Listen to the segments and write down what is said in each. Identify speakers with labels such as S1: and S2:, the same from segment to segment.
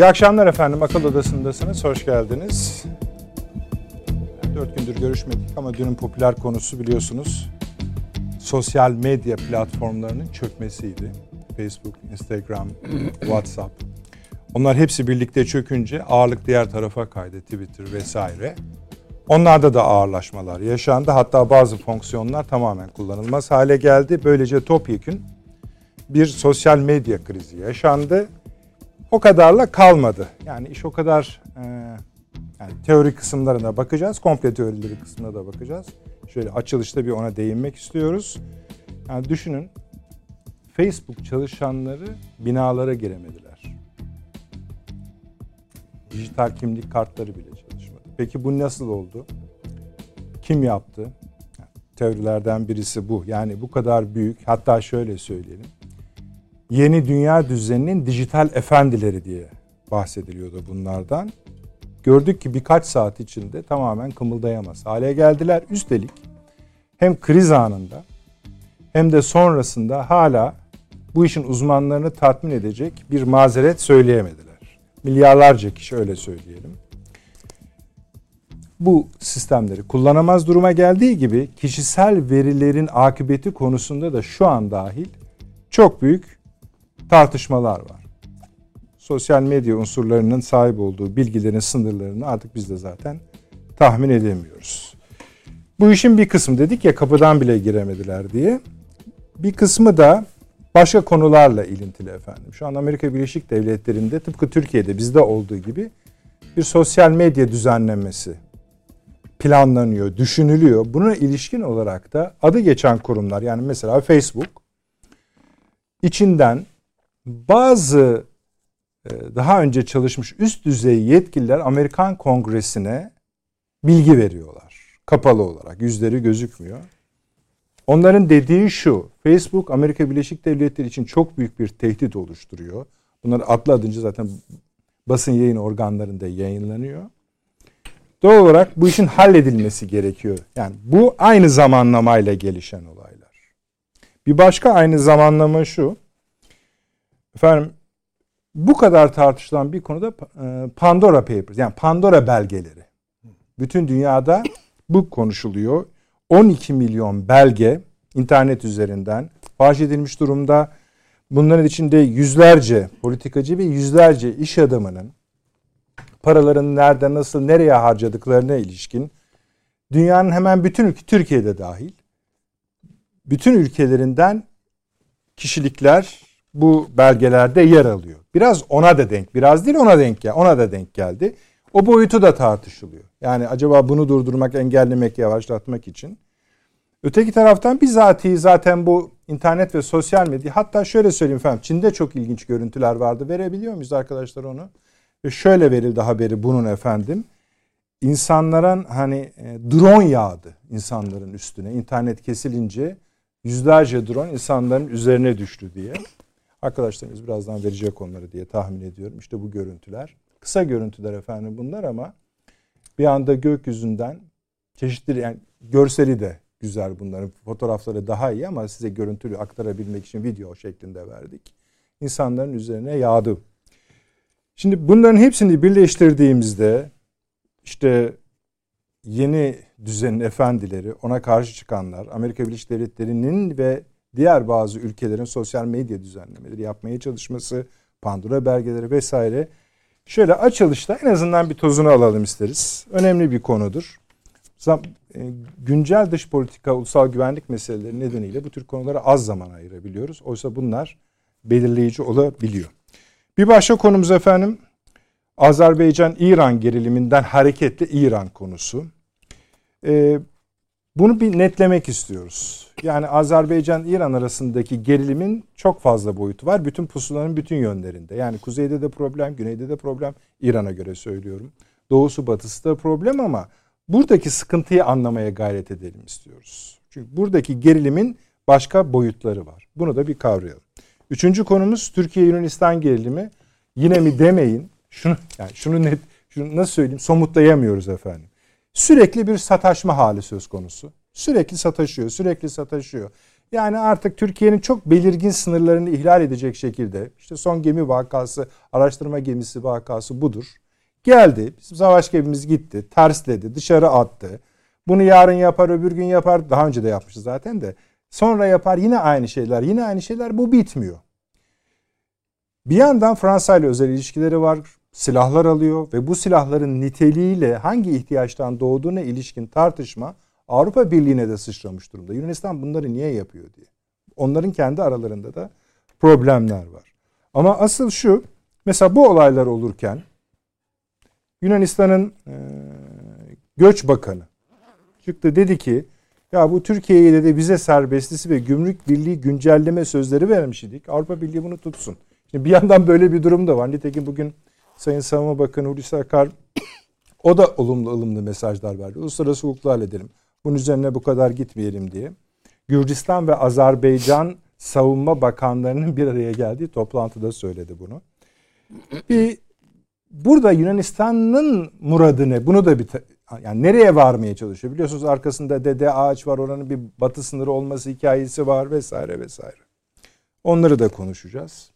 S1: İyi akşamlar efendim. Akıl Odası'ndasınız. Hoş geldiniz. Dört gündür görüşmedik ama dünün popüler konusu biliyorsunuz sosyal medya platformlarının çökmesiydi. Facebook, Instagram, WhatsApp. Onlar hepsi birlikte çökünce ağırlık diğer tarafa kaydı. Twitter vesaire. Onlarda da ağırlaşmalar yaşandı. Hatta bazı fonksiyonlar tamamen kullanılmaz hale geldi. Böylece topyekün bir sosyal medya krizi yaşandı. O kadarla kalmadı. Yani iş o kadar e, yani teori kısımlarına bakacağız. Komple teorileri kısmına da bakacağız. Şöyle açılışta bir ona değinmek istiyoruz. Yani düşünün Facebook çalışanları binalara giremediler. Dijital kimlik kartları bile çalışmadı. Peki bu nasıl oldu? Kim yaptı? Teorilerden birisi bu. Yani bu kadar büyük hatta şöyle söyleyelim yeni dünya düzeninin dijital efendileri diye bahsediliyordu bunlardan. Gördük ki birkaç saat içinde tamamen kımıldayamaz hale geldiler. Üstelik hem kriz anında hem de sonrasında hala bu işin uzmanlarını tatmin edecek bir mazeret söyleyemediler. Milyarlarca kişi öyle söyleyelim. Bu sistemleri kullanamaz duruma geldiği gibi kişisel verilerin akıbeti konusunda da şu an dahil çok büyük tartışmalar var. Sosyal medya unsurlarının sahip olduğu bilgilerin sınırlarını artık biz de zaten tahmin edemiyoruz. Bu işin bir kısmı dedik ya kapıdan bile giremediler diye. Bir kısmı da başka konularla ilintili efendim. Şu an Amerika Birleşik Devletleri'nde tıpkı Türkiye'de bizde olduğu gibi bir sosyal medya düzenlemesi planlanıyor, düşünülüyor. Buna ilişkin olarak da adı geçen kurumlar yani mesela Facebook içinden bazı e, daha önce çalışmış üst düzey yetkililer Amerikan Kongresi'ne bilgi veriyorlar. Kapalı olarak yüzleri gözükmüyor. Onların dediği şu. Facebook Amerika Birleşik Devletleri için çok büyük bir tehdit oluşturuyor. Bunlar adlı adınca zaten basın yayın organlarında yayınlanıyor. Doğal olarak bu işin halledilmesi gerekiyor. Yani bu aynı zamanlamayla gelişen olaylar. Bir başka aynı zamanlama şu. Efendim bu kadar tartışılan bir konuda e, Pandora Papers yani Pandora belgeleri. Bütün dünyada bu konuşuluyor. 12 milyon belge internet üzerinden faş edilmiş durumda. Bunların içinde yüzlerce politikacı ve yüzlerce iş adamının paralarını nerede, nasıl, nereye harcadıklarına ilişkin dünyanın hemen bütün ülke, Türkiye'de dahil bütün ülkelerinden kişilikler bu belgelerde yer alıyor. Biraz ona da denk, biraz değil ona denk gel, ona da denk geldi. O boyutu da tartışılıyor. Yani acaba bunu durdurmak, engellemek, yavaşlatmak için. Öteki taraftan bizatihi zaten bu internet ve sosyal medya hatta şöyle söyleyeyim efendim Çin'de çok ilginç görüntüler vardı. Verebiliyor muyuz arkadaşlar onu? Ve şöyle verildi haberi bunun efendim. İnsanların hani e, drone yağdı insanların üstüne. internet kesilince yüzlerce drone insanların üzerine düştü diye. Arkadaşlarımız birazdan verecek onları diye tahmin ediyorum. İşte bu görüntüler. Kısa görüntüler efendim bunlar ama bir anda gökyüzünden çeşitli yani görseli de güzel bunların. Fotoğrafları daha iyi ama size görüntülü aktarabilmek için video şeklinde verdik. İnsanların üzerine yağdı. Şimdi bunların hepsini birleştirdiğimizde işte yeni düzenin efendileri, ona karşı çıkanlar, Amerika Birleşik Devletleri'nin ve diğer bazı ülkelerin sosyal medya düzenlemeleri yapmaya çalışması, Pandora belgeleri vesaire. Şöyle açılışta en azından bir tozunu alalım isteriz. Önemli bir konudur. E, güncel dış politika, ulusal güvenlik meseleleri nedeniyle bu tür konulara az zaman ayırabiliyoruz. Oysa bunlar belirleyici olabiliyor. Bir başka konumuz efendim Azerbaycan-İran geriliminden hareketle İran konusu. Ee, bunu bir netlemek istiyoruz. Yani Azerbaycan-İran arasındaki gerilimin çok fazla boyutu var. Bütün pusulanın bütün yönlerinde. Yani kuzeyde de problem, güneyde de problem. İran'a göre söylüyorum. Doğusu batısı da problem ama buradaki sıkıntıyı anlamaya gayret edelim istiyoruz. Çünkü buradaki gerilimin başka boyutları var. Bunu da bir kavrayalım. Üçüncü konumuz Türkiye-Yunanistan gerilimi. Yine mi demeyin. Şunu yani şunu net şunu nasıl söyleyeyim somutlayamıyoruz efendim. Sürekli bir sataşma hali söz konusu. Sürekli sataşıyor, sürekli sataşıyor. Yani artık Türkiye'nin çok belirgin sınırlarını ihlal edecek şekilde işte son gemi vakası, araştırma gemisi vakası budur. Geldi, bizim savaş gemimiz gitti, tersledi, dışarı attı. Bunu yarın yapar, öbür gün yapar. Daha önce de yapmışız zaten de. Sonra yapar yine aynı şeyler, yine aynı şeyler. Bu bitmiyor. Bir yandan Fransa ile özel ilişkileri var. Silahlar alıyor ve bu silahların niteliğiyle hangi ihtiyaçtan doğduğuna ilişkin tartışma Avrupa Birliği'ne de sıçramış durumda. Yunanistan bunları niye yapıyor diye. Onların kendi aralarında da problemler var. Ama asıl şu, mesela bu olaylar olurken Yunanistan'ın e, göç bakanı çıktı dedi ki ya bu Türkiye'ye de vize serbestisi ve gümrük birliği güncelleme sözleri vermiş idik. Avrupa Birliği bunu tutsun. Şimdi bir yandan böyle bir durum da var. Nitekim bugün Sayın Savunma Bakanı Hulusi Akar o da olumlu ılımlı mesajlar verdi. Uluslararası hukukla halledelim. Bunun üzerine bu kadar gitmeyelim diye. Gürcistan ve Azerbaycan savunma bakanlarının bir araya geldiği toplantıda söyledi bunu. Bir burada Yunanistan'ın muradı ne? Bunu da bir yani nereye varmaya çalışıyor? Biliyorsunuz arkasında Dede Ağaç var. Oranın bir batı sınırı olması hikayesi var vesaire vesaire. Onları da konuşacağız.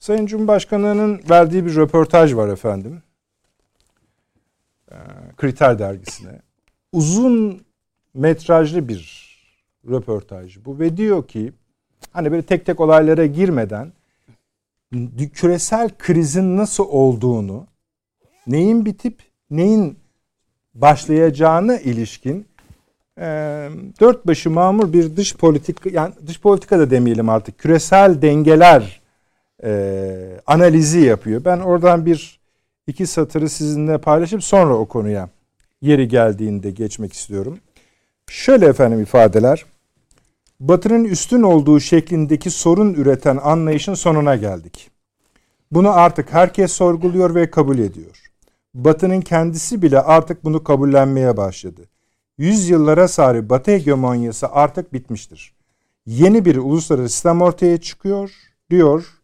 S1: Sayın Cumhurbaşkanı'nın verdiği bir röportaj var efendim. Ee, Kriter dergisine. Uzun metrajlı bir röportaj bu ve diyor ki hani böyle tek tek olaylara girmeden küresel krizin nasıl olduğunu, neyin bitip neyin başlayacağına ilişkin e, dört başı mamur bir dış politik yani dış politika da demeyelim artık küresel dengeler e, analizi yapıyor. Ben oradan bir iki satırı sizinle paylaşıp sonra o konuya yeri geldiğinde geçmek istiyorum. Şöyle efendim ifadeler. Batı'nın üstün olduğu şeklindeki sorun üreten anlayışın sonuna geldik. Bunu artık herkes sorguluyor ve kabul ediyor. Batı'nın kendisi bile artık bunu kabullenmeye başladı. Yüzyıllara sari Batı hegemonyası artık bitmiştir. Yeni bir uluslararası sistem ortaya çıkıyor diyor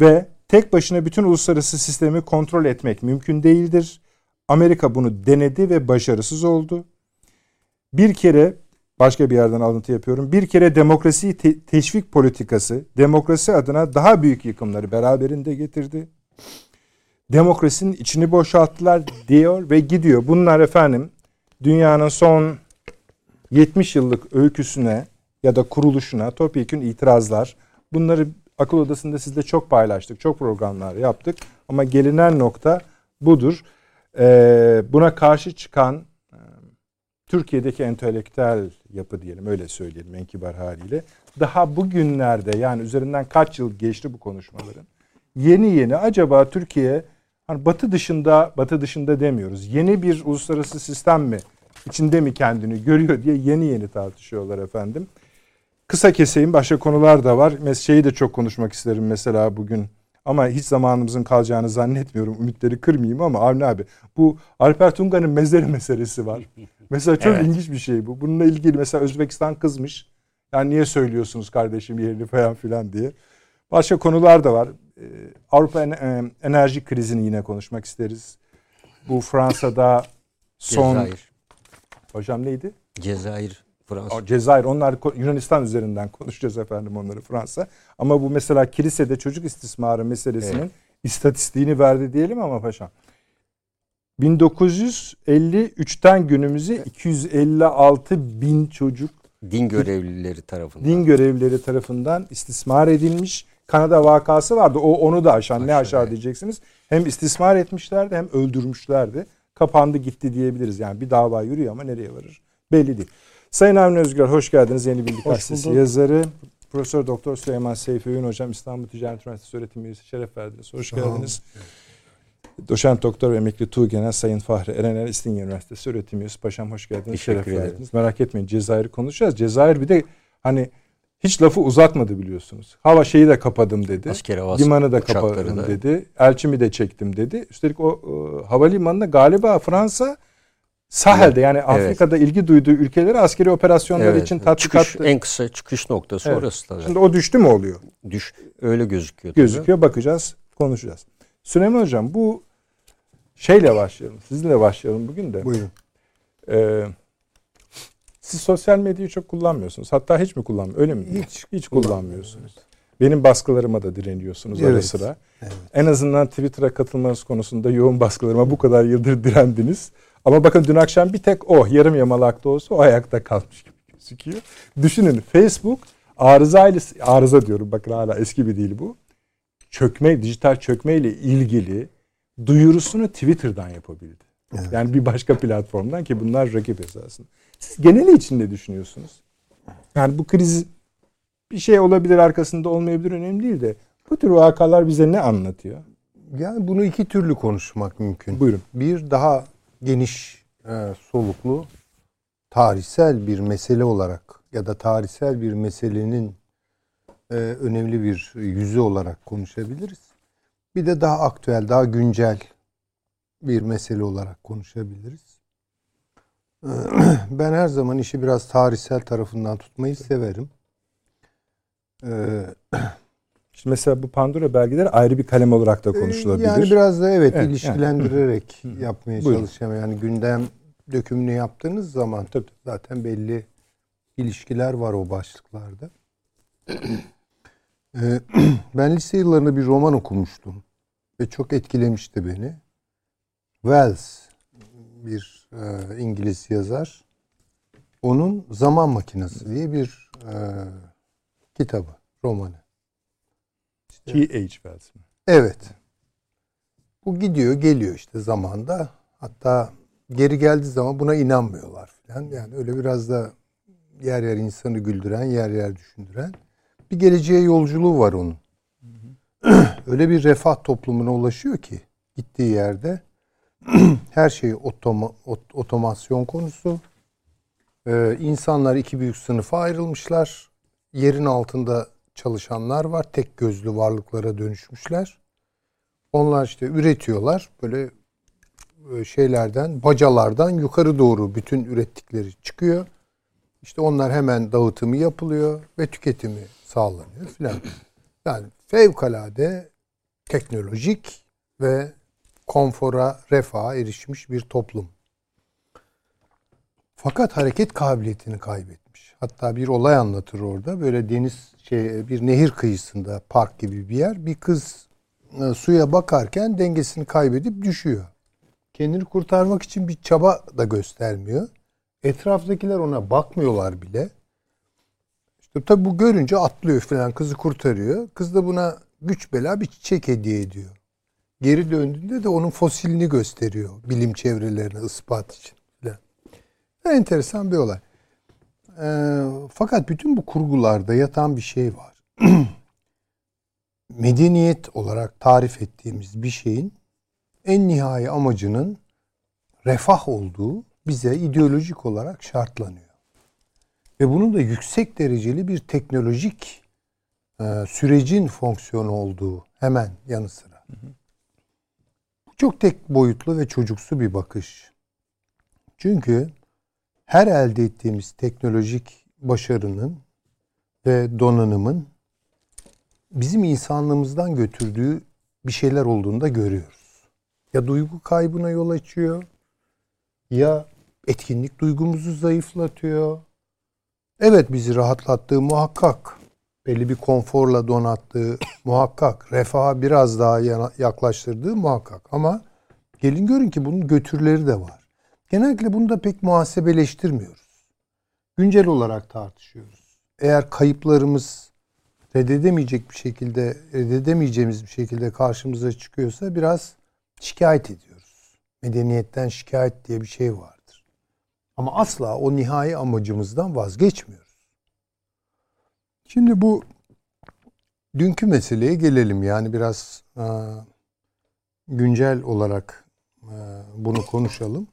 S1: ve tek başına bütün uluslararası sistemi kontrol etmek mümkün değildir. Amerika bunu denedi ve başarısız oldu. Bir kere başka bir yerden alıntı yapıyorum. Bir kere demokrasiyi te- teşvik politikası demokrasi adına daha büyük yıkımları beraberinde getirdi. Demokrasinin içini boşalttılar diyor ve gidiyor. Bunlar efendim dünyanın son 70 yıllık öyküsüne ya da kuruluşuna topyekun itirazlar. Bunları akıl odasında sizle çok paylaştık. Çok programlar yaptık. Ama gelinen nokta budur. Ee, buna karşı çıkan e, Türkiye'deki entelektüel yapı diyelim öyle söyleyelim en kibar haliyle. Daha bugünlerde yani üzerinden kaç yıl geçti bu konuşmaların. Yeni yeni acaba Türkiye hani batı dışında batı dışında demiyoruz. Yeni bir uluslararası sistem mi içinde mi kendini görüyor diye yeni yeni tartışıyorlar efendim. Kısa keseyim başka konular da var. Şeyi de çok konuşmak isterim mesela bugün ama hiç zamanımızın kalacağını zannetmiyorum. Ümitleri kırmayayım ama Avni abi bu Alper Tunga'nın mezarı meselesi var. Mesela çok evet. ilginç bir şey bu. Bununla ilgili mesela Özbekistan kızmış. Yani niye söylüyorsunuz kardeşim yerini falan filan diye. Başka konular da var. Ee, Avrupa e, enerji krizini yine konuşmak isteriz. Bu Fransa'da son... Cezayir. Hocam neydi?
S2: Cezayir. Fransa.
S1: Cezayir onlar Yunanistan üzerinden konuşacağız efendim onları Fransa. Ama bu mesela kilisede çocuk istismarı meselesinin evet. istatistiğini verdi diyelim ama paşam. 1953'ten günümüze 256 bin çocuk
S2: din görevlileri tarafından
S1: din görevlileri tarafından istismar edilmiş. Kanada vakası vardı. O onu da aşan Aşağı, ne aşağı evet. diyeceksiniz. Hem istismar etmişlerdi hem öldürmüşlerdi. Kapandı gitti diyebiliriz. Yani bir dava yürüyor ama nereye varır belli değil. Sayın Avni Özgür hoş geldiniz. Yeni Bilgi Gazetesi yazarı. Profesör Doktor Süleyman Seyfi Öğün Hocam İstanbul Ticaret Üniversitesi öğretim üyesi şeref verdiniz. Hoş geldiniz. Doçent Doktor ve Emekli Tuğgenel Sayın Fahri Erener İstinye Üniversitesi öğretim üyesi. Paşam hoş geldiniz. Teşekkür şeref ederim. verdiniz. Merak etmeyin Cezayir'i konuşacağız. Cezayir bir de hani hiç lafı uzatmadı biliyorsunuz. Hava şeyi de kapadım dedi. Asker havası Limanı da kapadım da. dedi. Elçimi de çektim dedi. Üstelik o e, havalimanında galiba Fransa Sahel'de yani Afrika'da evet. ilgi duyduğu ülkeleri askeri operasyonlar evet. için tatbikat...
S2: Çıkış, en kısa çıkış noktası evet. orası
S1: da. Şimdi o düştü mü oluyor?
S2: Düş, öyle gözüküyor.
S1: Gözüküyor tabii. bakacağız konuşacağız. Süleyman Hocam bu şeyle başlayalım. Sizinle başlayalım bugün de.
S3: Buyurun.
S1: Ee, Siz sosyal medyayı çok kullanmıyorsunuz. Hatta hiç mi kullanmıyorsunuz? Öyle mi?
S3: Hiç,
S1: hiç kullanmıyorsunuz. Benim baskılarıma da direniyorsunuz evet. ara sıra. Evet. En azından Twitter'a katılmanız konusunda yoğun baskılarıma bu kadar yıldır direndiniz. Ama bakın dün akşam bir tek o yarım yamalakta olsa o ayakta kalmış gibi gözüküyor. Düşünün Facebook arızayla arıza diyorum bakın hala eski bir değil bu. Çökme, dijital çökme ile ilgili duyurusunu Twitter'dan yapabildi. Evet. Yani bir başka platformdan ki bunlar rakip esasında. Siz geneli için ne düşünüyorsunuz? Yani bu kriz bir şey olabilir arkasında olmayabilir önemli değil de bu tür vakalar bize ne anlatıyor?
S3: Yani bunu iki türlü konuşmak mümkün.
S1: Buyurun.
S3: Bir daha geniş e, soluklu tarihsel bir mesele olarak ya da tarihsel bir meselenin e, önemli bir yüzü olarak konuşabiliriz. Bir de daha aktüel, daha güncel bir mesele olarak konuşabiliriz. E, ben her zaman işi biraz tarihsel tarafından tutmayı severim.
S1: E, Şimdi mesela bu Pandora belgeleri ayrı bir kalem olarak da konuşulabilir.
S3: Yani biraz da evet, evet ilişkilendirerek yani. yapmaya çalışacağım. Yani gündem dökümünü yaptığınız zaman tabii zaten belli ilişkiler var o başlıklarda. Ee, ben lise yıllarında bir roman okumuştum ve çok etkilemişti beni. Wells bir e, İngiliz yazar. Onun Zaman Makinesi diye bir e, kitabı, romanı.
S1: T.H. Wells mi?
S3: Evet. Bu gidiyor, geliyor işte zamanda. Hatta geri geldiği zaman buna inanmıyorlar falan. Yani öyle biraz da yer yer insanı güldüren, yer yer düşündüren bir geleceğe yolculuğu var onun. öyle bir refah toplumuna ulaşıyor ki gittiği yerde her şey otoma, ot, otomasyon konusu. Ee, insanlar iki büyük sınıfa ayrılmışlar. Yerin altında çalışanlar var. Tek gözlü varlıklara dönüşmüşler. Onlar işte üretiyorlar. Böyle e, şeylerden, bacalardan yukarı doğru bütün ürettikleri çıkıyor. İşte onlar hemen dağıtımı yapılıyor ve tüketimi sağlanıyor filan. Yani fevkalade teknolojik ve konfora, refaha erişmiş bir toplum. Fakat hareket kabiliyetini kaybetmiş. Hatta bir olay anlatır orada. Böyle deniz şey bir nehir kıyısında park gibi bir yer. Bir kız e, suya bakarken dengesini kaybedip düşüyor. Kendini kurtarmak için bir çaba da göstermiyor. Etraftakiler ona bakmıyorlar bile. İşte tabi bu görünce atlıyor falan kızı kurtarıyor. Kız da buna güç bela bir çiçek hediye ediyor. Geri döndüğünde de onun fosilini gösteriyor bilim çevrelerine ispat için. Falan. Enteresan bir olay. E, fakat bütün bu kurgularda yatan bir şey var. Medeniyet olarak tarif ettiğimiz bir şeyin en nihai amacının refah olduğu bize ideolojik olarak şartlanıyor. Ve bunun da yüksek dereceli bir teknolojik e, sürecin fonksiyonu olduğu hemen yanı sıra. Bu çok tek boyutlu ve çocuksu bir bakış. Çünkü her elde ettiğimiz teknolojik başarının ve donanımın bizim insanlığımızdan götürdüğü bir şeyler olduğunu da görüyoruz. Ya duygu kaybına yol açıyor ya etkinlik duygumuzu zayıflatıyor. Evet bizi rahatlattığı muhakkak. Belli bir konforla donattığı muhakkak. Refaha biraz daha yaklaştırdığı muhakkak. Ama gelin görün ki bunun götürleri de var. Genellikle bunu da pek muhasebeleştirmiyoruz. Güncel olarak tartışıyoruz. Eğer kayıplarımız reddedemeyecek bir şekilde, reddedemeyeceğimiz bir şekilde karşımıza çıkıyorsa biraz şikayet ediyoruz. Medeniyetten şikayet diye bir şey vardır. Ama asla o nihai amacımızdan vazgeçmiyoruz. Şimdi bu dünkü meseleye gelelim. Yani biraz a, güncel olarak a, bunu konuşalım.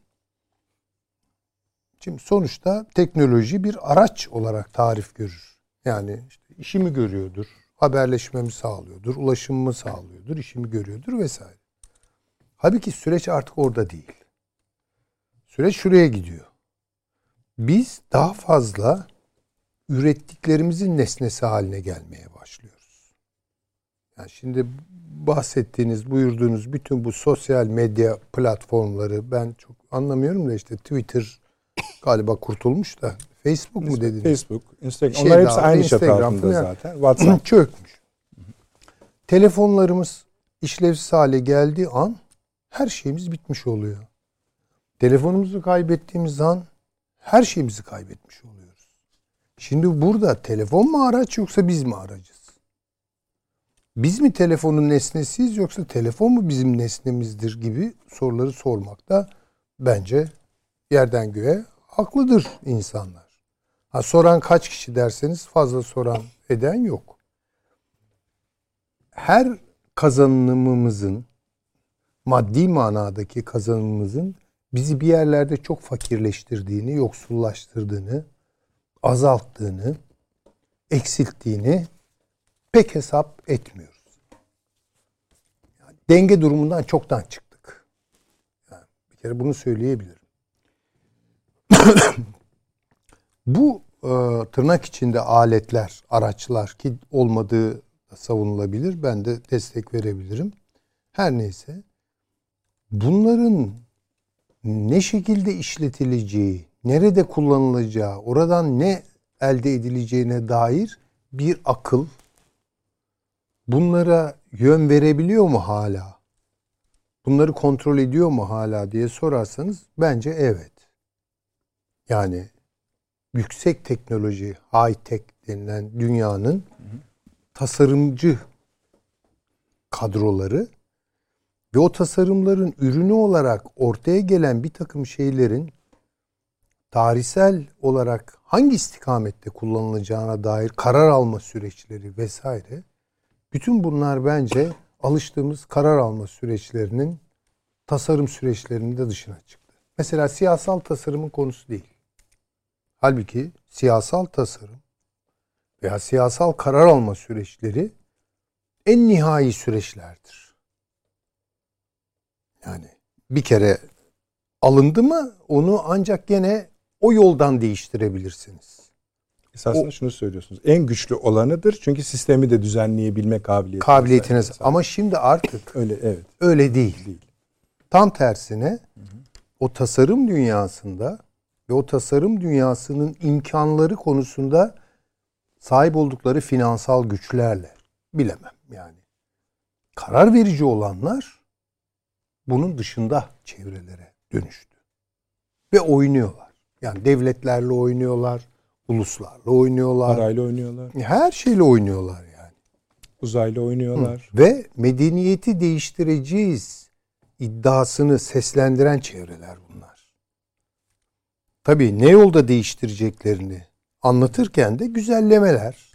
S3: Şimdi sonuçta teknoloji bir araç olarak tarif görür. Yani işte işimi görüyordur, haberleşmemi sağlıyordur, ulaşımımı sağlıyordur, işimi görüyordur vesaire. Halbuki süreç artık orada değil. Süreç şuraya gidiyor. Biz daha fazla ürettiklerimizin nesnesi haline gelmeye başlıyoruz. Yani şimdi bahsettiğiniz, buyurduğunuz bütün bu sosyal medya platformları ben çok anlamıyorum da işte Twitter galiba kurtulmuş da Facebook mu dediniz?
S1: Facebook, Instagram.
S3: Şey
S1: Onlar hepsi aynı çatı
S3: Instagram
S1: altında
S3: falan.
S1: zaten. WhatsApp.
S3: Çökmüş. Telefonlarımız işlevsiz hale geldiği an her şeyimiz bitmiş oluyor. Telefonumuzu kaybettiğimiz an her şeyimizi kaybetmiş oluyoruz. Şimdi burada telefon mu araç yoksa biz mi aracız? Biz mi telefonun nesnesiyiz yoksa telefon mu bizim nesnemizdir gibi soruları sormakta bence yerden göğe haklıdır insanlar. Ha, soran kaç kişi derseniz fazla soran eden yok. Her kazanımımızın maddi manadaki kazanımımızın bizi bir yerlerde çok fakirleştirdiğini, yoksullaştırdığını, azalttığını, eksilttiğini pek hesap etmiyoruz. Denge durumundan çoktan çıktık. Yani bir kere bunu söyleyebilirim. Bu e, tırnak içinde aletler, araçlar ki olmadığı savunulabilir. Ben de destek verebilirim. Her neyse. Bunların ne şekilde işletileceği, nerede kullanılacağı, oradan ne elde edileceğine dair bir akıl bunlara yön verebiliyor mu hala? Bunları kontrol ediyor mu hala diye sorarsanız bence evet. Yani yüksek teknoloji, high tech denilen dünyanın tasarımcı kadroları ve o tasarımların ürünü olarak ortaya gelen bir takım şeylerin tarihsel olarak hangi istikamette kullanılacağına dair karar alma süreçleri vesaire bütün bunlar bence alıştığımız karar alma süreçlerinin tasarım süreçlerinin de dışına çıktı. Mesela siyasal tasarımın konusu değil. Halbuki siyasal tasarım veya siyasal karar alma süreçleri en nihai süreçlerdir. Yani bir kere alındı mı onu ancak gene o yoldan değiştirebilirsiniz.
S1: Esasında
S3: O-
S1: şunu söylüyorsunuz. En güçlü olanıdır. Çünkü sistemi de düzenleyebilme kabiliyeti.
S3: Kabiliyetiniz. Ama şimdi artık
S1: Öyle evet.
S3: öyle değil.
S1: Değil.
S3: Tam tersine o tasarım dünyasında ve o tasarım dünyasının imkanları konusunda sahip oldukları finansal güçlerle bilemem yani. Karar verici olanlar bunun dışında çevrelere dönüştü. Ve oynuyorlar. Yani devletlerle oynuyorlar, uluslarla oynuyorlar.
S1: Parayla oynuyorlar.
S3: Her şeyle oynuyorlar yani.
S1: Uzayla oynuyorlar.
S3: Ve medeniyeti değiştireceğiz iddiasını seslendiren çevreler bunlar. Tabii ne yolda değiştireceklerini anlatırken de güzellemeler.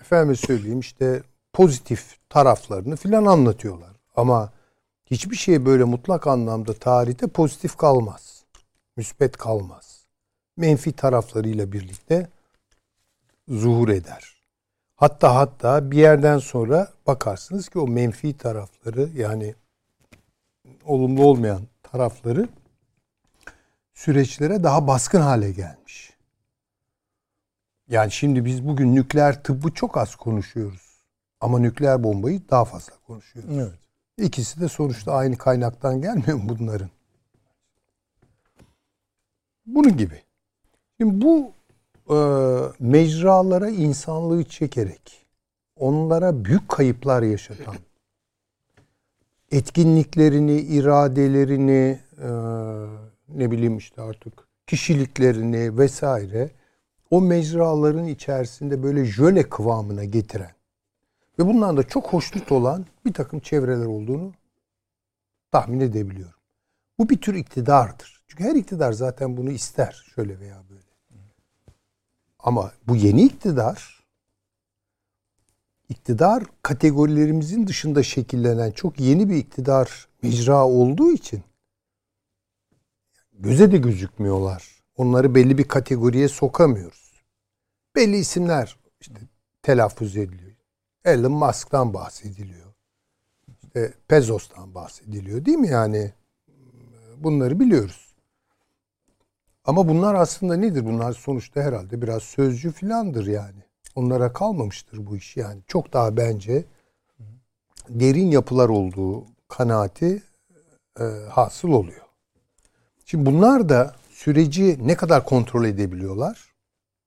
S3: Efendim söyleyeyim işte pozitif taraflarını filan anlatıyorlar. Ama hiçbir şey böyle mutlak anlamda tarihte pozitif kalmaz. Müspet kalmaz. Menfi taraflarıyla birlikte zuhur eder. Hatta hatta bir yerden sonra bakarsınız ki o menfi tarafları yani olumlu olmayan tarafları süreçlere daha baskın hale gelmiş. Yani şimdi biz bugün nükleer tıbbı çok az konuşuyoruz. Ama nükleer bombayı daha fazla konuşuyoruz.
S1: Evet.
S3: İkisi de sonuçta aynı kaynaktan gelmiyor mu bunların? Bunun gibi. Şimdi bu e, mecralara insanlığı çekerek onlara büyük kayıplar yaşatan etkinliklerini, iradelerini, e, ne bileyim işte artık kişiliklerini vesaire o mecraların içerisinde böyle jöle kıvamına getiren ve bundan da çok hoşnut olan bir takım çevreler olduğunu tahmin edebiliyorum. Bu bir tür iktidardır. Çünkü her iktidar zaten bunu ister şöyle veya böyle. Ama bu yeni iktidar iktidar kategorilerimizin dışında şekillenen çok yeni bir iktidar mecra olduğu için göze de gözükmüyorlar. Onları belli bir kategoriye sokamıyoruz. Belli isimler işte telaffuz ediliyor. Elon Musk'tan bahsediliyor. İşte Bezos'tan bahsediliyor değil mi yani? Bunları biliyoruz. Ama bunlar aslında nedir? Bunlar sonuçta herhalde biraz sözcü filandır yani. Onlara kalmamıştır bu iş yani. Çok daha bence derin yapılar olduğu kanaati e, hasıl oluyor. Şimdi bunlar da süreci ne kadar kontrol edebiliyorlar?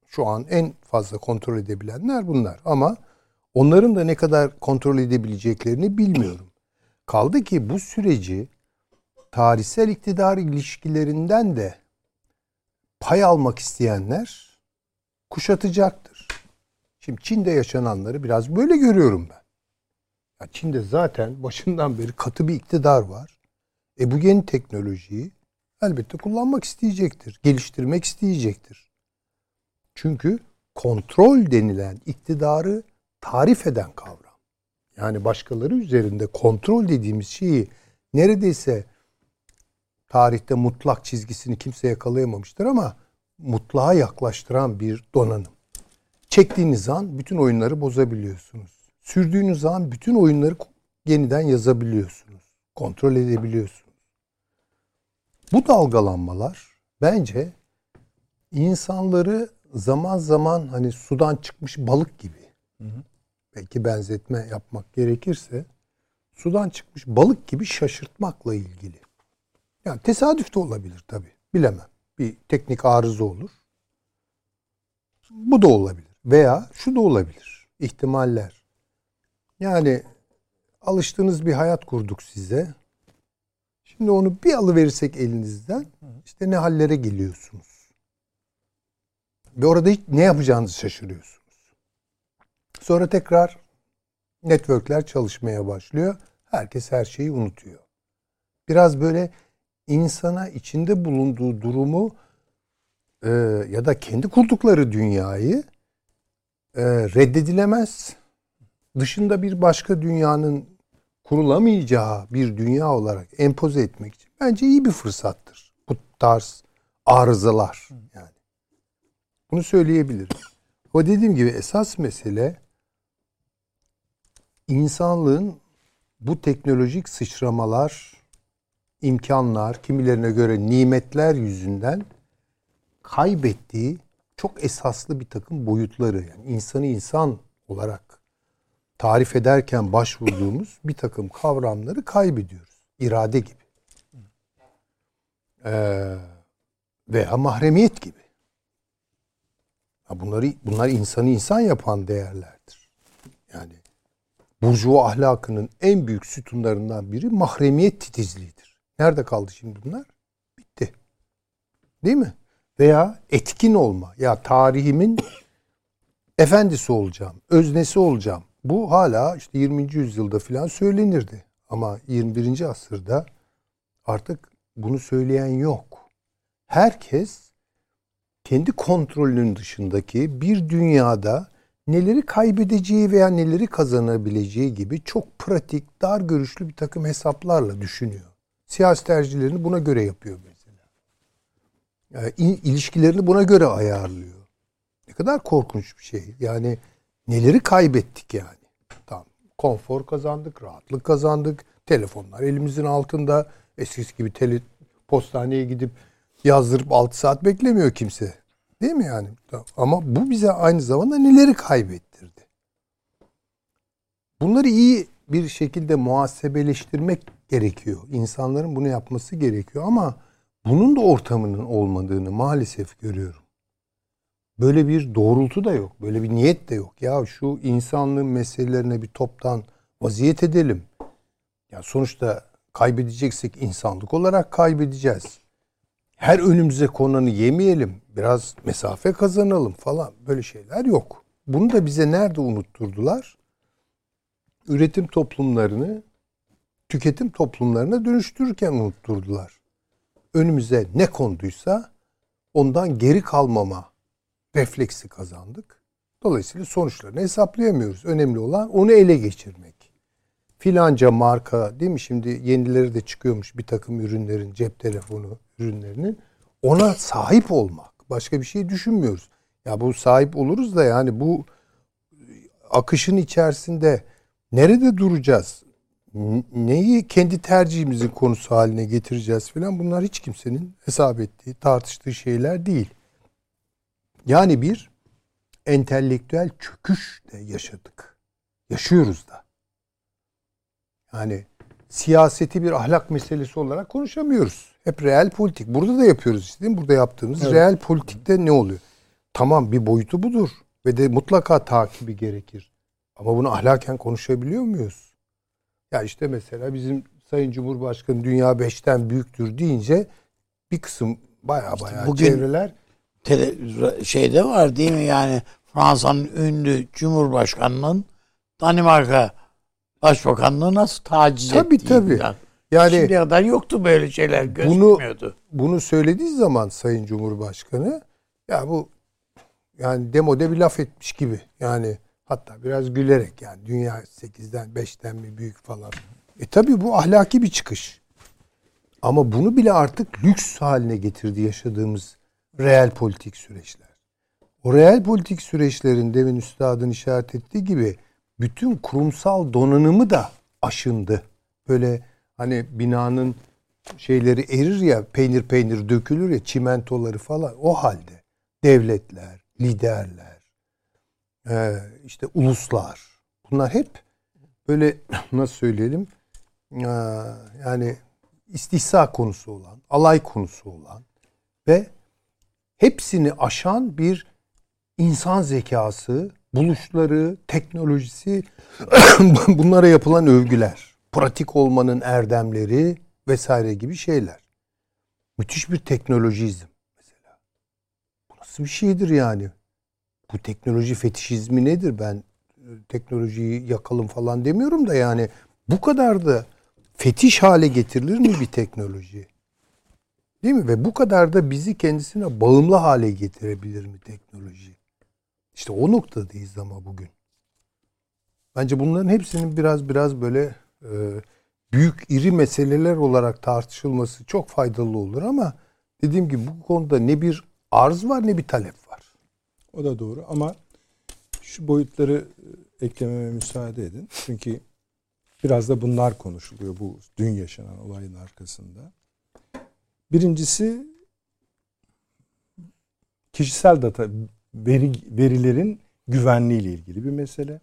S3: Şu an en fazla kontrol edebilenler bunlar. Ama onların da ne kadar kontrol edebileceklerini bilmiyorum. Kaldı ki bu süreci tarihsel iktidar ilişkilerinden de pay almak isteyenler kuşatacaktır. Şimdi Çin'de yaşananları biraz böyle görüyorum ben. Ya Çin'de zaten başından beri katı bir iktidar var. E bu yeni teknolojiyi elbette kullanmak isteyecektir. Geliştirmek isteyecektir. Çünkü kontrol denilen iktidarı tarif eden kavram. Yani başkaları üzerinde kontrol dediğimiz şeyi neredeyse tarihte mutlak çizgisini kimse yakalayamamıştır ama mutlağa yaklaştıran bir donanım. Çektiğiniz an bütün oyunları bozabiliyorsunuz. Sürdüğünüz an bütün oyunları yeniden yazabiliyorsunuz. Kontrol edebiliyorsunuz. Bu dalgalanmalar bence insanları zaman zaman hani sudan çıkmış balık gibi hı hı. belki benzetme yapmak gerekirse sudan çıkmış balık gibi şaşırtmakla ilgili. Yani tesadüf de olabilir tabi. Bilemem. Bir teknik arıza olur. Bu da olabilir. Veya şu da olabilir. İhtimaller. Yani alıştığınız bir hayat kurduk size. Şimdi onu bir alıverirsek elinizden işte ne hallere geliyorsunuz. Ve orada hiç ne yapacağınızı şaşırıyorsunuz. Sonra tekrar networkler çalışmaya başlıyor. Herkes her şeyi unutuyor. Biraz böyle insana içinde bulunduğu durumu e, ya da kendi kurdukları dünyayı e, reddedilemez dışında bir başka dünyanın kurulamayacağı bir dünya olarak empoze etmek için bence iyi bir fırsattır. Bu tarz arızalar yani. Bunu söyleyebilirim. O dediğim gibi esas mesele insanlığın bu teknolojik sıçramalar, imkanlar, kimilerine göre nimetler yüzünden kaybettiği çok esaslı bir takım boyutları. Yani insanı insan olarak tarif ederken başvurduğumuz bir takım kavramları kaybediyoruz. İrade gibi. Ee, veya mahremiyet gibi. Bunları bunlar insanı insan yapan değerlerdir. Yani burjuva ahlakının en büyük sütunlarından biri mahremiyet titizliğidir. Nerede kaldı şimdi bunlar? Bitti. Değil mi? Veya etkin olma. Ya tarihimin efendisi olacağım, öznesi olacağım. Bu hala işte 20. yüzyılda filan söylenirdi. Ama 21. asırda artık bunu söyleyen yok. Herkes kendi kontrolünün dışındaki bir dünyada neleri kaybedeceği veya neleri kazanabileceği gibi çok pratik, dar görüşlü bir takım hesaplarla düşünüyor. Siyasi tercihlerini buna göre yapıyor mesela. Yani ilişkilerini buna göre ayarlıyor. Ne kadar korkunç bir şey. Yani neleri kaybettik yani. Tamam. Konfor kazandık, rahatlık kazandık. Telefonlar elimizin altında. Eskisi gibi tele, postaneye gidip yazdırıp 6 saat beklemiyor kimse. Değil mi yani? Ama bu bize aynı zamanda neleri kaybettirdi? Bunları iyi bir şekilde muhasebeleştirmek gerekiyor. İnsanların bunu yapması gerekiyor ama bunun da ortamının olmadığını maalesef görüyorum. Böyle bir doğrultu da yok. Böyle bir niyet de yok. Ya şu insanlığın meselelerine bir toptan vaziyet edelim. Ya sonuçta kaybedeceksek insanlık olarak kaybedeceğiz. Her önümüze konanı yemeyelim. Biraz mesafe kazanalım falan. Böyle şeyler yok. Bunu da bize nerede unutturdular? Üretim toplumlarını tüketim toplumlarına dönüştürürken unutturdular. Önümüze ne konduysa ondan geri kalmama refleksi kazandık. Dolayısıyla sonuçlarını hesaplayamıyoruz. Önemli olan onu ele geçirmek. Filanca marka değil mi şimdi yenileri de çıkıyormuş bir takım ürünlerin cep telefonu ürünlerinin ona sahip olmak. Başka bir şey düşünmüyoruz. Ya bu sahip oluruz da yani bu akışın içerisinde nerede duracağız? Neyi kendi tercihimizin konusu haline getireceğiz filan bunlar hiç kimsenin hesap ettiği, tartıştığı şeyler değil. Yani bir entelektüel çöküş de yaşadık. Yaşıyoruz da. Yani siyaseti bir ahlak meselesi olarak konuşamıyoruz. Hep reel politik. Burada da yapıyoruz işte değil mi? Burada yaptığımız evet. reel politikte ne oluyor? tamam bir boyutu budur ve de mutlaka takibi gerekir. Ama bunu ahlaken konuşabiliyor muyuz? Ya işte mesela bizim Sayın Cumhurbaşkanı dünya beşten büyüktür deyince bir kısım baya baya
S4: bugün-
S3: çevreler
S4: Tele, şeyde var değil mi yani Fransa'nın ünlü Cumhurbaşkanı'nın Danimarka Başbakanlığı nasıl taciz
S3: Tabii,
S4: ettiği
S3: tabii.
S4: falan.
S3: yani
S4: Şimdiye kadar yoktu böyle şeyler gözükmüyordu.
S3: bunu söylediği zaman Sayın Cumhurbaşkanı ya bu yani demode bir laf etmiş gibi. Yani hatta biraz gülerek yani dünya 8'den 5'ten mi büyük falan. E tabi bu ahlaki bir çıkış. Ama bunu bile artık lüks haline getirdi yaşadığımız reel politik süreçler. O reel politik süreçlerin demin üstadın işaret ettiği gibi bütün kurumsal donanımı da aşındı. Böyle hani binanın şeyleri erir ya peynir peynir dökülür ya çimentoları falan o halde devletler, liderler, eee, işte uluslar bunlar hep böyle nasıl söyleyelim eee, yani istihza konusu olan, alay konusu olan ve hepsini aşan bir insan zekası, buluşları, teknolojisi, bunlara yapılan övgüler, pratik olmanın erdemleri vesaire gibi şeyler. Müthiş bir teknolojizm mesela. Bu nasıl bir şeydir yani? Bu teknoloji fetişizmi nedir? Ben e, teknolojiyi yakalım falan demiyorum da yani bu kadar da fetiş hale getirilir mi bir teknoloji? Değil mi? Ve bu kadar da bizi kendisine bağımlı hale getirebilir mi teknoloji? İşte o noktadayız ama bugün. Bence bunların hepsinin biraz biraz böyle e, büyük iri meseleler olarak tartışılması çok faydalı olur ama dediğim gibi bu konuda ne bir arz var ne bir talep var.
S1: O da doğru ama şu boyutları e, eklememe müsaade edin. Çünkü biraz da bunlar konuşuluyor bu dün yaşanan olayın arkasında. Birincisi kişisel data veri, verilerin güvenliği ile ilgili bir mesele.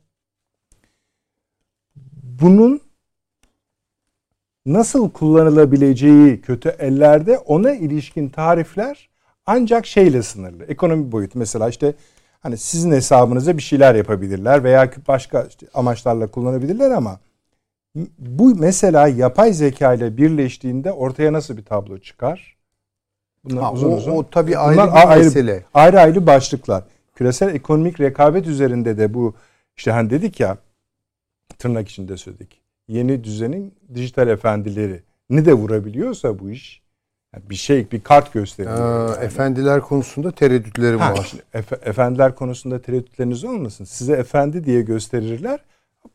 S1: Bunun nasıl kullanılabileceği kötü ellerde ona ilişkin tarifler ancak şeyle sınırlı. Ekonomi boyutu mesela işte hani sizin hesabınıza bir şeyler yapabilirler veya başka işte amaçlarla kullanabilirler ama bu mesela yapay zeka ile birleştiğinde ortaya nasıl bir tablo çıkar?
S3: Bunlar ha, uzun o, uzun. O tabii ayrı
S1: Bunlar
S3: bir
S1: ayrı,
S3: mesele.
S1: Ayrı ayrı başlıklar. Küresel ekonomik rekabet üzerinde de bu işte hani dedik ya tırnak içinde söyledik. Yeni düzenin dijital efendileri ne de vurabiliyorsa bu iş yani bir şey bir kart gösteriyor.
S3: Yani. Efendiler konusunda tereddütlerim
S1: ha,
S3: var.
S1: Efe, efendiler konusunda tereddütleriniz olmasın. Size efendi diye gösterirler.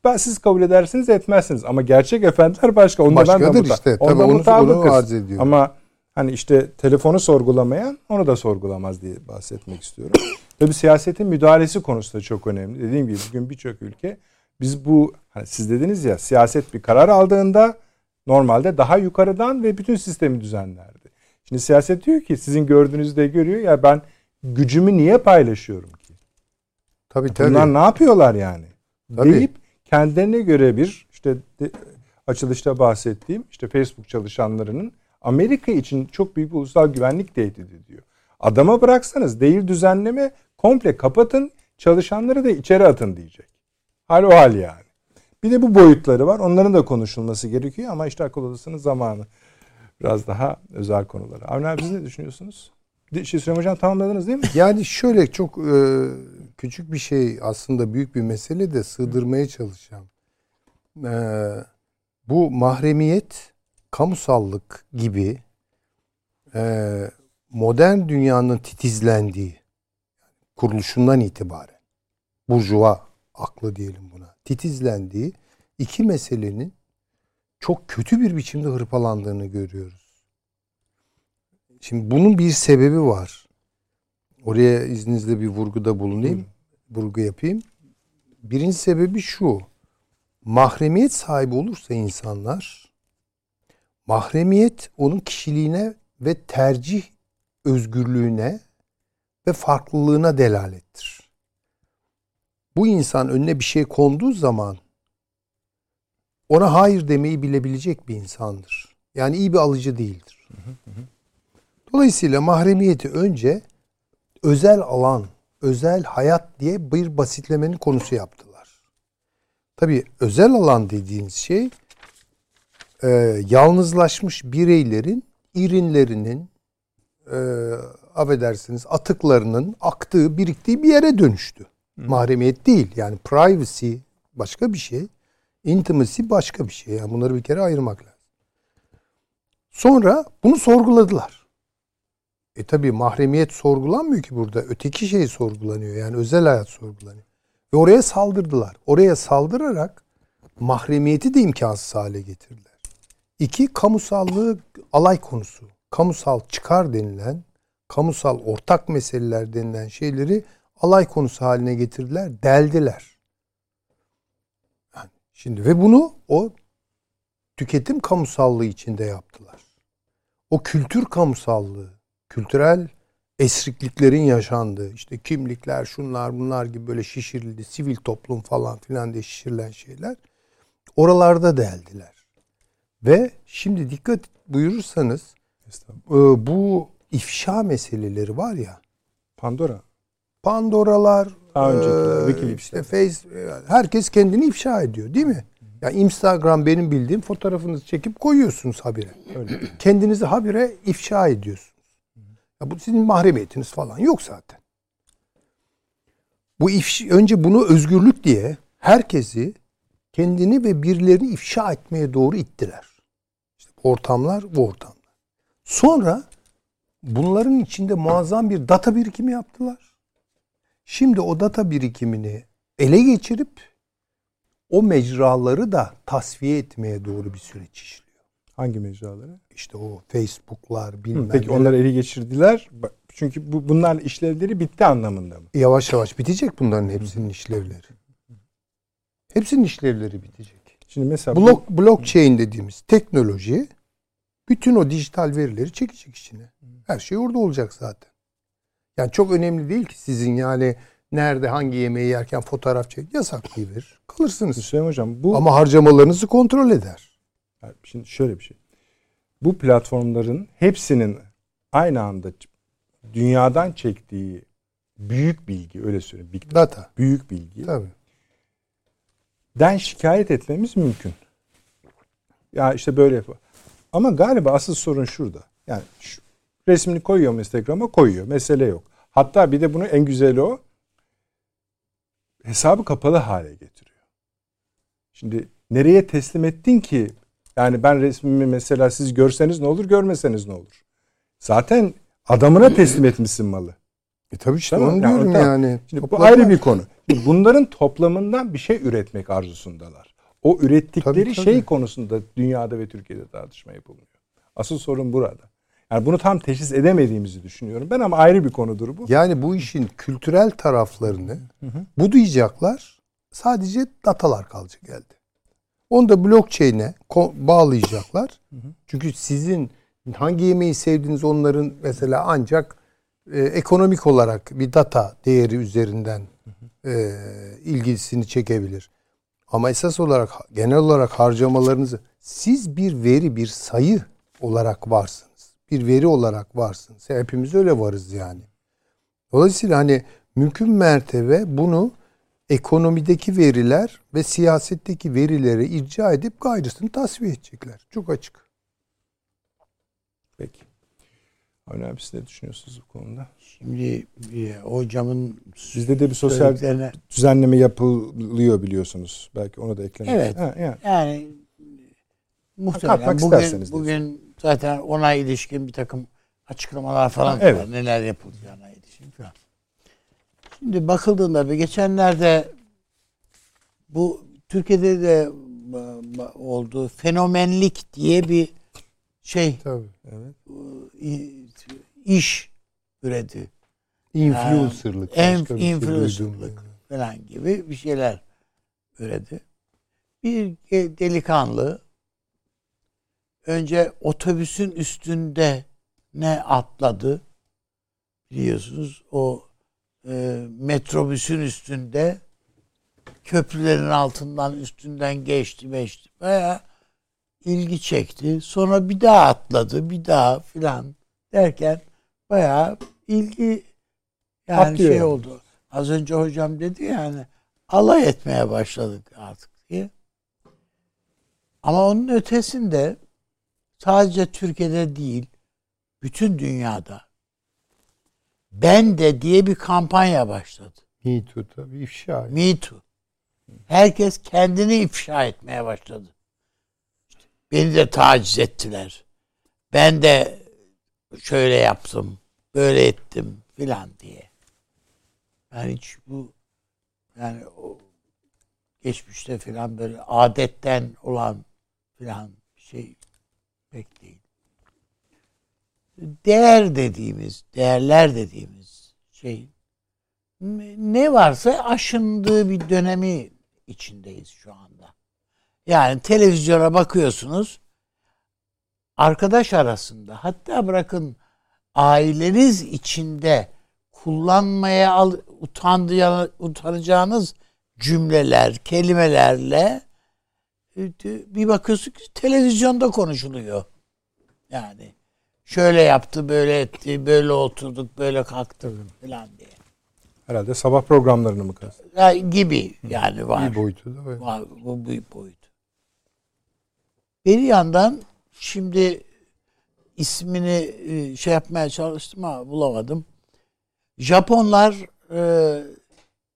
S1: Ben siz kabul edersiniz etmezsiniz ama gerçek efendiler başka. Onda
S3: Başkadır
S1: ben de
S3: işte.
S1: Onda
S3: Tabii onu, onu arz ediyor.
S1: Ama hani işte telefonu sorgulamayan onu da sorgulamaz diye bahsetmek istiyorum. Tabii siyasetin müdahalesi konusu da çok önemli. Dediğim gibi bugün birçok ülke biz bu hani siz dediniz ya siyaset bir karar aldığında normalde daha yukarıdan ve bütün sistemi düzenlerdi. Şimdi siyaset diyor ki sizin gördüğünüzde görüyor ya ben gücümü niye paylaşıyorum ki?
S3: Tabii tabii.
S1: Bunlar ne yapıyorlar yani?
S3: Tabii.
S1: Deyip kendilerine göre bir işte açılışta bahsettiğim işte Facebook çalışanlarının Amerika için çok büyük bir ulusal güvenlik tehdidi diyor. Adama bıraksanız değil düzenleme komple kapatın çalışanları da içeri atın diyecek. Hal o hal yani. Bir de bu boyutları var. Onların da konuşulması gerekiyor ama işte akıl odasının zamanı. Biraz daha özel konuları. Avni abi siz ne düşünüyorsunuz? Şey Süleyman Hocam tamamladınız değil mi?
S3: Yani şöyle çok e, küçük bir şey aslında büyük bir mesele de sığdırmaya çalışacağım. E, bu mahremiyet, kamusallık gibi e, modern dünyanın titizlendiği kuruluşundan itibaren burjuva aklı diyelim buna titizlendiği iki meselenin çok kötü bir biçimde hırpalandığını görüyoruz. Şimdi bunun bir sebebi var. Oraya izninizle bir vurguda bulunayım. Hı. Vurgu yapayım. Birinci sebebi şu. Mahremiyet sahibi olursa insanlar mahremiyet onun kişiliğine ve tercih özgürlüğüne ve farklılığına delalettir. Bu insan önüne bir şey konduğu zaman ona hayır demeyi bilebilecek bir insandır. Yani iyi bir alıcı değildir. Dolayısıyla mahremiyeti önce özel alan özel hayat diye bir basitlemenin konusu yaptılar. Tabii özel alan dediğimiz şey e, yalnızlaşmış bireylerin irinlerinin e, affedersiniz atıklarının aktığı biriktiği bir yere dönüştü. Hı. Mahremiyet değil yani privacy başka bir şey. Intimacy başka bir şey. Yani bunları bir kere ayırmak lazım. Sonra bunu sorguladılar. E tabi mahremiyet sorgulanmıyor ki burada. Öteki şey sorgulanıyor. Yani özel hayat sorgulanıyor. Ve oraya saldırdılar. Oraya saldırarak mahremiyeti de imkansız hale getirdiler. İki, kamusallığı alay konusu. Kamusal çıkar denilen, kamusal ortak meseleler denilen şeyleri alay konusu haline getirdiler, deldiler. Yani şimdi ve bunu o tüketim kamusallığı içinde yaptılar. O kültür kamusallığı, kültürel esrikliklerin yaşandığı, işte kimlikler, şunlar bunlar gibi böyle şişirildi, sivil toplum falan filan diye şişirilen şeyler oralarda deldiler. Ve şimdi dikkat buyurursanız e, bu ifşa meseleleri var ya.
S1: Pandora.
S3: Pandora'lar, Daha e, işte Face, e, herkes kendini ifşa ediyor değil mi? Ya yani Instagram benim bildiğim fotoğrafınızı çekip koyuyorsunuz habire. Öyle. Kendinizi habire ifşa ediyorsunuz. Ya bu sizin mahremiyetiniz falan yok zaten. Bu ifşa, önce bunu özgürlük diye herkesi kendini ve birilerini ifşa etmeye doğru ittiler. İşte ortamlar bu ortamlar. Sonra bunların içinde muazzam bir data birikimi yaptılar. Şimdi o data birikimini ele geçirip o mecraları da tasfiye etmeye doğru bir süreç işliyor.
S1: Hangi mecraları?
S3: İşte o Facebook'lar bilmem Hı,
S1: Peki onlar ele geçirdiler. Çünkü bu bunların işlevleri bitti anlamında mı?
S3: Yavaş yavaş bitecek bunların hepsinin işlevleri. Hepsinin işlevleri bitecek. Şimdi mesela Block, bu... blockchain dediğimiz teknoloji bütün o dijital verileri çekecek içine. Her şey orada olacak zaten. Yani çok önemli değil ki sizin yani nerede hangi yemeği yerken fotoğraf çek yasaklayıverir. Kalırsınız.
S1: Hüseyin Hocam bu...
S3: Ama harcamalarınızı kontrol eder.
S1: Yani şimdi şöyle bir şey. Bu platformların hepsinin aynı anda dünyadan çektiği büyük bilgi öyle söyleyeyim. Big
S3: data.
S1: Büyük bilgi.
S3: Tabii.
S1: Den şikayet etmemiz mümkün. Ya işte böyle yapıyor. Ama galiba asıl sorun şurada. Yani şu, resmini koyuyor mu Instagram'a koyuyor. Mesele yok. Hatta bir de bunu en güzeli o. Hesabı kapalı hale getiriyor. Şimdi nereye teslim ettin ki? Yani ben resmimi mesela siz görseniz ne olur, görmeseniz ne olur? Zaten adamına teslim etmişsin malı.
S3: E tabii işte tamam, onu diyorum yani. yani.
S1: Şimdi bu ayrı bir konu. Şimdi bunların toplamından bir şey üretmek arzusundalar. O ürettikleri tabii, tabii. şey konusunda dünyada ve Türkiye'de tartışma yapılmıyor. Asıl sorun burada. Yani bunu tam teşhis edemediğimizi düşünüyorum ben ama ayrı bir konudur bu.
S3: Yani bu işin kültürel taraflarını hı hı. bu duyacaklar sadece datalar kalacak elde. Onu da blockchain'e bağlayacaklar. Çünkü sizin hangi yemeği sevdiğiniz onların mesela ancak e, ekonomik olarak bir data değeri üzerinden e, ilgisini çekebilir. Ama esas olarak genel olarak harcamalarınızı siz bir veri, bir sayı olarak varsınız. Bir veri olarak varsınız. Hepimiz öyle varız yani. Dolayısıyla hani mümkün mertebe bunu ekonomideki veriler ve siyasetteki verileri icra edip gayrısını tasfiye edecekler. Çok açık.
S1: Peki. Avni abi siz ne düşünüyorsunuz bu konuda?
S4: Şimdi e, hocamın
S1: sizde de bir sosyal düzenleme yapılıyor biliyorsunuz. Belki onu da eklemek.
S4: Evet. Ha, yani. yani muhtemelen bugün, bugün zaten ona ilişkin bir takım açıklamalar falan ha, evet. var. Neler yapılacağına ilişkin falan. Şimdi bakıldığında ve geçenlerde bu Türkiye'de de oldu fenomenlik diye bir şey
S3: Tabii, evet.
S4: iş üredi.
S3: Influencer'lık.
S4: Yani, şey influencer'lık falan gibi bir şeyler üredi. Bir delikanlı önce otobüsün üstünde ne atladı biliyorsunuz o e, metrobüsün üstünde köprülerin altından üstünden geçti geçti baya ilgi çekti sonra bir daha atladı bir daha filan derken baya ilgi yani Atlıyor. şey oldu az önce hocam dedi yani alay etmeye başladık artık diye. Ama onun ötesinde sadece Türkiye'de değil bütün dünyada ben de diye bir kampanya başladı.
S3: Me Too tabii ifşa.
S4: Me Too. Herkes kendini ifşa etmeye başladı. İşte beni de taciz ettiler. Ben de şöyle yaptım, böyle ettim filan diye. Yani hiç bu yani o geçmişte filan böyle adetten olan filan şey pek değil. Değer dediğimiz, değerler dediğimiz şey ne varsa aşındığı bir dönemi içindeyiz şu anda. Yani televizyona bakıyorsunuz arkadaş arasında hatta bırakın aileniz içinde kullanmaya al, utandığı, utanacağınız cümleler, kelimelerle e, bir bakıyorsun ki televizyonda konuşuluyor. Yani şöyle yaptı, böyle etti, böyle oturduk, böyle kalktırdım falan diye.
S1: Herhalde sabah programlarını mı kastediyorsun?
S4: Ya, gibi yani var.
S3: Bir boyutu da var.
S4: var bu büyük boyut. Bir yandan şimdi ismini e, şey yapmaya çalıştım ama bulamadım. Japonlar e,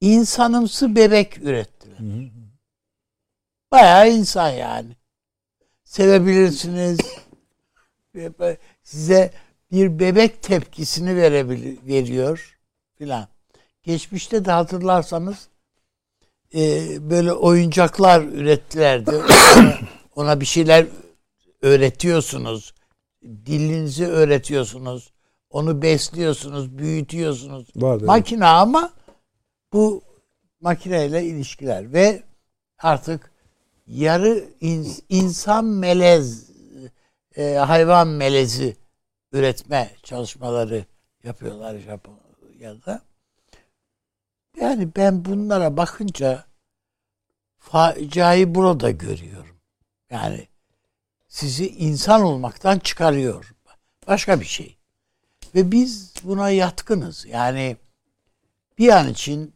S4: insanımsı bebek ürettiler. Bayağı insan yani. Sevebilirsiniz. Size bir bebek tepkisini verebilir, veriyor filan. Geçmişte de hatırlarsanız e, böyle oyuncaklar ürettilerdi. ona, ona bir şeyler öğretiyorsunuz. Dilinizi öğretiyorsunuz. Onu besliyorsunuz, büyütüyorsunuz.
S1: Vardı,
S4: Makine evet. ama bu makineyle ilişkiler ve artık yarı ins- insan melez e, hayvan melezi üretme çalışmaları yapıyorlar Japonya'da. Yani ben bunlara bakınca faciayı burada görüyorum. Yani sizi insan olmaktan çıkarıyor. Başka bir şey. Ve biz buna yatkınız. Yani bir an için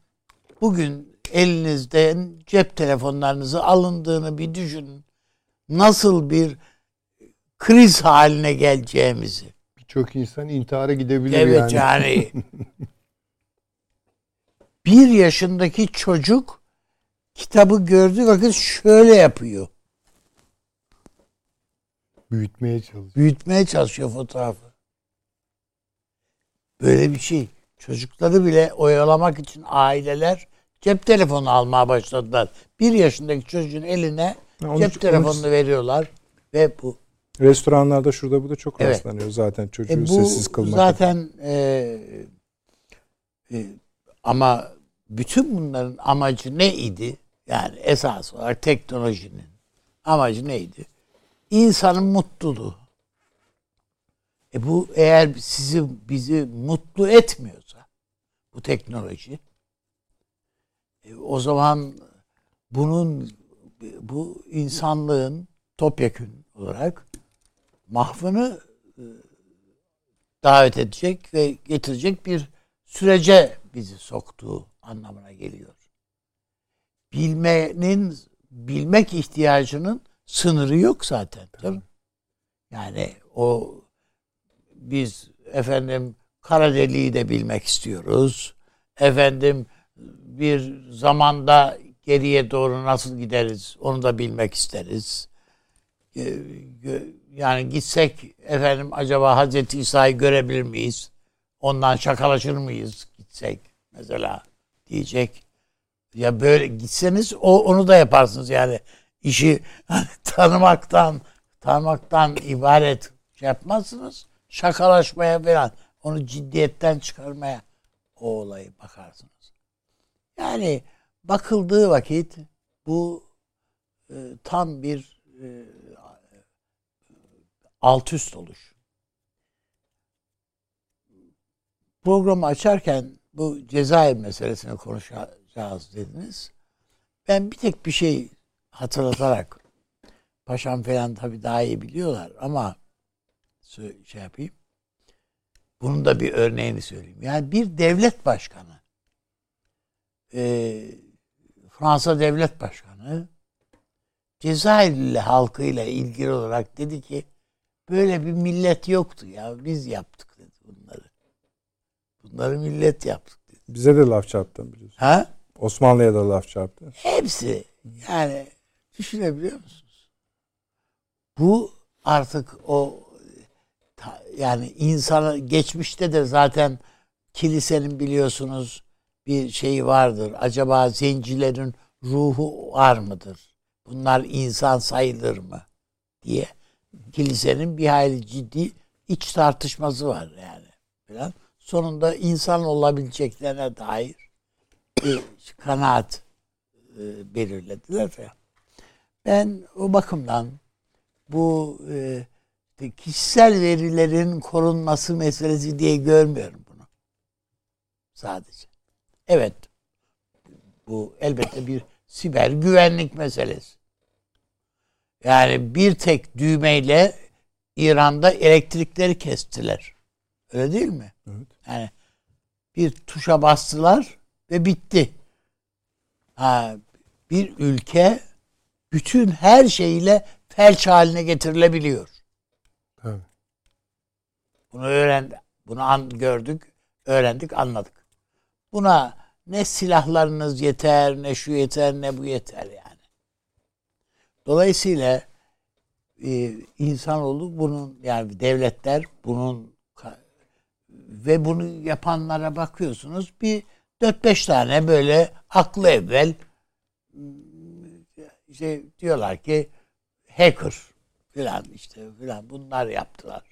S4: bugün elinizden cep telefonlarınızı alındığını bir düşünün. Nasıl bir kriz haline geleceğimizi.
S3: Birçok insan intihara gidebilir
S4: evet, yani. Evet yani. bir yaşındaki çocuk kitabı gördüğü vakit şöyle yapıyor.
S3: Büyütmeye çalışıyor.
S4: Büyütmeye çalışıyor fotoğrafı. Böyle bir şey. Çocukları bile oyalamak için aileler cep telefonu almaya başladılar. Bir yaşındaki çocuğun eline onu, cep telefonunu onu, veriyorlar ve bu.
S1: Restoranlarda şurada bu da çok evet. rastlanıyor zaten çocuğu e bu sessiz kılmak.
S4: Zaten e, e, ama bütün bunların amacı ne idi? Yani esas olarak teknolojinin amacı neydi? İnsanın mutluluğu. E bu eğer sizi bizi mutlu etmiyorsa bu teknoloji e o zaman bunun bu insanlığın topyekün olarak mahvını e, davet edecek ve getirecek bir sürece bizi soktuğu anlamına geliyor. Bilmenin bilmek ihtiyacının sınırı yok zaten. Değil mi? Yani o biz efendim kara deliği de bilmek istiyoruz. Efendim bir zamanda geriye doğru nasıl gideriz onu da bilmek isteriz. Ee, yani gitsek efendim acaba Hazreti İsa'yı görebilir miyiz? Ondan şakalaşır mıyız gitsek mesela diyecek. Ya böyle gitseniz o onu da yaparsınız yani işi hani tanımaktan tanımaktan ibaret şey yapmazsınız şakalaşmaya falan onu ciddiyetten çıkarmaya o olayı bakarsınız. Yani bakıldığı vakit bu e, tam bir e, alt üst oluş. Programı açarken bu Cezayir meselesini konuşacağız dediniz. Ben bir tek bir şey hatırlatarak paşam falan tabii daha iyi biliyorlar ama şey yapayım. Bunun da bir örneğini söyleyeyim. Yani bir devlet başkanı e, Fransa Devlet Başkanı Cezayirli halkıyla ilgili olarak dedi ki böyle bir millet yoktu ya biz yaptık dedi bunları. Bunları millet yaptık dedi.
S1: Bize de laf çarptı biliyorsun.
S4: Ha?
S1: Osmanlı'ya da laf çarptı.
S4: Hepsi yani düşünebiliyor musunuz? Bu artık o yani insanı geçmişte de zaten kilisenin biliyorsunuz bir şeyi vardır. Acaba zencilerin ruhu var mıdır? Bunlar insan sayılır mı? diye kilisenin bir hayli ciddi iç tartışması var yani. Falan. Sonunda insan olabileceklerine dair bir kanaat e, belirlediler ya. Ben o bakımdan bu e, kişisel verilerin korunması meselesi diye görmüyorum bunu. Sadece. Evet. Bu elbette bir siber güvenlik meselesi. Yani bir tek düğmeyle İran'da elektrikleri kestiler. Öyle değil mi? Evet. Yani bir tuşa bastılar ve bitti. Ha, bir ülke bütün her şeyle felç haline getirilebiliyor. Evet. Bunu öğrendik. Bunu an, gördük, öğrendik, anladık. Buna ne silahlarınız yeter, ne şu yeter, ne bu yeter yani. Dolayısıyla e, insanoğlu bunun yani devletler bunun ve bunu yapanlara bakıyorsunuz bir 4-5 tane böyle aklı evvel işte diyorlar ki hacker filan işte filan bunlar yaptılar.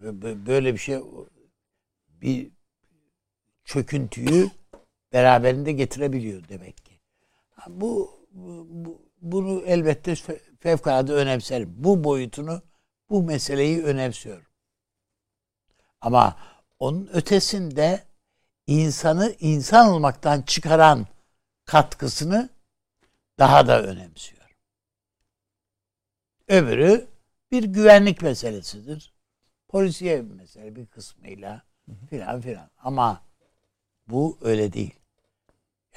S4: Böyle bir şey bir çöküntüyü beraberinde getirebiliyor demek ki. Bu bunu elbette fevkalade önemserim. Bu boyutunu, bu meseleyi önemsiyorum. Ama onun ötesinde insanı insan olmaktan çıkaran katkısını daha da önemsiyorum. Öbürü bir güvenlik meselesidir. Polisiye bir mesele bir kısmıyla filan filan. Ama bu öyle değil.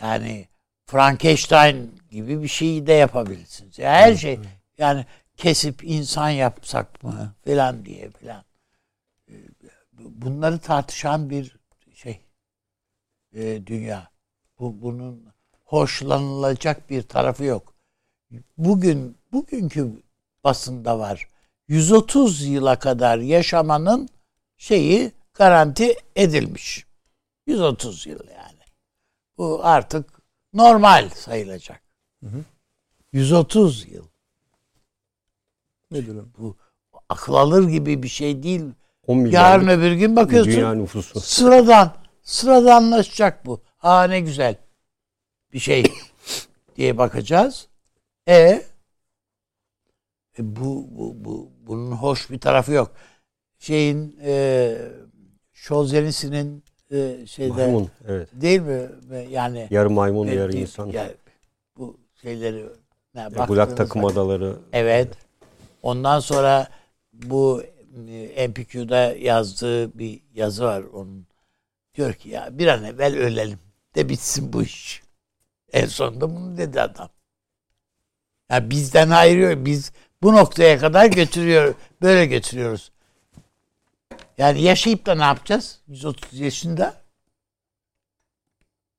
S4: Yani Frankenstein gibi bir şeyi de yapabilirsiniz. Yani her şey yani kesip insan yapsak mı filan diye filan. Ee, bunları tartışan bir şey e, dünya. Bu bunun hoşlanılacak bir tarafı yok. Bugün bugünkü basında var. 130 yıla kadar yaşamanın şeyi garanti edilmiş. 130 yıl yani. Bu artık normal sayılacak. Hı hı. 130 yıl.
S1: Nedir
S4: Bu akıl alır gibi bir şey değil. Yarın öbür gün bakıyorsun. Dünya nüfusu. Sıradan. Sıradanlaşacak bu. Aa ne güzel bir şey diye bakacağız. E, e bu, bu, bu bunun hoş bir tarafı yok. Şeyin e, Şozenisi'nin e, şeyde maymun, evet. değil mi? Yani
S2: yarı maymun, e, yarı insan.
S4: Yani, bu şeyleri
S2: ne, e, Bulak takım bak, adaları.
S4: Evet. Ondan sonra bu e, MPQ'da yazdığı bir yazı var onun. Diyor ki ya bir an evvel ölelim de bitsin bu iş. En sonunda bunu dedi adam. Ya yani bizden ayırıyor. Biz bu noktaya kadar götürüyor. Böyle götürüyoruz. Yani yaşayıp da ne yapacağız? 130 yaşında.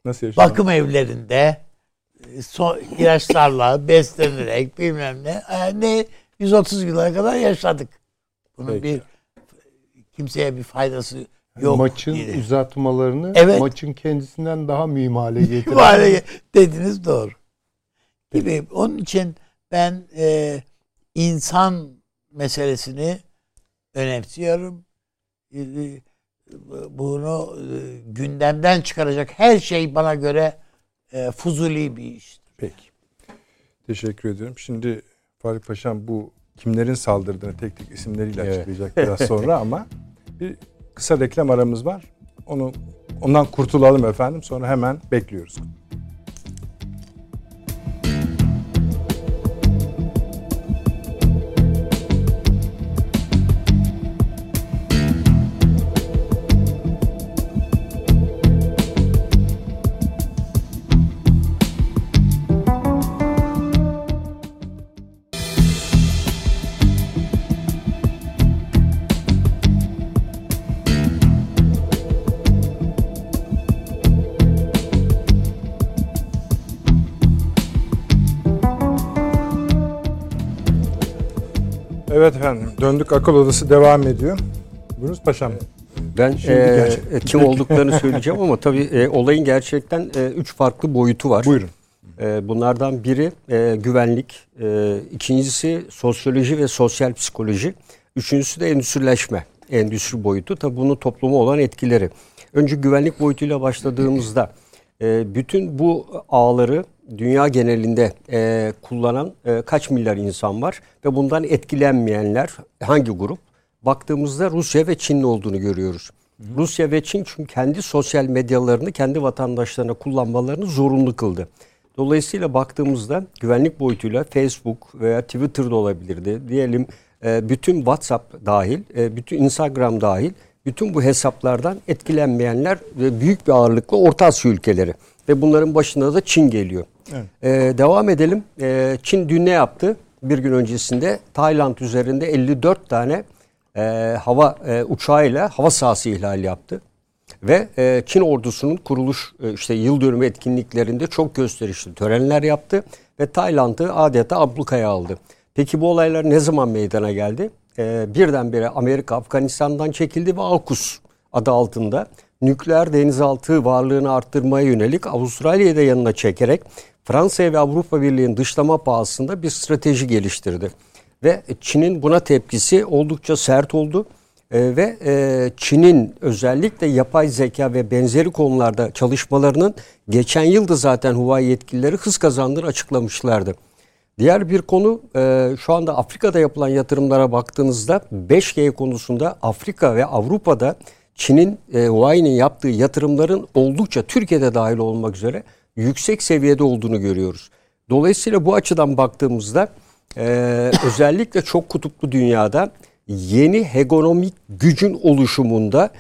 S1: Nasıl yaşayacağız?
S4: Bakım evlerinde e, son, ilaçlarla beslenerek bilmem ne. Yani ne 130 yıla kadar yaşadık. Bunun Peki. bir kimseye bir faydası yok.
S3: Maçın diye. uzatmalarını evet. maçın kendisinden daha mühim hale getiren.
S4: dediniz doğru. Gibi. Onun için ben e, insan meselesini önemsiyorum. E, e, bunu e, gündemden çıkaracak her şey bana göre fuzuli bir iştir.
S1: Peki. Teşekkür ediyorum. Şimdi Fahri Paşam bu kimlerin saldırdığını tek tek isimleriyle evet. açıklayacak biraz sonra ama bir kısa reklam aramız var. Onu ondan kurtulalım efendim. Sonra hemen bekliyoruz. Evet efendim. Döndük akıl odası devam ediyor. Buyurunuz paşam.
S2: Ben e, kim olduklarını söyleyeceğim ama tabii e, olayın gerçekten e, üç farklı boyutu var.
S1: Buyurun.
S2: E, bunlardan biri e, güvenlik, e, ikincisi sosyoloji ve sosyal psikoloji, üçüncüsü de endüstrileşme, endüstri boyutu. Tabii bunun topluma olan etkileri. Önce güvenlik boyutuyla başladığımızda e, bütün bu ağları dünya genelinde e, kullanan e, kaç milyar insan var ve bundan etkilenmeyenler hangi grup? Baktığımızda Rusya ve Çin'in olduğunu görüyoruz. Hı. Rusya ve Çin çünkü kendi sosyal medyalarını kendi vatandaşlarına kullanmalarını zorunlu kıldı. Dolayısıyla baktığımızda güvenlik boyutuyla Facebook veya Twitter'da olabilirdi. Diyelim e, bütün WhatsApp dahil, e, bütün Instagram dahil bütün bu hesaplardan etkilenmeyenler büyük bir ağırlıkla Orta Asya ülkeleri. Ve bunların başında da Çin geliyor. Evet. Ee, devam edelim. Ee, Çin dün ne yaptı? Bir gün öncesinde Tayland üzerinde 54 tane e, hava e, uçağıyla hava sahası ihlali yaptı. Ve e, Çin ordusunun kuruluş e, işte yıl dönümü etkinliklerinde çok gösterişli törenler yaptı. Ve Tayland'ı adeta ablukaya aldı. Peki bu olaylar ne zaman meydana geldi? E, birdenbire Amerika Afganistan'dan çekildi ve AUKUS adı altında nükleer denizaltı varlığını arttırmaya yönelik Avustralya'yı da yanına çekerek Fransa ve Avrupa Birliği'nin dışlama pahasında bir strateji geliştirdi. Ve Çin'in buna tepkisi oldukça sert oldu. E, ve e, Çin'in özellikle yapay zeka ve benzeri konularda çalışmalarının geçen yılda zaten Huawei yetkilileri hız kazandığını açıklamışlardı. Diğer bir konu e, şu anda Afrika'da yapılan yatırımlara baktığınızda 5G konusunda Afrika ve Avrupa'da Çin'in e, Huawei'nin yaptığı yatırımların oldukça Türkiye'de dahil olmak üzere yüksek seviyede olduğunu görüyoruz. Dolayısıyla bu açıdan baktığımızda e, özellikle çok kutuplu dünyada yeni hegemonik gücün oluşumunda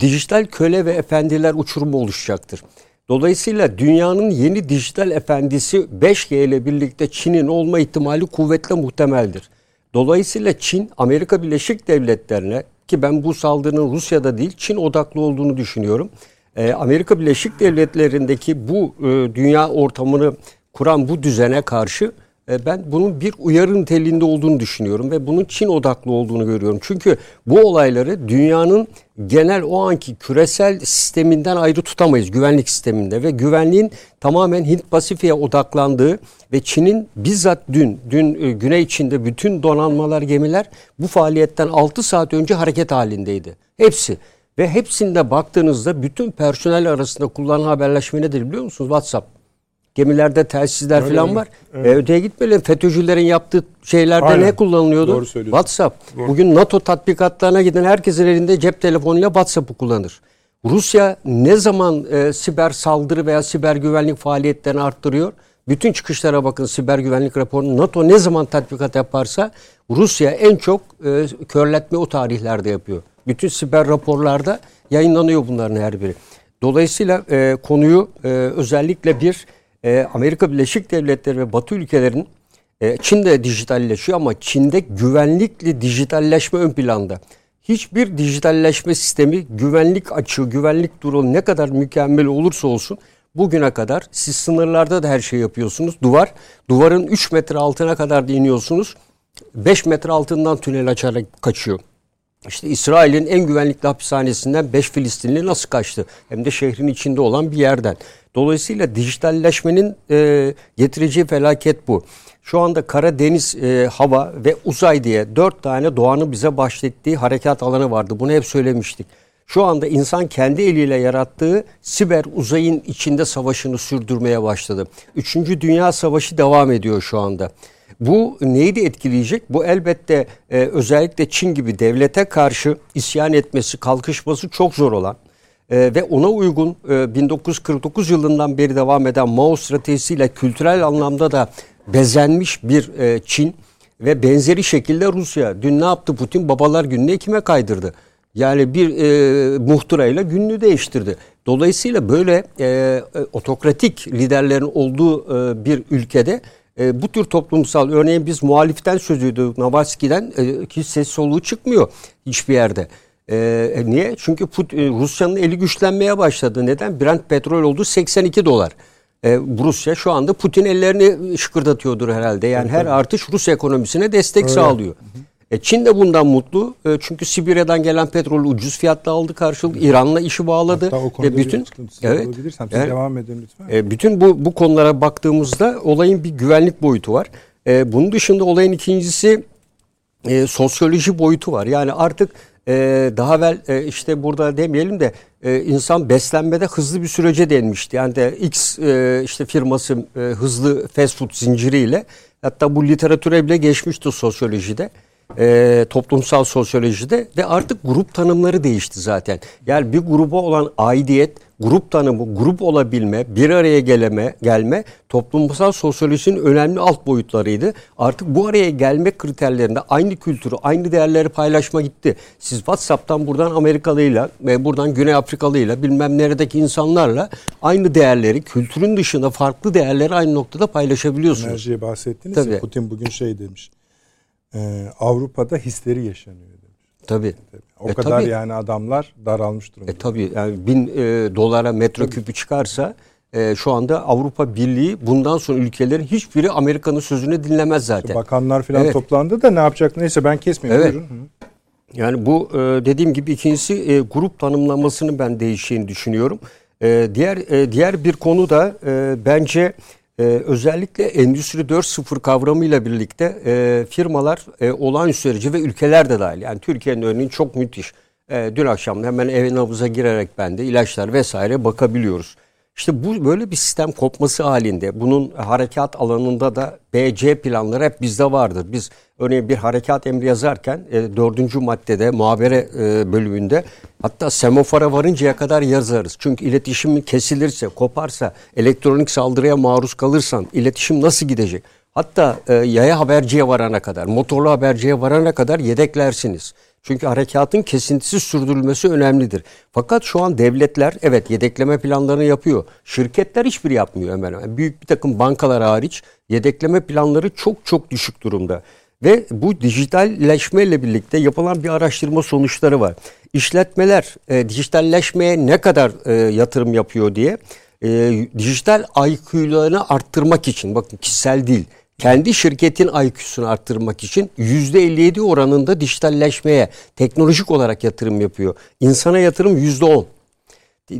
S2: dijital köle ve efendiler uçurumu oluşacaktır. Dolayısıyla dünyanın yeni dijital efendisi 5G ile birlikte Çin'in olma ihtimali kuvvetle muhtemeldir. Dolayısıyla Çin Amerika Birleşik Devletleri'ne ki ben bu saldırının Rusya'da değil Çin odaklı olduğunu düşünüyorum. Ee, Amerika Birleşik Devletleri'ndeki bu e, dünya ortamını kuran bu düzene karşı ben bunun bir uyarı niteliğinde olduğunu düşünüyorum ve bunun Çin odaklı olduğunu görüyorum. Çünkü bu olayları dünyanın genel o anki küresel sisteminden ayrı tutamayız güvenlik sisteminde ve güvenliğin tamamen Hint Pasifik'e odaklandığı ve Çin'in bizzat dün dün e, Güney Çin'de bütün donanmalar gemiler bu faaliyetten 6 saat önce hareket halindeydi. Hepsi ve hepsinde baktığınızda bütün personel arasında kullanılan haberleşme nedir biliyor musunuz? WhatsApp. Gemilerde telsizler Öyle falan mi? var. Evet. E, öteye gitmeyelim. FETÖ'cülerin yaptığı şeylerde Aynen. ne kullanılıyordu? Doğru WhatsApp. Doğru. Bugün NATO tatbikatlarına giden herkesin elinde cep telefonuyla WhatsApp'ı kullanır. Rusya ne zaman e, siber saldırı veya siber güvenlik faaliyetlerini arttırıyor? Bütün çıkışlara bakın siber güvenlik raporunu. NATO ne zaman tatbikat yaparsa Rusya en çok e, körletme o tarihlerde yapıyor. Bütün siber raporlarda yayınlanıyor bunların her biri. Dolayısıyla e, konuyu e, özellikle bir e, Amerika Birleşik Devletleri ve Batı ülkelerin e, Çin de dijitalleşiyor ama Çin'de güvenlikli dijitalleşme ön planda. Hiçbir dijitalleşme sistemi güvenlik açığı, güvenlik durumu ne kadar mükemmel olursa olsun bugüne kadar siz sınırlarda da her şeyi yapıyorsunuz. Duvar, duvarın 3 metre altına kadar da iniyorsunuz. 5 metre altından tünel açarak kaçıyor. İşte İsrail'in en güvenlikli hapishanesinden 5 Filistinli nasıl kaçtı? Hem de şehrin içinde olan bir yerden. Dolayısıyla dijitalleşmenin e, getireceği felaket bu. Şu anda kara, deniz, e, hava ve uzay diye dört tane doğanın bize bahsettiği harekat alanı vardı. Bunu hep söylemiştik. Şu anda insan kendi eliyle yarattığı siber uzayın içinde savaşını sürdürmeye başladı. Üçüncü Dünya Savaşı devam ediyor şu anda. Bu neyi de etkileyecek? Bu elbette e, özellikle Çin gibi devlete karşı isyan etmesi, kalkışması çok zor olan e, ve ona uygun e, 1949 yılından beri devam eden Mao stratejisiyle kültürel anlamda da bezenmiş bir e, Çin ve benzeri şekilde Rusya. Dün ne yaptı Putin? Babalar gününü Ekim'e kaydırdı. Yani bir e, muhtırayla gününü değiştirdi. Dolayısıyla böyle e, otokratik liderlerin olduğu e, bir ülkede e, bu tür toplumsal örneğin biz muhaliften söz ediyorduk Navalski'den e, ki ses soluğu çıkmıyor hiçbir yerde. E, e niye? Çünkü Put, e, Rusya'nın eli güçlenmeye başladı. Neden? Brent petrol oldu 82 dolar. E, Rusya şu anda Putin ellerini şıkırdatıyordur herhalde. Yani her artış Rus ekonomisine destek Öyle. sağlıyor. E, Çin de bundan mutlu. E, çünkü Sibirya'dan gelen petrol ucuz fiyatla aldı karşılık. İran'la işi bağladı.
S1: Hatta o konuda
S2: e, bütün
S1: evet, siz evet, devam edin lütfen.
S2: E, bütün bu bu konulara baktığımızda olayın bir güvenlik boyutu var. E, bunun dışında olayın ikincisi e, sosyoloji boyutu var. Yani artık e, daha evvel e, işte burada demeyelim de e, insan beslenmede hızlı bir sürece denmişti. Yani de X e, işte firması hızlı fast food zinciriyle hatta bu literatüre bile geçmişti sosyolojide e, toplumsal sosyolojide ve artık grup tanımları değişti zaten. Yani bir gruba olan aidiyet, grup tanımı, grup olabilme, bir araya geleme, gelme toplumsal sosyolojinin önemli alt boyutlarıydı. Artık bu araya gelme kriterlerinde aynı kültürü, aynı değerleri paylaşma gitti. Siz WhatsApp'tan buradan Amerikalıyla ve buradan Güney Afrikalıyla bilmem neredeki insanlarla aynı değerleri, kültürün dışında farklı değerleri aynı noktada paylaşabiliyorsunuz.
S1: Enerjiye bahsettiniz Tabii. ya Putin bugün şey demiş e, Avrupa'da histeri yaşanıyor demiş.
S2: Tabii.
S1: O e, kadar tabii. yani adamlar daralmış durumda.
S2: E tabii yani bin e, dolara metro küpü çıkarsa e, şu anda Avrupa Birliği bundan sonra ülkelerin hiçbiri Amerika'nın sözünü dinlemez zaten. İşte
S1: bakanlar falan evet. toplandı da ne yapacak neyse ben kesmeyeyim. Evet. Buyurun.
S2: Yani bu e, dediğim gibi ikincisi e, grup tanımlamasını ben değişeceğini düşünüyorum. E, diğer e, diğer bir konu da e, bence ee, özellikle Endüstri 4.0 kavramıyla birlikte e, firmalar e, olağanüstü derece ve ülkeler de dahil. Yani Türkiye'nin örneğin çok müthiş. E, dün akşam hemen evin havuza girerek ben de ilaçlar vesaire bakabiliyoruz. İşte bu böyle bir sistem kopması halinde bunun harekat alanında da BC planları hep bizde vardır. Biz örneğin bir harekat emri yazarken e, dördüncü maddede muhabere e, bölümünde hatta semafora varıncaya kadar yazarız. Çünkü iletişim kesilirse, koparsa, elektronik saldırıya maruz kalırsan iletişim nasıl gidecek? Hatta e, yaya haberciye varana kadar, motorlu haberciye varana kadar yedeklersiniz. Çünkü harekatın kesintisiz sürdürülmesi önemlidir. Fakat şu an devletler evet yedekleme planlarını yapıyor. Şirketler hiçbir yapmıyor hemen hemen. Büyük bir takım bankalar hariç yedekleme planları çok çok düşük durumda. Ve bu dijitalleşmeyle birlikte yapılan bir araştırma sonuçları var. İşletmeler e, dijitalleşmeye ne kadar e, yatırım yapıyor diye e, dijital IQ'larını arttırmak için bakın kişisel değil kendi şirketin IQ'sunu arttırmak için %57 oranında dijitalleşmeye teknolojik olarak yatırım yapıyor. İnsana yatırım %10.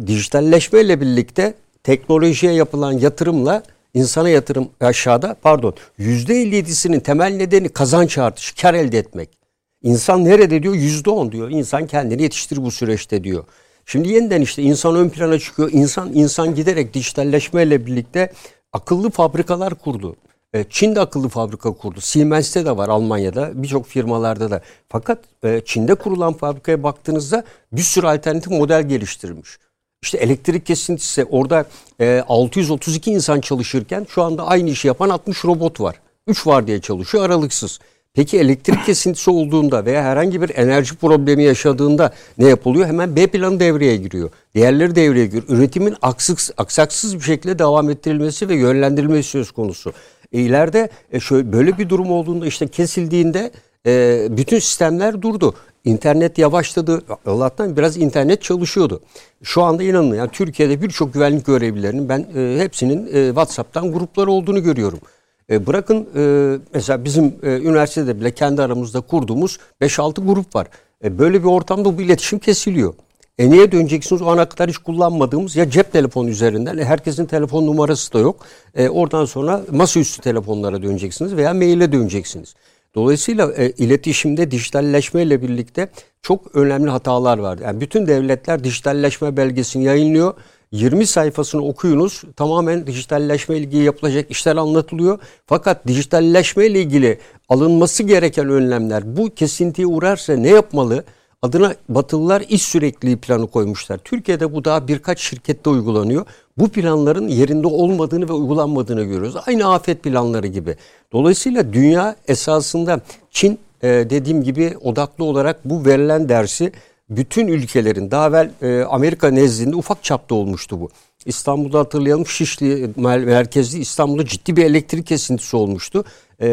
S2: Dijitalleşme ile birlikte teknolojiye yapılan yatırımla insana yatırım aşağıda pardon %57'sinin temel nedeni kazanç artışı, kar elde etmek. İnsan nerede diyor? %10 diyor. İnsan kendini yetiştir bu süreçte diyor. Şimdi yeniden işte insan ön plana çıkıyor. İnsan insan giderek dijitalleşmeyle birlikte akıllı fabrikalar kurdu. E, Çin de akıllı fabrika kurdu. Siemens'te de var Almanya'da birçok firmalarda da. Fakat e, Çin'de kurulan fabrikaya baktığınızda bir sürü alternatif model geliştirmiş. İşte elektrik kesintisi orada 632 e, insan çalışırken şu anda aynı işi yapan 60 robot var. 3 var diye çalışıyor aralıksız. Peki elektrik kesintisi olduğunda veya herhangi bir enerji problemi yaşadığında ne yapılıyor? Hemen B planı devreye giriyor. Diğerleri devreye giriyor. Üretimin aksız, aksaksız bir şekilde devam ettirilmesi ve yönlendirilmesi söz konusu. E, ileride e, şöyle böyle bir durum olduğunda işte kesildiğinde e, bütün sistemler durdu. İnternet yavaşladı. Allah'tan biraz internet çalışıyordu. Şu anda inanın yani Türkiye'de birçok güvenlik görevlilerinin ben e, hepsinin e, WhatsApp'tan grupları olduğunu görüyorum. E, bırakın e, mesela bizim e, üniversitede bile kendi aramızda kurduğumuz 5-6 grup var. E, böyle bir ortamda bu iletişim kesiliyor. E niye döneceksiniz? O ana kadar hiç kullanmadığımız ya cep telefonu üzerinden. E herkesin telefon numarası da yok. E oradan sonra masaüstü telefonlara döneceksiniz veya maile döneceksiniz. Dolayısıyla e, iletişimde dijitalleşmeyle birlikte çok önemli hatalar var. Yani bütün devletler dijitalleşme belgesini yayınlıyor. 20 sayfasını okuyunuz. Tamamen dijitalleşme ile ilgili yapılacak işler anlatılıyor. Fakat dijitalleşme ile ilgili alınması gereken önlemler bu kesintiye uğrarsa ne yapmalı? Adına Batılılar iş sürekliliği planı koymuşlar. Türkiye'de bu daha birkaç şirkette uygulanıyor. Bu planların yerinde olmadığını ve uygulanmadığını görüyoruz. Aynı afet planları gibi. Dolayısıyla dünya esasında Çin e, dediğim gibi odaklı olarak bu verilen dersi bütün ülkelerin daha evvel e, Amerika nezdinde ufak çapta olmuştu bu. İstanbul'da hatırlayalım Şişli merkezli İstanbul'da ciddi bir elektrik kesintisi olmuştu. Ee,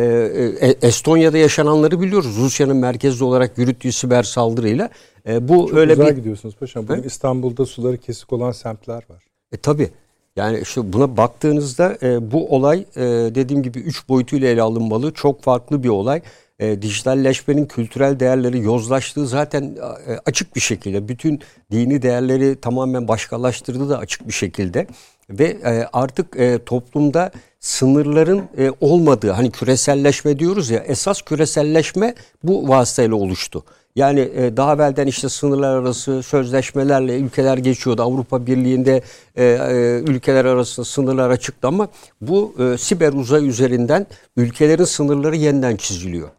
S2: e, Estonya'da yaşananları biliyoruz. Rusya'nın merkezli olarak yürüttüğü siber saldırıyla. E, bu
S1: Çok öyle bir gidiyorsunuz paşam. Bugün İstanbul'da suları kesik olan semtler var.
S2: E tabi. Yani işte buna baktığınızda e, bu olay e, dediğim gibi üç boyutuyla ele alınmalı. Çok farklı bir olay. e, dijitalleşmenin kültürel değerleri yozlaştığı zaten e, açık bir şekilde. Bütün dini değerleri tamamen başkalaştırdığı da açık bir şekilde. Ve e, artık e, toplumda sınırların e, olmadığı hani küreselleşme diyoruz ya esas küreselleşme bu vasıtayla oluştu. Yani e, daha evvelden işte sınırlar arası sözleşmelerle ülkeler geçiyordu. Avrupa Birliği'nde e, e, ülkeler arasında sınırlar açıktı ama bu e, siber uzay üzerinden ülkelerin sınırları yeniden çiziliyor.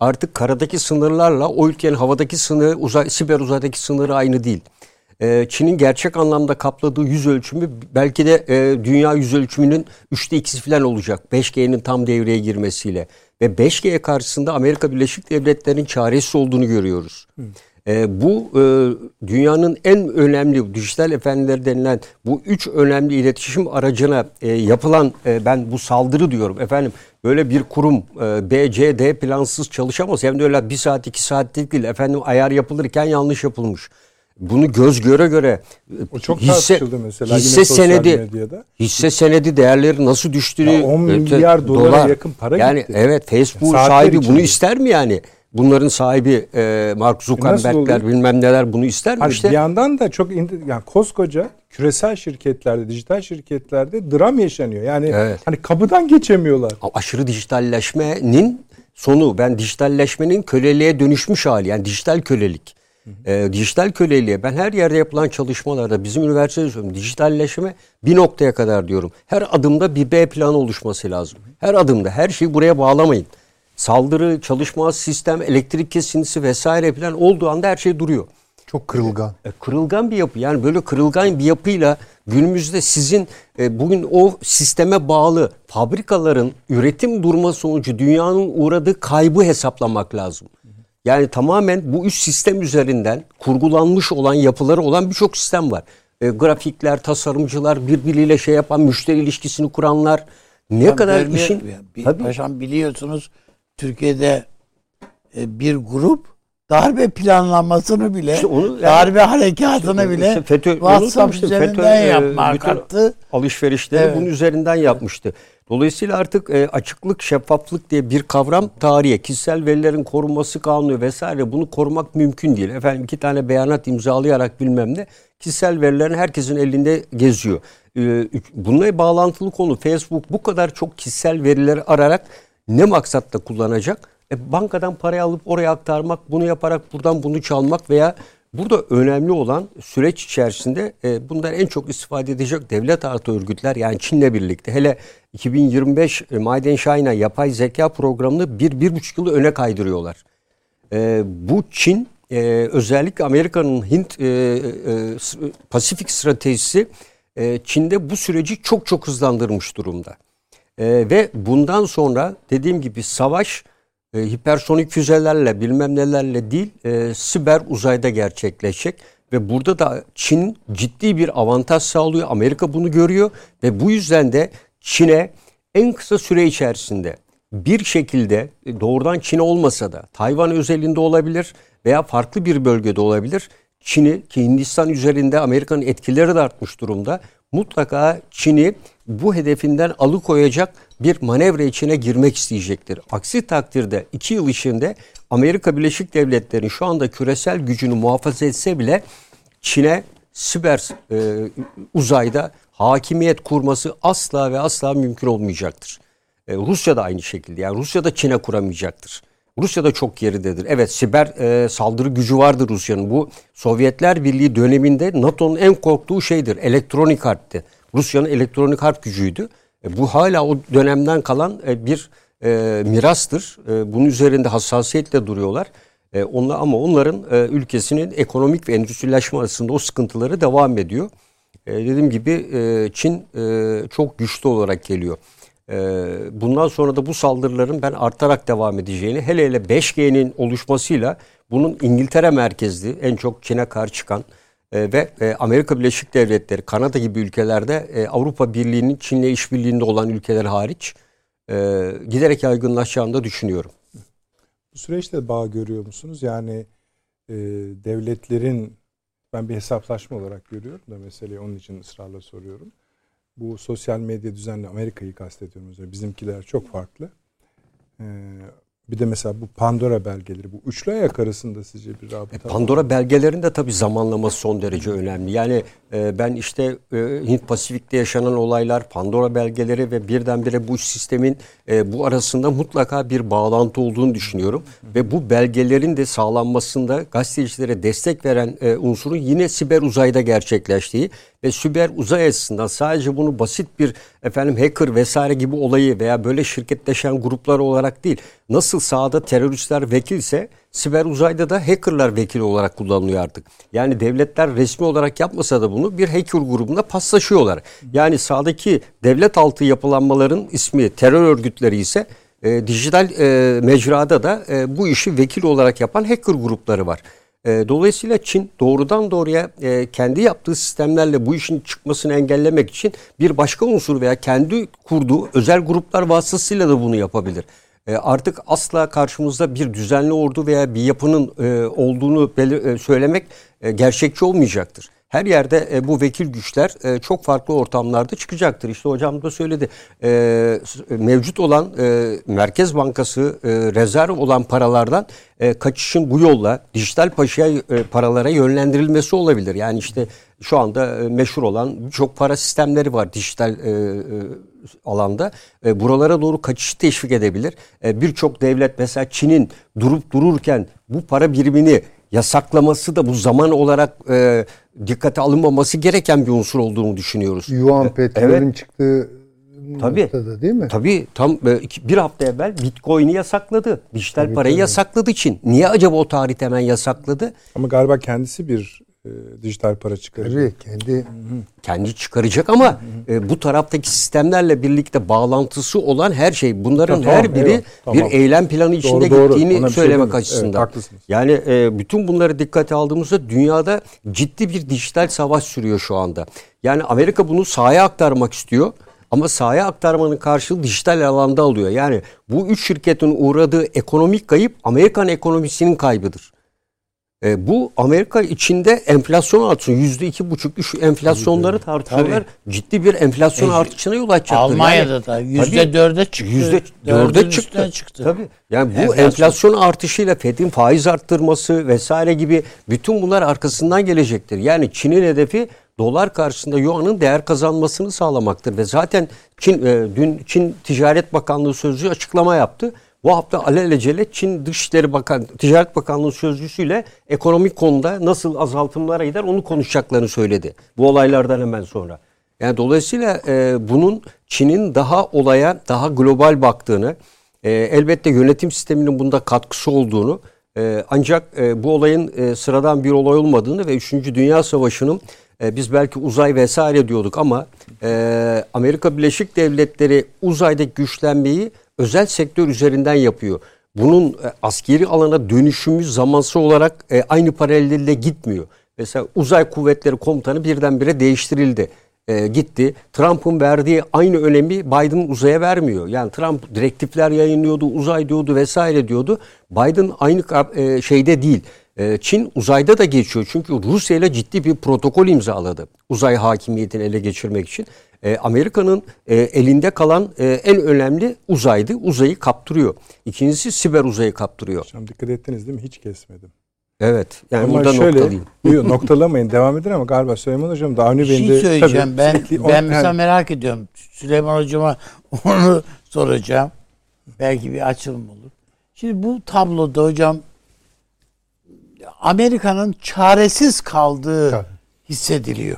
S2: Artık karadaki sınırlarla o ülkenin havadaki sınırı, uzay, siber uzaydaki sınırı aynı değil. E, Çin'in gerçek anlamda kapladığı yüz ölçümü belki de e, dünya yüz ölçümünün üçte ikisi falan olacak. 5G'nin tam devreye girmesiyle. Ve 5G karşısında Amerika Birleşik Devletleri'nin çaresiz olduğunu görüyoruz. E, bu e, dünyanın en önemli dijital efendileri denilen bu üç önemli iletişim aracına e, yapılan e, ben bu saldırı diyorum efendim böyle bir kurum e, BCD plansız çalışamaz. Hem de öyle bir saat iki saat değil efendim ayar yapılırken yanlış yapılmış. Bunu göz göre göre
S1: o çok hisse, mesela
S2: hisse senedi medyada. hisse senedi değerleri nasıl düştüğünü
S1: ya 10 milyar dolara dolar, yakın para
S2: yani
S1: gitti.
S2: evet Facebook Saatler sahibi içinde. bunu ister mi yani? Bunların sahibi e, Mark Zuckerberg'ler bilmem neler bunu ister mi
S1: Hayır,
S2: işte?
S1: Bir yandan da çok yani koskoca küresel şirketlerde, dijital şirketlerde dram yaşanıyor. Yani evet. hani kapıdan geçemiyorlar.
S2: Aşırı dijitalleşmenin sonu ben dijitalleşmenin köleliğe dönüşmüş hali yani dijital kölelik. E, dijital köleliğe ben her yerde yapılan çalışmalarda bizim üniversitede söylüyorum dijitalleşme bir noktaya kadar diyorum. Her adımda bir B planı oluşması lazım. Her adımda her şeyi buraya bağlamayın. Saldırı, çalışma sistem, elektrik kesintisi vesaire falan olduğu anda her şey duruyor.
S3: Çok kırılgan.
S2: E, kırılgan bir yapı. Yani böyle kırılgan bir yapıyla günümüzde sizin e, bugün o sisteme bağlı fabrikaların üretim durma sonucu dünyanın uğradığı kaybı hesaplamak lazım. Yani tamamen bu üç sistem üzerinden kurgulanmış olan yapıları olan birçok sistem var. E, grafikler, tasarımcılar, birbiriyle şey yapan, müşteri ilişkisini kuranlar. Ne ya kadar işin...
S4: Bir, Tabii. Paşam biliyorsunuz Türkiye'de e, bir grup darbe planlamasını bile, işte onu, yani, darbe harekatını işte, bile işte FETÖ, WhatsApp üzerinden FETÖ, yapmak kalktı.
S2: Alışverişleri evet. bunun üzerinden yapmıştı. Dolayısıyla artık e, açıklık, şeffaflık diye bir kavram tarihe, kişisel verilerin korunması kanunu vesaire bunu korumak mümkün değil. Efendim iki tane beyanat imzalayarak bilmem ne kişisel verilerin herkesin elinde geziyor. E, bununla bağlantılı konu Facebook bu kadar çok kişisel verileri ararak ne maksatta kullanacak? E, bankadan parayı alıp oraya aktarmak, bunu yaparak buradan bunu çalmak veya Burada önemli olan süreç içerisinde e, bundan en çok istifade edecek devlet artı örgütler yani Çin'le birlikte hele 2025 e, Maden Şahin'a yapay zeka programını bir, bir buçuk yıl öne kaydırıyorlar. E, bu Çin e, özellikle Amerika'nın Hint e, e, Pasifik stratejisi e, Çin'de bu süreci çok çok hızlandırmış durumda. E, ve bundan sonra dediğim gibi savaş e, hipersonik füzelerle bilmem nelerle değil e, siber uzayda gerçekleşecek. Ve burada da Çin ciddi bir avantaj sağlıyor. Amerika bunu görüyor ve bu yüzden de Çin'e en kısa süre içerisinde bir şekilde e, doğrudan Çin olmasa da Tayvan özelinde olabilir veya farklı bir bölgede olabilir. Çin'i ki Hindistan üzerinde Amerika'nın etkileri de artmış durumda. Mutlaka Çin'i bu hedefinden alıkoyacak bir manevra içine girmek isteyecektir. Aksi takdirde iki yıl içinde Amerika Birleşik Devletleri'nin şu anda küresel gücünü muhafaza etse bile Çin'e siber e, uzayda hakimiyet kurması asla ve asla mümkün olmayacaktır. E, Rusya da aynı şekilde. Yani Rusya da Çin'e kuramayacaktır. Rusya da çok geridedir. Evet siber e, saldırı gücü vardır Rusya'nın. Bu Sovyetler Birliği döneminde NATO'nun en korktuğu şeydir. Elektronik harpti. Rusya'nın elektronik harp gücüydü. E, bu hala o dönemden kalan e, bir e, mirastır. E, bunun üzerinde hassasiyetle duruyorlar. E, onlar, ama onların e, ülkesinin ekonomik ve endüstrileşme arasında o sıkıntıları devam ediyor. E, dediğim gibi e, Çin e, çok güçlü olarak geliyor. E, bundan sonra da bu saldırıların ben artarak devam edeceğini, hele hele 5G'nin oluşmasıyla bunun İngiltere merkezli en çok Çin'e karşı çıkan e, ve e, Amerika Birleşik Devletleri, Kanada gibi ülkelerde e, Avrupa Birliği'nin Çin'le işbirliğinde olan ülkeler hariç giderek yaygınlaşacağını da düşünüyorum.
S1: Bu süreçte bağ görüyor musunuz? Yani devletlerin ben bir hesaplaşma olarak görüyorum da meseleyi onun için ısrarla soruyorum. Bu sosyal medya düzenli Amerika'yı kastediyorum. Bizimkiler çok farklı. Ee, Bir de mesela bu Pandora belgeleri, bu üçlü ayak arasında sizce bir rabıta
S2: e, Pandora belgelerinde tabii zamanlaması son derece önemli. Yani e, ben işte e, Hint Pasifik'te yaşanan olaylar, Pandora belgeleri ve birdenbire bu sistemin e, bu arasında mutlaka bir bağlantı olduğunu düşünüyorum. Ve bu belgelerin de sağlanmasında gazetecilere destek veren e, unsurun yine siber uzayda gerçekleştiği ve siber uzay açısından sadece bunu basit bir efendim hacker vesaire gibi olayı veya böyle şirketleşen gruplar olarak değil. Nasıl sahada teröristler vekilse siber uzayda da hackerlar vekili olarak kullanılıyor artık. Yani devletler resmi olarak yapmasa da bunu bir hacker grubunda paslaşıyorlar. Yani sahadaki devlet altı yapılanmaların ismi terör örgütleri ise e, dijital e, mecrada da e, bu işi vekil olarak yapan hacker grupları var. E, dolayısıyla Çin doğrudan doğruya e, kendi yaptığı sistemlerle bu işin çıkmasını engellemek için bir başka unsur veya kendi kurduğu özel gruplar vasıtasıyla da bunu yapabilir. E, artık asla karşımızda bir düzenli ordu veya bir yapının olduğunu söylemek gerçekçi olmayacaktır her yerde e, bu vekil güçler e, çok farklı ortamlarda çıkacaktır. İşte hocam da söyledi. E, mevcut olan e, Merkez Bankası e, rezerv olan paralardan e, kaçışın bu yolla dijital paşaya e, paralara yönlendirilmesi olabilir. Yani işte şu anda e, meşhur olan birçok para sistemleri var dijital e, e, alanda. E, buralara doğru kaçışı teşvik edebilir. E, birçok devlet mesela Çin'in durup dururken bu para birimini yasaklaması da bu zaman olarak e, dikkate alınmaması gereken bir unsur olduğunu düşünüyoruz.
S3: Yuan petrolün evet. çıktığı
S2: Tabii. noktada değil mi? Tabii tam e, bir hafta evvel Bitcoin'i yasakladı. Dijital tabii, parayı tabii. yasakladı için. Niye acaba o tarih hemen yasakladı?
S1: Ama galiba kendisi bir e, dijital para çıkaracak.
S3: Tabii kendi
S2: kendi çıkaracak ama e, bu taraftaki sistemlerle birlikte bağlantısı olan her şey bunların tamam, her biri evet, tamam. bir eylem planı içinde doğru, gittiğini doğru. söylemek şey açısından. Evet, yani e, bütün bunları dikkate aldığımızda dünyada ciddi bir dijital savaş sürüyor şu anda. Yani Amerika bunu sahaya aktarmak istiyor. Ama sahaya aktarmanın karşılığı dijital alanda alıyor. Yani bu üç şirketin uğradığı ekonomik kayıp Amerikan ekonomisinin kaybıdır. E, bu Amerika içinde enflasyon artışı yüzde iki buçuk üç enflasyonları tartışıyorlar. Tabii. Ciddi bir enflasyon e, artışına yol açacaktır.
S4: Almanya'da yani, da yüzde dörde çıktı. Yüzde dörde çıktı.
S2: çıktı. Tabii. Yani bu enflasyon, enflasyon artışıyla Fed'in faiz arttırması vesaire gibi bütün bunlar arkasından gelecektir. Yani Çin'in hedefi dolar karşısında yuanın değer kazanmasını sağlamaktır ve zaten Çin e, dün Çin Ticaret Bakanlığı sözcüsü açıklama yaptı. Bu hafta alelacele Çin Dışişleri Bakan, Ticaret Bakanlığı sözcüsüyle ekonomik konuda nasıl azaltımlara gider onu konuşacaklarını söyledi. Bu olaylardan hemen sonra. Yani dolayısıyla e, bunun Çin'in daha olaya daha global baktığını, e, elbette yönetim sisteminin bunda katkısı olduğunu, e, ancak e, bu olayın e, sıradan bir olay olmadığını ve 3. Dünya Savaşı'nın e, biz belki uzay vesaire diyorduk ama e, Amerika Birleşik Devletleri uzaydaki güçlenmeyi özel sektör üzerinden yapıyor. Bunun e, askeri alana dönüşümü zamansal olarak e, aynı paralelde gitmiyor. Mesela uzay kuvvetleri komutanı birdenbire değiştirildi. E, gitti. Trump'ın verdiği aynı önemi Biden uzaya vermiyor. Yani Trump direktifler yayınlıyordu, uzay diyordu vesaire diyordu. Biden aynı e, şeyde değil. E, Çin uzayda da geçiyor. Çünkü Rusya ile ciddi bir protokol imzaladı. Uzay hakimiyetini ele geçirmek için e, Amerika'nın e, elinde kalan e, en önemli uzaydı. Uzayı kaptırıyor. İkincisi siber uzayı kaptırıyor.
S1: Hocam dikkat ettiniz değil mi? Hiç kesmedim.
S2: Evet. Yani ama burada şöyle, noktalayayım.
S1: Yok noktalamayın. devam edin ama galiba Süleyman Hocam da Avni
S4: Bey'in de... Bir şey söyleyeceğim. Tabii, ben, ben on, mesela yani... merak ediyorum. Süleyman Hocam'a onu soracağım. Belki bir açılım olur. Şimdi bu tabloda hocam Amerika'nın çaresiz kaldığı Tabii. hissediliyor.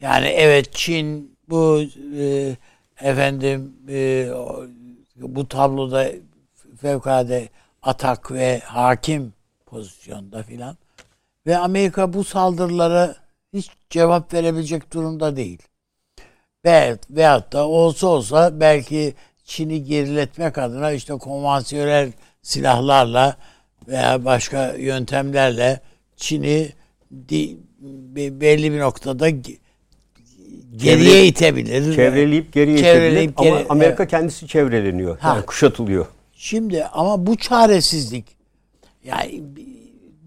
S4: Yani evet Çin bu e, efendim e, bu tabloda fevkalade atak ve hakim pozisyonda filan. Ve Amerika bu saldırılara hiç cevap verebilecek durumda değil. Ve veyahut da olsa olsa belki Çin'i geriletmek adına işte konvansiyonel silahlarla veya başka yöntemlerle Çin'i belli bir noktada geriye itebilir.
S2: Çevreleyip geriye çevreleyip itebilir. Geri, ama Amerika evet. kendisi çevreleniyor. Ha. Yani kuşatılıyor.
S4: Şimdi ama bu çaresizlik yani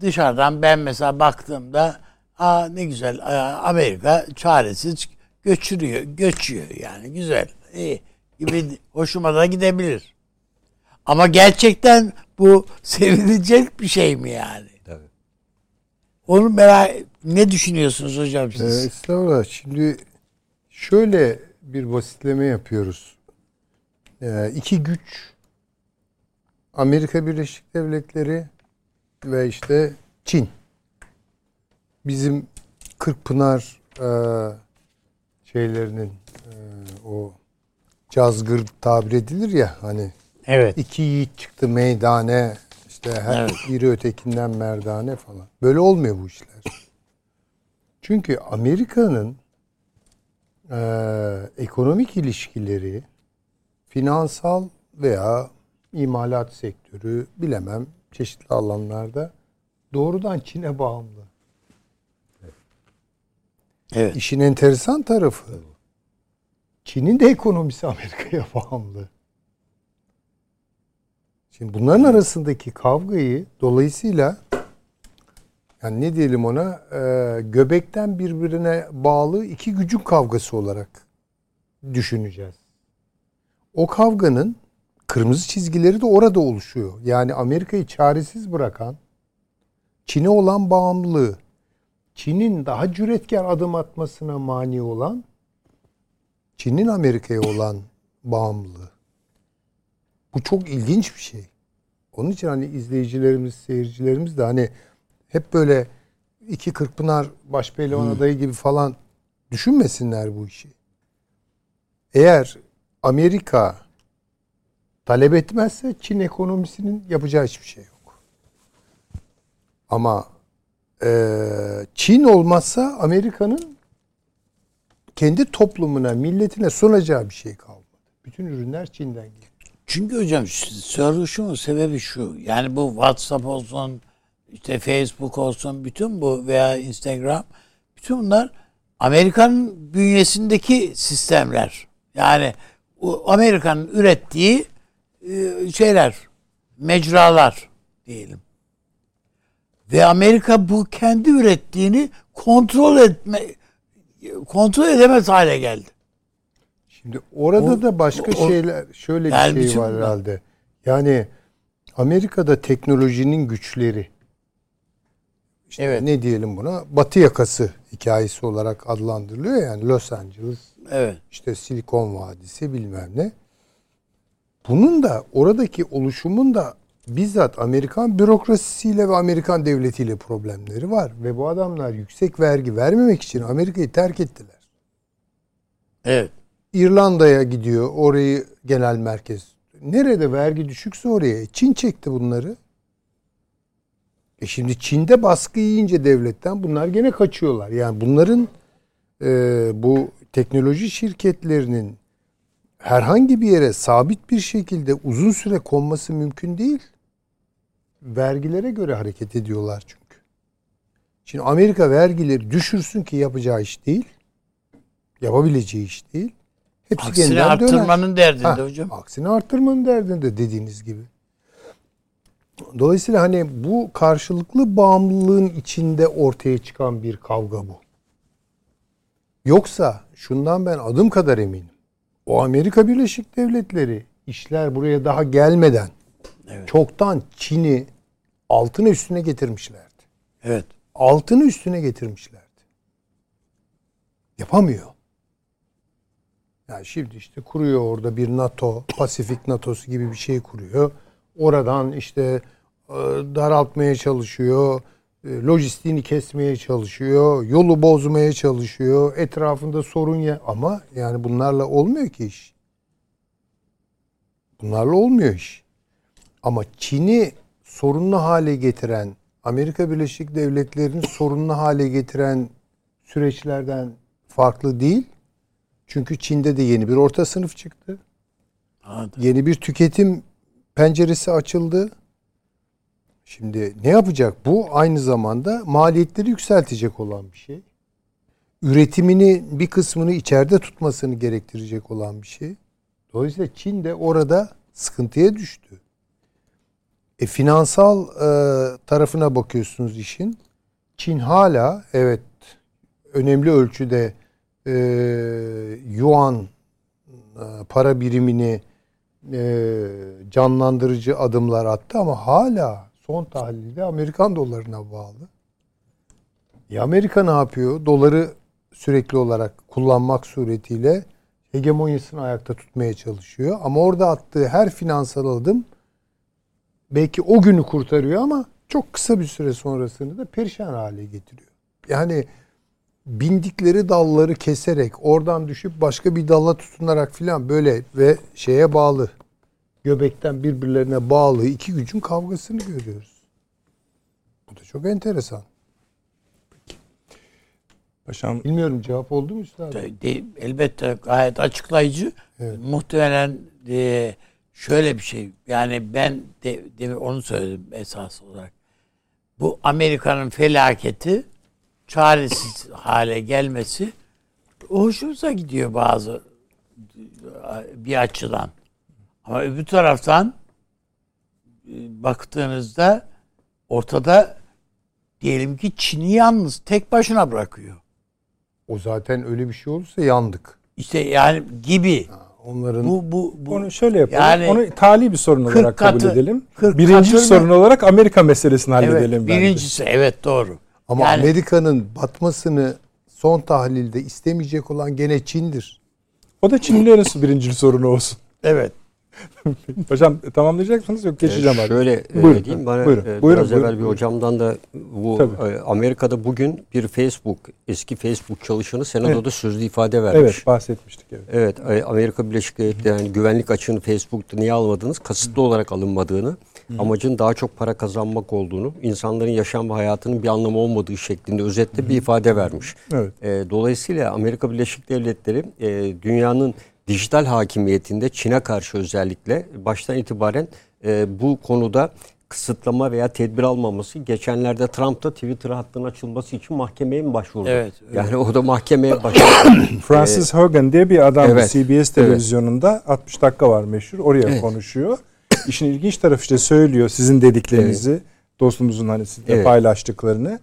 S4: dışarıdan ben mesela baktığımda aa ne güzel Amerika çaresiz göçürüyor, göçüyor yani güzel, iyi gibi hoşuma da gidebilir. Ama gerçekten bu sevilecek bir şey mi yani? Tabii. Onu merak ne düşünüyorsunuz hocam siz?
S3: Ee, estağfurullah. Şimdi şöyle bir basitleme yapıyoruz. Ee, iki güç Amerika Birleşik Devletleri ve işte Çin. Bizim Kırkpınar e, şeylerinin e, o cazgır tabir edilir ya hani
S4: evet.
S3: iki yiğit çıktı meydane işte her evet. biri ötekinden merdane falan. Böyle olmuyor bu işler. Çünkü Amerika'nın e, ekonomik ilişkileri finansal veya imalat sektörü bilemem çeşitli alanlarda doğrudan Çin'e bağımlı. Evet. İşin enteresan tarafı Çin'in de ekonomisi Amerika'ya bağımlı. Şimdi bunların arasındaki kavgayı dolayısıyla yani ne diyelim ona e, göbekten birbirine bağlı iki gücün kavgası olarak düşüneceğiz. O kavganın kırmızı çizgileri de orada oluşuyor. Yani Amerika'yı çaresiz bırakan Çin'e olan bağımlılığı, Çin'in daha cüretkar adım atmasına mani olan Çin'in Amerika'ya olan bağımlılığı. Bu çok ilginç bir şey. Onun için hani izleyicilerimiz, seyircilerimiz de hani hep böyle iki Kırkpınar Başpehlivan hmm. adayı gibi falan düşünmesinler bu işi. Eğer Amerika talep etmezse Çin ekonomisinin yapacağı hiçbir şey yok. Ama e, Çin olmazsa Amerika'nın kendi toplumuna, milletine sunacağı bir şey kalmadı. Bütün ürünler Çin'den geliyor.
S4: Çünkü hocam soruşun sebebi şu. Yani bu WhatsApp olsun, işte Facebook olsun, bütün bu veya Instagram, bütün bunlar Amerika'nın bünyesindeki sistemler. Yani Amerika'nın ürettiği e, şeyler, mecralar diyelim. Ve Amerika bu kendi ürettiğini kontrol etme kontrol edemez hale geldi.
S3: Şimdi orada o, da başka o, şeyler şöyle bir şey var herhalde. Yani Amerika'da teknolojinin güçleri işte evet. ne diyelim buna Batı yakası hikayesi olarak adlandırılıyor yani Los Angeles.
S4: Evet.
S3: İşte Silikon Vadisi bilmem ne. Bunun da oradaki oluşumun da bizzat Amerikan bürokrasisiyle ve Amerikan devletiyle problemleri var. Ve bu adamlar yüksek vergi vermemek için Amerika'yı terk ettiler.
S4: Evet.
S3: İrlanda'ya gidiyor. Orayı genel merkez. Nerede vergi düşükse oraya. Çin çekti bunları. E şimdi Çin'de baskı yiyince devletten bunlar gene kaçıyorlar. Yani bunların e, bu teknoloji şirketlerinin herhangi bir yere sabit bir şekilde uzun süre konması mümkün değil. Vergilere göre hareket ediyorlar çünkü. Şimdi Amerika vergileri düşürsün ki yapacağı iş değil. Yapabileceği iş değil.
S4: Hepsi aksine arttırmanın döner. derdinde ha, hocam.
S3: Aksine arttırmanın derdinde dediğiniz gibi. Dolayısıyla hani bu karşılıklı bağımlılığın içinde ortaya çıkan bir kavga bu. Yoksa şundan ben adım kadar eminim. O Amerika Birleşik Devletleri işler buraya daha gelmeden evet. çoktan Çin'i altını üstüne getirmişlerdi.
S4: Evet.
S3: Altını üstüne getirmişlerdi. Yapamıyor. Yani şimdi işte kuruyor orada bir NATO, Pasifik NATO'su gibi bir şey kuruyor. Oradan işte e, daraltmaya çalışıyor. E, lojistiğini kesmeye çalışıyor. Yolu bozmaya çalışıyor. Etrafında sorun ya ama yani bunlarla olmuyor ki iş. Bunlarla olmuyor iş. Ama Çin'i sorunlu hale getiren Amerika Birleşik Devletleri'nin sorunlu hale getiren süreçlerden farklı değil. Çünkü Çin'de de yeni bir orta sınıf çıktı. Hadi. Yeni bir tüketim penceresi açıldı. Şimdi ne yapacak? Bu aynı zamanda maliyetleri yükseltecek olan bir şey. Üretimini bir kısmını içeride tutmasını gerektirecek olan bir şey. Dolayısıyla Çin de orada sıkıntıya düştü. E, finansal e, tarafına bakıyorsunuz işin. Çin hala evet önemli ölçüde e, yuan e, para birimini canlandırıcı adımlar attı ama hala son tahlilde Amerikan dolarına bağlı. E Amerika ne yapıyor? Doları sürekli olarak kullanmak suretiyle hegemonyasını ayakta tutmaya çalışıyor. Ama orada attığı her finansal adım belki o günü kurtarıyor ama çok kısa bir süre sonrasını da perişan hale getiriyor. Yani bindikleri dalları keserek oradan düşüp başka bir dalla tutunarak filan böyle ve şeye bağlı göbekten birbirlerine bağlı iki gücün kavgasını görüyoruz. Bu da çok enteresan.
S1: Paşam
S3: bilmiyorum cevap oldu mu üstad?
S4: Elbette gayet açıklayıcı. Evet. Muhtemelen e, şöyle bir şey. Yani ben de, de onu söyledim esas olarak. Bu Amerika'nın felaketi çaresiz hale gelmesi hoşumuza gidiyor bazı bir açıdan. Ama öbür taraftan e, baktığınızda ortada diyelim ki Çin'i yalnız tek başına bırakıyor.
S3: O zaten öyle bir şey olursa yandık.
S4: İşte yani gibi. Ha,
S1: onların bu, bu, bu onu şöyle yapalım. Yani, onu tali bir sorun olarak
S4: katı,
S1: kabul edelim. Birinci katı sorun olarak Amerika meselesini halledelim
S4: evet, Birincisi bence. evet doğru.
S3: Ama yani, Amerika'nın batmasını son tahlilde istemeyecek olan gene Çin'dir.
S1: O da Çinlilerin birinci sorunu olsun.
S4: Evet.
S1: Hocam tamamlayacaksınız yok geçeceğim
S2: ee, Şöyle e, buyurun, diyeyim bana buyurun, e, buyurun, biraz buyurun, evvel bir hocamdan da bu e, Amerika'da bugün bir Facebook eski Facebook çalışanı senadoda evet. sözlü ifade vermiş.
S1: Evet bahsetmiştik. Evet,
S2: evet e, Amerika Birleşik Devletleri yani güvenlik açığını Facebook'ta niye almadınız? Kasıtlı Hı. olarak alınmadığını, Hı. amacın daha çok para kazanmak olduğunu, insanların yaşam ve hayatının bir anlamı olmadığı şeklinde özetle Hı. bir ifade vermiş. Evet. E, dolayısıyla Amerika Birleşik Devletleri e, dünyanın dijital hakimiyetinde Çin'e karşı özellikle baştan itibaren e, bu konuda kısıtlama veya tedbir almaması geçenlerde Trump'ta Twitter hattının açılması için mahkemeye mi başvurdu? Evet. evet. Yani o da mahkemeye başvurdu.
S1: Francis Hogan diye bir adam evet, CBS televizyonunda evet. 60 dakika var meşhur oraya evet. konuşuyor. İşin ilginç tarafı işte söylüyor sizin dediklerinizi evet. dostumuzun hani sizle evet. paylaştıklarını.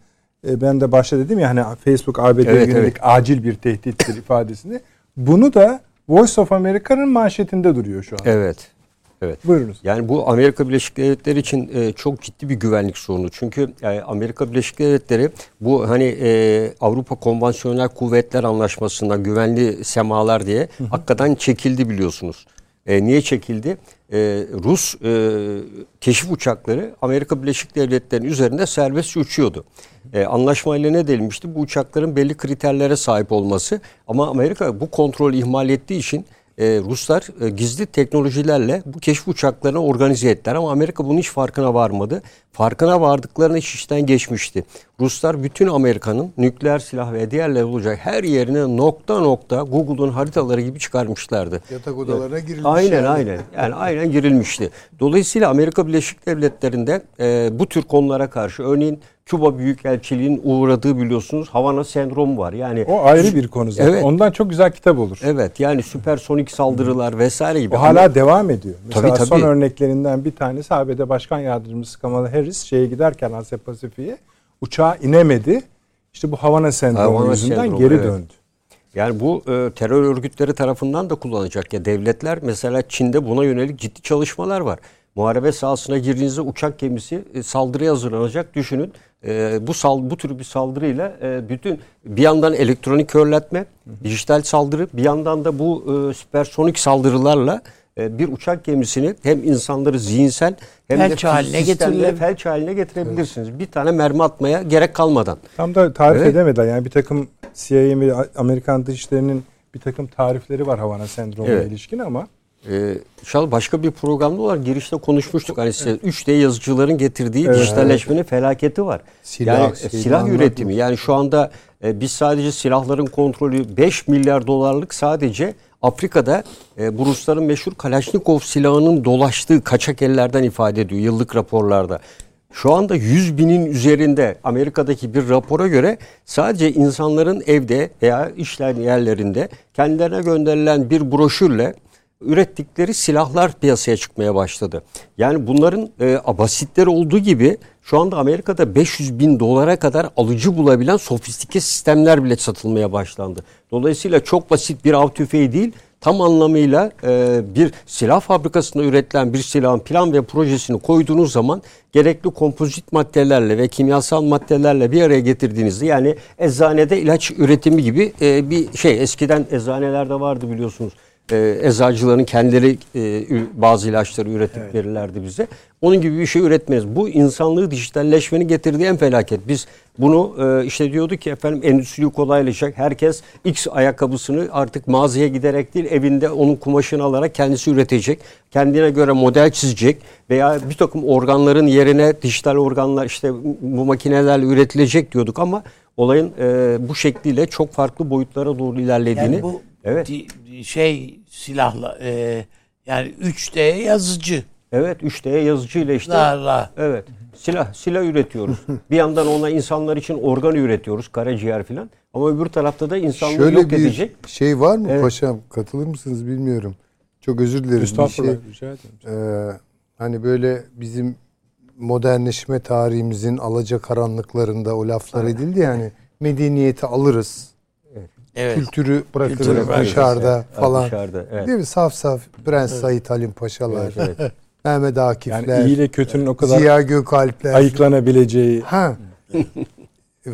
S1: E, ben de başta dedim ya hani Facebook ABD evet, yönelik evet. acil bir tehdittir ifadesini. Bunu da Voice of America'nın manşetinde duruyor şu an.
S2: Evet. Evet.
S1: Buyurunuz.
S2: Yani bu Amerika Birleşik Devletleri için e, çok ciddi bir güvenlik sorunu. Çünkü e, Amerika Birleşik Devletleri bu hani e, Avrupa Konvansiyonel Kuvvetler Anlaşması'ndan güvenli semalar diye hı hı. hakikaten çekildi biliyorsunuz. E, niye çekildi? E, Rus e, keşif uçakları Amerika Birleşik Devletleri'nin üzerinde serbestçe uçuyordu. E, anlaşmayla ne denilmişti? Bu uçakların belli kriterlere sahip olması. Ama Amerika bu kontrolü ihmal ettiği için e, Ruslar e, gizli teknolojilerle bu keşif uçaklarını organize ettiler ama Amerika bunun hiç farkına varmadı. Farkına vardıklarını iş işten geçmişti. Ruslar bütün Amerika'nın nükleer silah ve diğerleri olacak her yerine nokta nokta Google'un haritaları gibi çıkarmışlardı.
S3: Yatak odalarına girilmiş.
S2: Aynen yani. aynen. Yani aynen girilmişti. Dolayısıyla Amerika Birleşik Devletleri'nde e, bu tür konulara karşı örneğin Küba Büyükelçiliğin uğradığı biliyorsunuz Havana sendromu var. Yani
S1: o ayrı bir konu zaten. Evet. Ondan çok güzel kitap olur.
S2: Evet. Yani süpersonik saldırılar vesaire gibi.
S1: O hala Ama, devam ediyor. Mesela tabii, tabii. son örneklerinden bir tanesi ABD Başkan Yardımcısı Kamala Harris şeye giderken Asya Pasifik'e uçağa inemedi. İşte bu Havana sendromu Havana yüzünden sendromu, geri evet. döndü.
S2: Yani bu e, terör örgütleri tarafından da kullanacak ya devletler mesela Çin'de buna yönelik ciddi çalışmalar var. Muharebe sahasına girdiğinizde uçak gemisi e, saldırıya hazırlanacak düşünün e, bu sal bu tür bir saldırıyla e, bütün bir yandan elektronik körletme, hı hı. dijital saldırı, bir yandan da bu e, süpersonik saldırılarla e, bir uçak gemisini hem insanları zihinsel hem felç
S4: de haline
S2: felç haline getirebilirsiniz. Evet. Bir tane mermi atmaya gerek kalmadan.
S1: Tam da tarif evet. edemeden yani bir takım CIA ve Amerikan dışişlerinin bir takım tarifleri var Havana sendromuna evet. ilişkin ama
S2: ee, başka bir programda olarak girişte konuşmuştuk. Hani size 3D yazıcıların getirdiği evet. dijitalleşmenin felaketi var. Silah, yani e, silah üretimi. Yani şu anda e, biz sadece silahların kontrolü 5 milyar dolarlık sadece Afrika'da e, bu Rusların meşhur Kalashnikov silahının dolaştığı kaçak ellerden ifade ediyor yıllık raporlarda. Şu anda 100 binin üzerinde Amerika'daki bir rapora göre sadece insanların evde veya işler yerlerinde kendilerine gönderilen bir broşürle ürettikleri silahlar piyasaya çıkmaya başladı. Yani bunların e, basitleri olduğu gibi şu anda Amerika'da 500 bin dolara kadar alıcı bulabilen sofistike sistemler bile satılmaya başlandı. Dolayısıyla çok basit bir av tüfeği değil, tam anlamıyla e, bir silah fabrikasında üretilen bir silahın plan ve projesini koyduğunuz zaman gerekli kompozit maddelerle ve kimyasal maddelerle bir araya getirdiğinizde yani eczanede ilaç üretimi gibi e, bir şey eskiden eczanelerde vardı biliyorsunuz e, eczacıların kendileri e, bazı ilaçları üretip evet. verirlerdi bize. Onun gibi bir şey üretmeyiz. Bu insanlığı dijitalleşmenin getirdiği en felaket. Biz bunu e, işte diyorduk ki efendim endüstriyi kolaylaşacak. Herkes X ayakkabısını artık mağazaya giderek değil evinde onun kumaşını alarak kendisi üretecek. Kendine göre model çizecek veya bir takım organların yerine dijital organlar işte bu makinelerle üretilecek diyorduk ama olayın e, bu şekliyle çok farklı boyutlara doğru ilerlediğini. Yani
S4: bu evet. şey silahla e, yani 3D yazıcı.
S2: Evet 3D yazıcı ile işte.
S4: Larla.
S2: Evet. Silah silah üretiyoruz. bir yandan ona insanlar için organ üretiyoruz, karaciğer filan. Ama öbür tarafta da insanlığı Şöyle yok edecek. Şöyle
S3: bir şey var mı evet. paşam? Katılır mısınız bilmiyorum. Çok özür dilerim.
S1: Estağfurullah. Bir şey,
S3: e, hani böyle bizim modernleşme tarihimizin alaca karanlıklarında o laflar edildi yani medeniyeti alırız Evet. Kültürü bırakırız Kültürü dışarıda evet. falan. Dışarıda, evet. Değil mi? Saf saf Prens evet. Said Halim Paşalar. Evet, evet. Mehmet Akifler.
S1: Yani iyi ile kötünün o kadar
S3: Ziya Gökalpler.
S1: Ayıklanabileceği.
S3: Ha.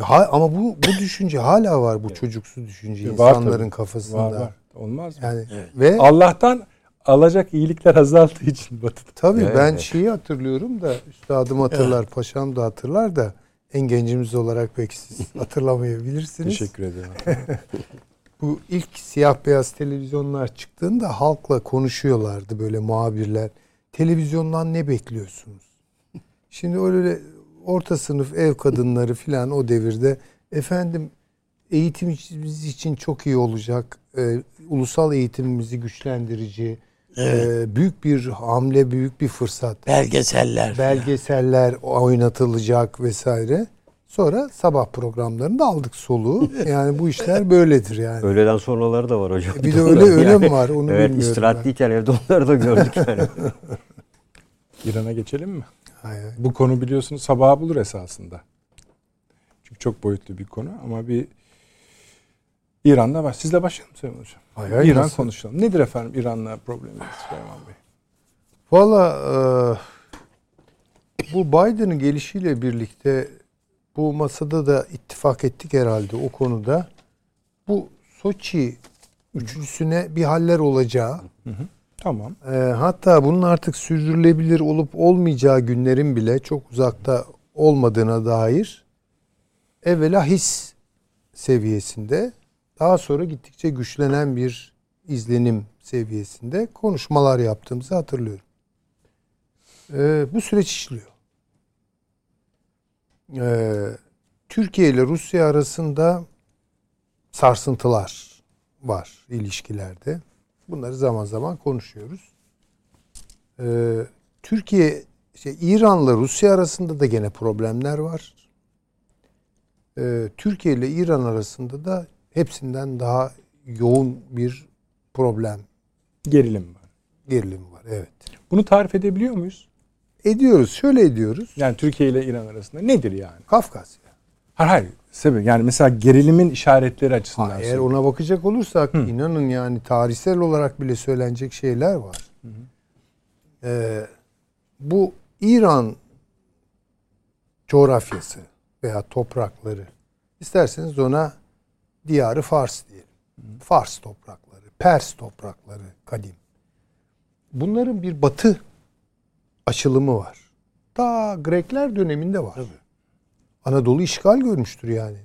S3: ha ama bu bu düşünce hala var bu çocuksu düşünce var insanların tabii. kafasında. Var, var.
S1: Olmaz mı? Yani evet. ve Allah'tan alacak iyilikler azaldığı için batıda.
S3: Tabii evet. ben şeyi hatırlıyorum da üstadım hatırlar, evet. paşam da hatırlar da en gencimiz olarak pek siz hatırlamayabilirsiniz.
S1: Teşekkür ederim.
S3: Bu ilk siyah beyaz televizyonlar çıktığında halkla konuşuyorlardı böyle muhabirler. Televizyondan ne bekliyorsunuz? Şimdi öyle orta sınıf ev kadınları filan o devirde efendim eğitimimiz için çok iyi olacak. E, ulusal eğitimimizi güçlendirici, Evet. Ee, büyük bir hamle, büyük bir fırsat.
S4: Belgeseller.
S3: Belgeseller falan. oynatılacak vesaire. Sonra sabah programlarında aldık soluğu. Yani bu işler böyledir yani.
S2: Öğleden sonraları da var hocam.
S3: Bir de öyle öyle yani, mi var onu evet, bilmiyorum.
S2: istirahatliyken evde onları da gördük yani.
S1: İran'a geçelim mi? Hayır. Bu konu biliyorsunuz sabaha bulur esasında. Çünkü çok boyutlu bir konu ama bir İran'da var. Sizle başlayalım Süleyman Hocam. Hayır, hayır, İran nasıl? konuşalım. Nedir efendim İran'la problemimiz Süleyman Bey?
S3: Valla e, bu Biden'ın gelişiyle birlikte bu masada da ittifak ettik herhalde o konuda. Bu Soçi üçlüsüne bir haller olacağı. Hı hı.
S1: Tamam.
S3: E, hatta bunun artık sürdürülebilir olup olmayacağı günlerin bile çok uzakta olmadığına dair evvela his seviyesinde daha sonra gittikçe güçlenen bir izlenim seviyesinde konuşmalar yaptığımızı hatırlıyorum. Ee, bu süreç işliyor. Ee, Türkiye ile Rusya arasında sarsıntılar var ilişkilerde. Bunları zaman zaman konuşuyoruz. Ee, Türkiye, işte İran'la Rusya arasında da gene problemler var. Ee, Türkiye ile İran arasında da hepsinden daha yoğun bir problem.
S1: Gerilim var.
S3: Gerilim var evet.
S1: Bunu tarif edebiliyor muyuz?
S3: Ediyoruz. Şöyle ediyoruz.
S1: Yani Türkiye ile İran arasında nedir yani?
S3: Kafkasya.
S1: Hayır hayır. Sebep yani mesela gerilimin işaretleri açısından. Ha,
S3: eğer ona bakacak olursak Hı. inanın yani tarihsel olarak bile söylenecek şeyler var. Hı Ee, bu İran coğrafyası veya toprakları isterseniz ona diyarı Fars diyelim. Fars toprakları, Pers toprakları kadim. Bunların bir batı açılımı var. Ta Grekler döneminde var. Tabii. Anadolu işgal görmüştür yani.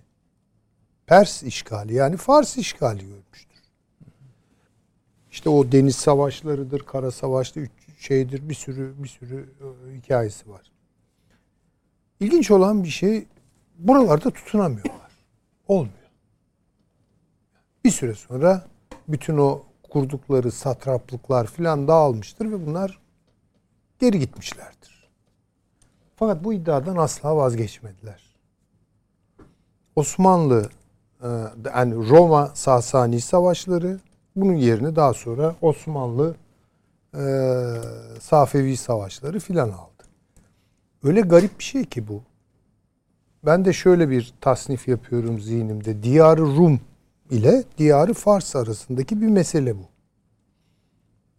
S3: Pers işgali yani Fars işgali görmüştür. İşte o deniz savaşlarıdır, kara savaşta üç şeydir bir sürü bir sürü e, hikayesi var. İlginç olan bir şey buralarda tutunamıyorlar. Olmuyor. Bir süre sonra bütün o kurdukları satraplıklar filan dağılmıştır ve bunlar geri gitmişlerdir. Fakat bu iddiadan asla vazgeçmediler. Osmanlı e, yani Roma Sasani savaşları bunun yerini daha sonra Osmanlı e, Safevi savaşları filan aldı. Öyle garip bir şey ki bu. Ben de şöyle bir tasnif yapıyorum zihnimde. Diyarı Rum ile diyarı Fars arasındaki bir mesele bu.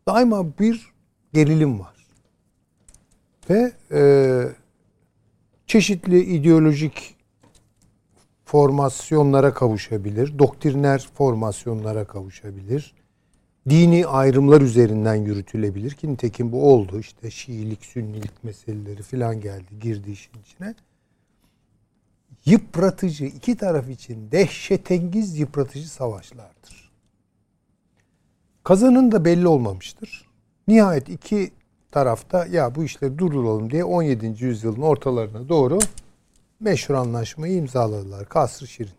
S3: daima bir gerilim var. Ve e, çeşitli ideolojik formasyonlara kavuşabilir, doktriner formasyonlara kavuşabilir, dini ayrımlar üzerinden yürütülebilir ki nitekim bu oldu. İşte Şiilik, Sünnilik meseleleri filan geldi, girdi işin içine. Yıpratıcı, iki taraf için dehşetengiz yıpratıcı savaşlardır. Kazanın da belli olmamıştır. Nihayet iki tarafta ya bu işleri durduralım diye 17. yüzyılın ortalarına doğru meşhur anlaşmayı imzaladılar. Kasr Şirin.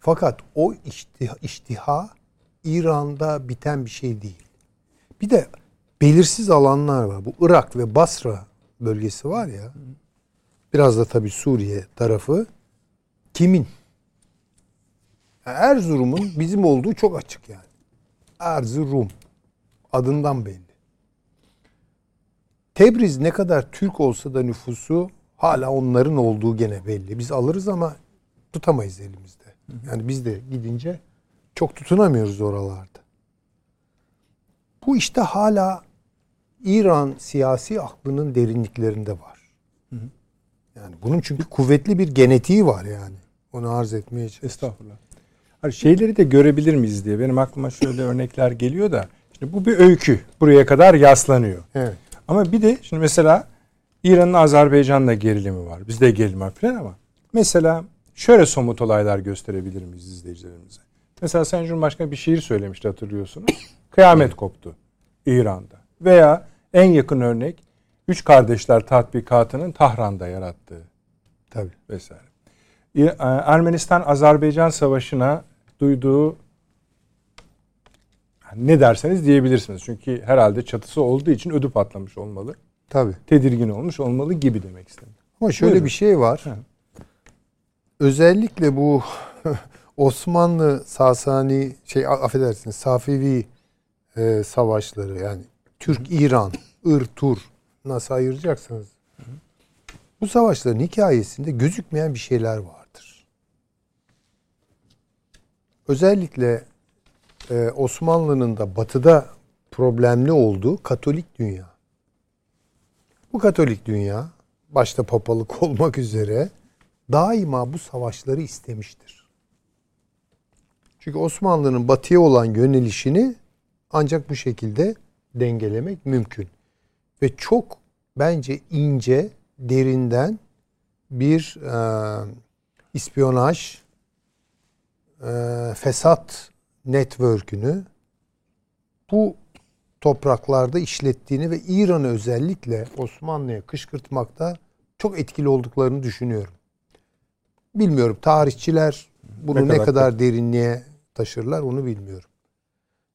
S3: Fakat o iştiha, iştiha İran'da biten bir şey değil. Bir de belirsiz alanlar var. Bu Irak ve Basra bölgesi var ya. Biraz da tabii Suriye tarafı. Kimin? Erzurum'un bizim olduğu çok açık yani. Erzurum. Adından belli. Tebriz ne kadar Türk olsa da nüfusu hala onların olduğu gene belli. Biz alırız ama tutamayız elimizde. Yani biz de gidince çok tutunamıyoruz oralarda. Bu işte hala İran siyasi aklının derinliklerinde var. Yani bunun çünkü kuvvetli bir genetiği var yani. Onu arz etmeye çalışıyorum.
S1: Estağfurullah. Hani şeyleri de görebilir miyiz diye. Benim aklıma şöyle örnekler geliyor da. Şimdi bu bir öykü. Buraya kadar yaslanıyor.
S3: Evet.
S1: Ama bir de şimdi mesela İran'ın Azerbaycan'la gerilimi var. Bizde gerilim var falan ama mesela şöyle somut olaylar gösterebilir miyiz izleyicilerimize? Mesela Sayın Cumhurbaşkanı bir şiir söylemişti hatırlıyorsunuz. Kıyamet koptu İran'da. Veya en yakın örnek Üç Kardeşler tatbikatının Tahran'da yarattığı.
S3: Tabii.
S1: Vesaire. E, Ermenistan-Azerbaycan savaşına duyduğu ne derseniz diyebilirsiniz. Çünkü herhalde çatısı olduğu için ödü patlamış olmalı.
S3: Tabii.
S1: Tedirgin olmuş olmalı gibi demek istedim.
S3: Ama şöyle Buyurun. bir şey var. Ha. Özellikle bu Osmanlı Sasani şey affedersiniz Safevi e, savaşları yani Türk İran, Ir Tur nasıl ayıracaksınız? Bu savaşların hikayesinde gözükmeyen bir şeyler vardır. Özellikle e, Osmanlı'nın da batıda problemli olduğu Katolik dünya. Bu Katolik dünya başta papalık olmak üzere daima bu savaşları istemiştir. Çünkü Osmanlı'nın batıya olan yönelişini ancak bu şekilde dengelemek mümkün. Ve çok bence ince, derinden bir e, ispiyonaj, e, fesat network'ünü bu topraklarda işlettiğini ve İran'ı özellikle Osmanlı'ya kışkırtmakta çok etkili olduklarını düşünüyorum. Bilmiyorum tarihçiler bunu ne kadar, ne kadar derinliğe taşırlar onu bilmiyorum.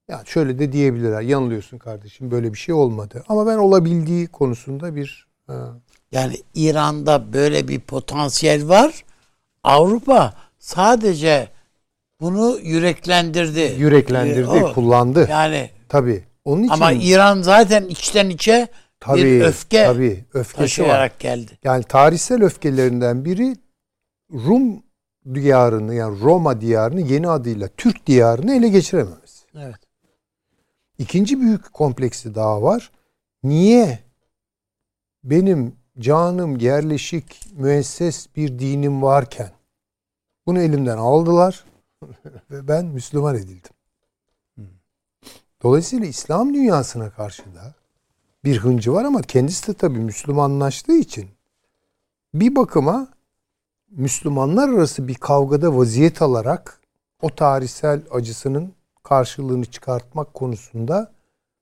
S3: Yani şöyle de diyebilirler. Yanılıyorsun kardeşim böyle bir şey olmadı. Ama ben olabildiği konusunda bir...
S4: Ha. Yani İran'da böyle bir potansiyel var. Avrupa sadece bunu yüreklendirdi.
S3: Yüreklendirdi, o, kullandı.
S4: Yani
S3: tabii.
S4: Onun için Ama İran zaten içten içe tabii, bir öfke tabii, öfkesi taşıyarak var. geldi.
S3: Yani tarihsel öfkelerinden biri Rum diyarını yani Roma diyarını yeni adıyla Türk diyarını ele geçirememesi.
S4: Evet.
S3: İkinci büyük kompleksi daha var. Niye benim canım yerleşik müesses bir dinim varken bunu elimden aldılar ve ben Müslüman edildim. Dolayısıyla İslam dünyasına karşı da bir hıncı var ama kendisi de tabii Müslümanlaştığı için bir bakıma Müslümanlar arası bir kavgada vaziyet alarak o tarihsel acısının karşılığını çıkartmak konusunda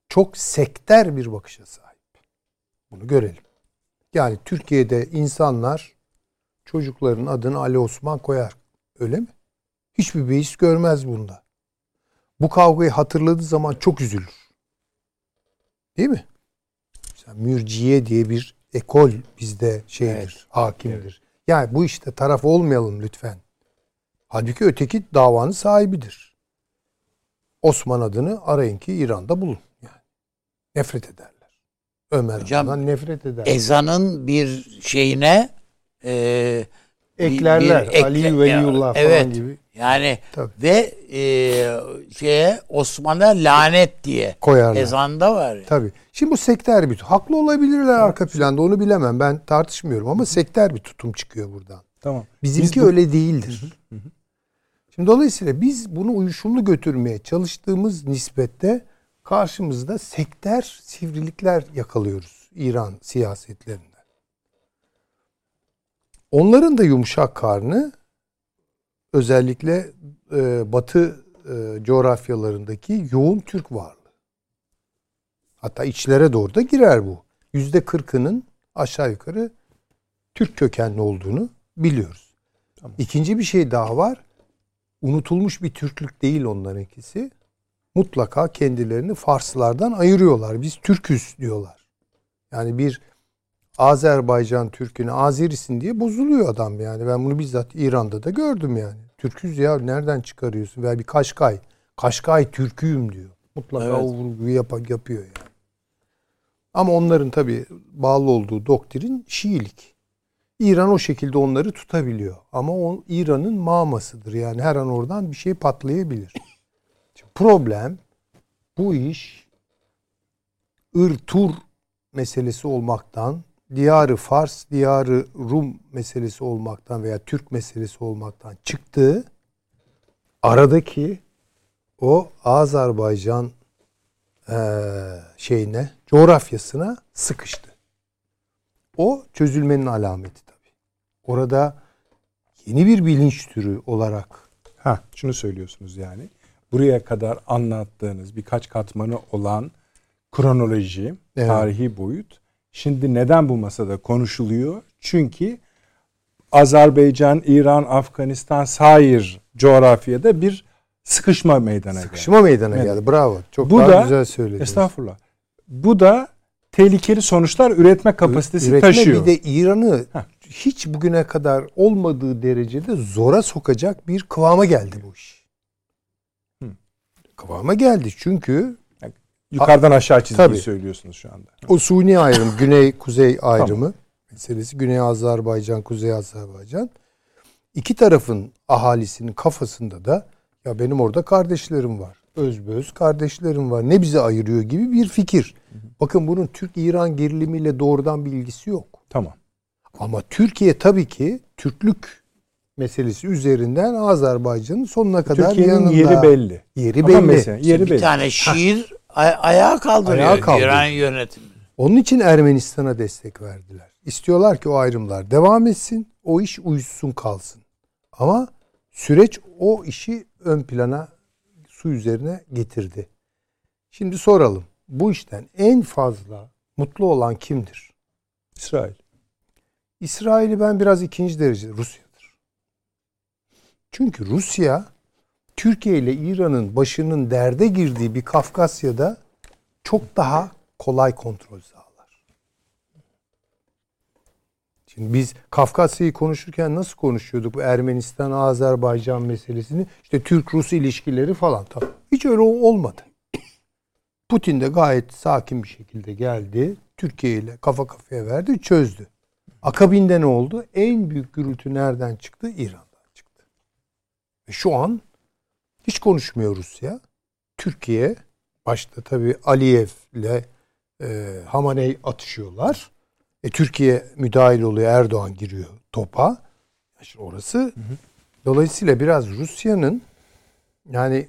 S3: çok sekter bir bakışa sahip. Bunu görelim. Yani Türkiye'de insanlar çocukların adını Ali Osman koyar. Öyle mi? Hiçbir beis görmez bunda. Bu kavgayı hatırladığı zaman çok üzülür. Değil mi? Mesela mürciye diye bir ekol bizde şeydir, evet. hakimdir. Evet. Yani bu işte taraf olmayalım lütfen. Halbuki öteki davanın sahibidir. Osman adını arayın ki İran'da bulun. Yani nefret ederler. Ömer Hocam, nefret eder.
S4: Ezanın bir şeyine e,
S3: eklerler. Bir, bir ekle, Ali Veliyullah evet, falan gibi.
S4: Yani Tabii. ve e, şeye Osman'a lanet diye koyarlar. Ezanda var. Yani.
S3: Tabii. Şimdi bu sektör bir haklı olabilirler arka planda onu bilemem. Ben tartışmıyorum ama sektör bir tutum çıkıyor buradan.
S1: Tamam.
S3: Bizimki biz bu... öyle değildir. Hı hı. Şimdi dolayısıyla biz bunu uyuşumlu götürmeye çalıştığımız nispette karşımızda sektör sivrilikler yakalıyoruz İran siyasetlerinden. Onların da yumuşak karnı özellikle e, Batı e, coğrafyalarındaki yoğun Türk varlığı. Hatta içlere doğru da girer bu. Yüzde kırkının aşağı yukarı Türk kökenli olduğunu biliyoruz. Tamam. İkinci bir şey daha var. Unutulmuş bir Türklük değil onların ikisi. Mutlaka kendilerini Farslardan ayırıyorlar. Biz Türküz diyorlar. Yani bir Azerbaycan Türk'üne Azerisin diye bozuluyor adam yani. Ben bunu bizzat İran'da da gördüm yani. Türküz ya nereden çıkarıyorsun? Veya bir Kaşkay. Kaşkay Türküyüm diyor. Mutlaka evet. o vurguyu yap yapıyor yani. Ama onların tabi bağlı olduğu doktrin Şiilik. İran o şekilde onları tutabiliyor. Ama o İran'ın mamasıdır. Yani her an oradan bir şey patlayabilir. Şimdi problem bu iş ır-tur meselesi olmaktan diyarı Fars, diyarı Rum meselesi olmaktan veya Türk meselesi olmaktan çıktığı aradaki o Azerbaycan şeyine, coğrafyasına sıkıştı. O çözülmenin alameti. Orada yeni bir bilinç türü olarak
S1: ha şunu söylüyorsunuz yani. Buraya kadar anlattığınız birkaç katmanı olan kronoloji, evet. tarihi boyut Şimdi neden bu masada konuşuluyor? Çünkü Azerbaycan, İran, Afganistan, sair coğrafyada bir sıkışma meydana
S3: geldi. Sıkışma meydana evet. geldi. Bravo. Çok bu daha da, güzel söylediniz.
S1: Estağfurullah. Bu da tehlikeli sonuçlar üretme kapasitesi
S3: üretme
S1: taşıyor.
S3: Bir de İran'ı hiç bugüne kadar olmadığı derecede zora sokacak bir kıvama geldi bu iş. Hı. Kıvama geldi çünkü
S1: Yukarıdan aşağı çizgiyi Tabii. söylüyorsunuz şu anda.
S3: O suni ayrım, güney-kuzey ayrımı tamam. meselesi. Güney Azerbaycan, Kuzey Azerbaycan. İki tarafın ahalisinin kafasında da ya benim orada kardeşlerim var. Özböz kardeşlerim var. Ne bizi ayırıyor gibi bir fikir. Bakın bunun Türk-İran gerilimiyle doğrudan bir ilgisi yok.
S1: Tamam.
S3: Ama Türkiye tabii ki Türklük meselesi üzerinden Azerbaycan'ın sonuna kadar
S1: Türkiye'nin
S3: yanında.
S1: yeri belli.
S3: Yeri Ama belli. Mesela,
S4: yeri bir belli. tane şiir Ay- ayağa kaldırıyor ayağa kaldırıyor. İran yönetimi.
S3: Onun için Ermenistan'a destek verdiler. İstiyorlar ki o ayrımlar devam etsin, o iş uyuşsun kalsın. Ama süreç o işi ön plana su üzerine getirdi. Şimdi soralım. Bu işten en fazla mutlu olan kimdir?
S1: İsrail.
S3: İsrail'i ben biraz ikinci derece Rusya'dır. Çünkü Rusya Türkiye ile İran'ın başının derde girdiği bir Kafkasya'da çok daha kolay kontrol sağlar. Şimdi biz Kafkasya'yı konuşurken nasıl konuşuyorduk bu Ermenistan, Azerbaycan meselesini? İşte Türk-Rus ilişkileri falan. Hiç öyle olmadı. Putin de gayet sakin bir şekilde geldi. Türkiye ile kafa kafaya verdi, çözdü. Akabinde ne oldu? En büyük gürültü nereden çıktı? İran'dan çıktı. Ve şu an hiç konuşmuyor Rusya. Türkiye başta tabii Aliyev ile e, Hamaney atışıyorlar. E, Türkiye müdahil oluyor, Erdoğan giriyor topa. Şimdi orası hı hı. dolayısıyla biraz Rusya'nın yani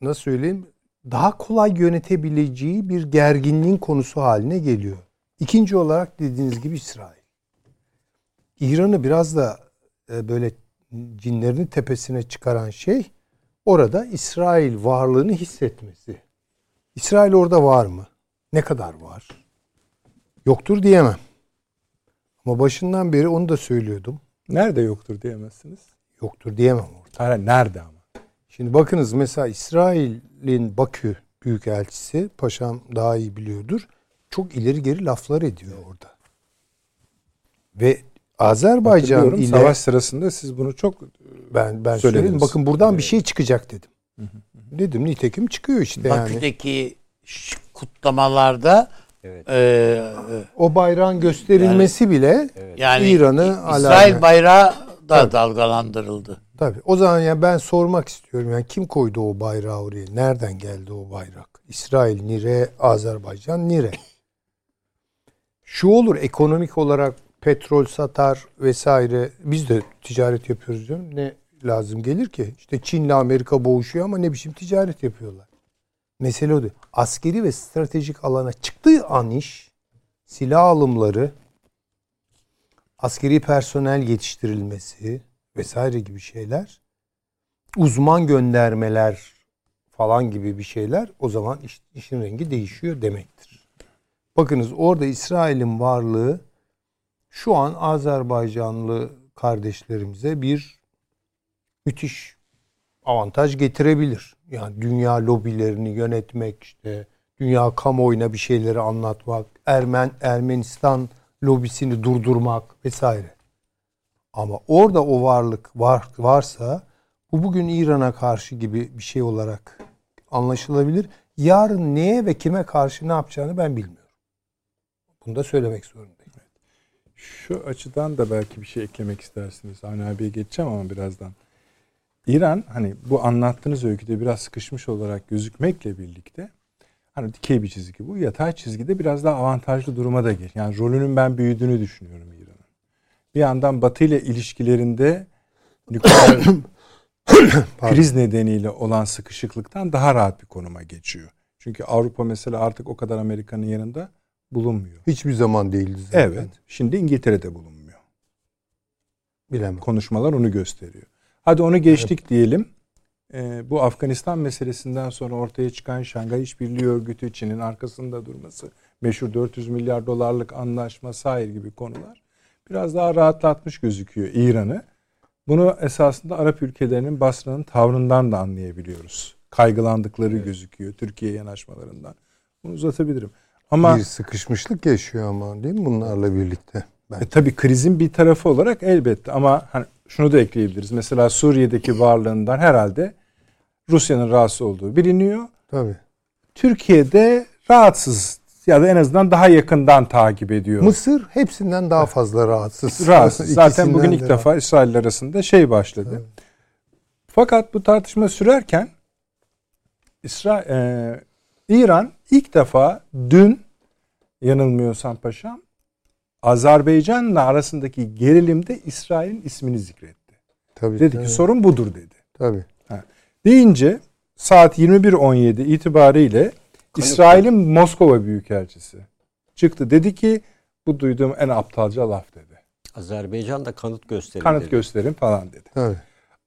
S3: nasıl söyleyeyim daha kolay yönetebileceği bir gerginliğin konusu haline geliyor. İkinci olarak dediğiniz gibi İsrail. İran'ı biraz da e, böyle cinlerini tepesine çıkaran şey orada İsrail varlığını hissetmesi. İsrail orada var mı? Ne kadar var? Yoktur diyemem. Ama başından beri onu da söylüyordum.
S1: Nerede yoktur diyemezsiniz?
S3: Yoktur diyemem
S1: orada. Hayır, nerede ama?
S3: Şimdi bakınız mesela İsrail'in Bakü Büyükelçisi, paşam daha iyi biliyordur. Çok ileri geri laflar ediyor orada. Ve Azerbaycan ile
S1: savaş sırasında siz bunu çok
S3: ben ben söyledim. Bakın buradan evet. bir şey çıkacak dedim. Hı hı. Dedim nitekim çıkıyor işte
S4: Bakü'deki yani. Bakü'deki kutlamalarda
S3: Evet. Ee, o bayrağın gösterilmesi yani, bile
S4: yani İran'ı İsrail bayrağı da evet. dalgalandırıldı.
S3: Tabii. O zaman yani ben sormak istiyorum. Yani kim koydu o bayrağı oraya? Nereden geldi o bayrak? İsrail nire, Azerbaycan nire. Şu olur ekonomik olarak petrol satar vesaire. Biz de ticaret yapıyoruz diyorum. Ne lazım gelir ki? İşte Çin'le Amerika boğuşuyor ama ne biçim ticaret yapıyorlar. Mesele o değil. Askeri ve stratejik alana çıktığı an iş silah alımları, askeri personel yetiştirilmesi vesaire gibi şeyler, uzman göndermeler falan gibi bir şeyler o zaman iş, işin rengi değişiyor demektir. Bakınız orada İsrail'in varlığı şu an Azerbaycanlı kardeşlerimize bir müthiş avantaj getirebilir. Yani dünya lobilerini yönetmek, işte dünya kamuoyuna bir şeyleri anlatmak, Ermen Ermenistan lobisini durdurmak vesaire. Ama orada o varlık var varsa bu bugün İran'a karşı gibi bir şey olarak anlaşılabilir. Yarın neye ve kime karşı ne yapacağını ben bilmiyorum. Bunu da söylemek zorundayım.
S1: Şu açıdan da belki bir şey eklemek istersiniz. Hani abiye geçeceğim ama birazdan. İran hani bu anlattığınız öyküde biraz sıkışmış olarak gözükmekle birlikte hani dikey bir çizgi bu. Yatay çizgide biraz daha avantajlı duruma da gel. Yani rolünün ben büyüdüğünü düşünüyorum İran'ın. Bir yandan Batı ile ilişkilerinde nükleer kriz nedeniyle olan sıkışıklıktan daha rahat bir konuma geçiyor. Çünkü Avrupa mesela artık o kadar Amerika'nın yanında bulunmuyor.
S3: Hiçbir zaman değildi zaten.
S1: Evet. Şimdi İngiltere'de bulunmuyor.
S3: Bilemem.
S1: Konuşmalar onu gösteriyor. Hadi onu geçtik evet. diyelim. Ee, bu Afganistan meselesinden sonra ortaya çıkan Şangay İşbirliği Örgütü Çin'in arkasında durması, meşhur 400 milyar dolarlık anlaşma sair gibi konular biraz daha rahatlatmış gözüküyor İran'ı. Bunu esasında Arap ülkelerinin Basra'nın tavrından da anlayabiliyoruz. Kaygılandıkları evet. gözüküyor Türkiye yanaşmalarından. Bunu uzatabilirim.
S3: Ama bir sıkışmışlık yaşıyor ama değil mi bunlarla birlikte?
S1: E, tabii krizin bir tarafı olarak elbette ama hani şunu da ekleyebiliriz. Mesela Suriye'deki varlığından herhalde Rusya'nın rahatsız olduğu biliniyor.
S3: Tabii.
S1: Türkiye'de rahatsız ya da en azından daha yakından takip ediyor.
S3: Mısır hepsinden daha fazla rahatsız.
S1: rahatsız. Zaten bugün ilk de defa İsrail arasında şey başladı. Evet. Fakat bu tartışma sürerken İsrail, e, İran ilk defa dün yanılmıyorsam paşam Azerbaycan'la arasındaki gerilimde İsrail'in ismini zikretti. Tabii, dedi tabii. ki sorun budur dedi.
S3: Tabii.
S1: Ha. Deyince saat 21.17 itibariyle İsrail'in Moskova Büyükelçisi çıktı. Dedi ki bu duyduğum en aptalca laf dedi.
S2: Azerbaycan da kanıt gösterin
S1: Kanıt dedi. gösterin falan dedi.
S3: Evet.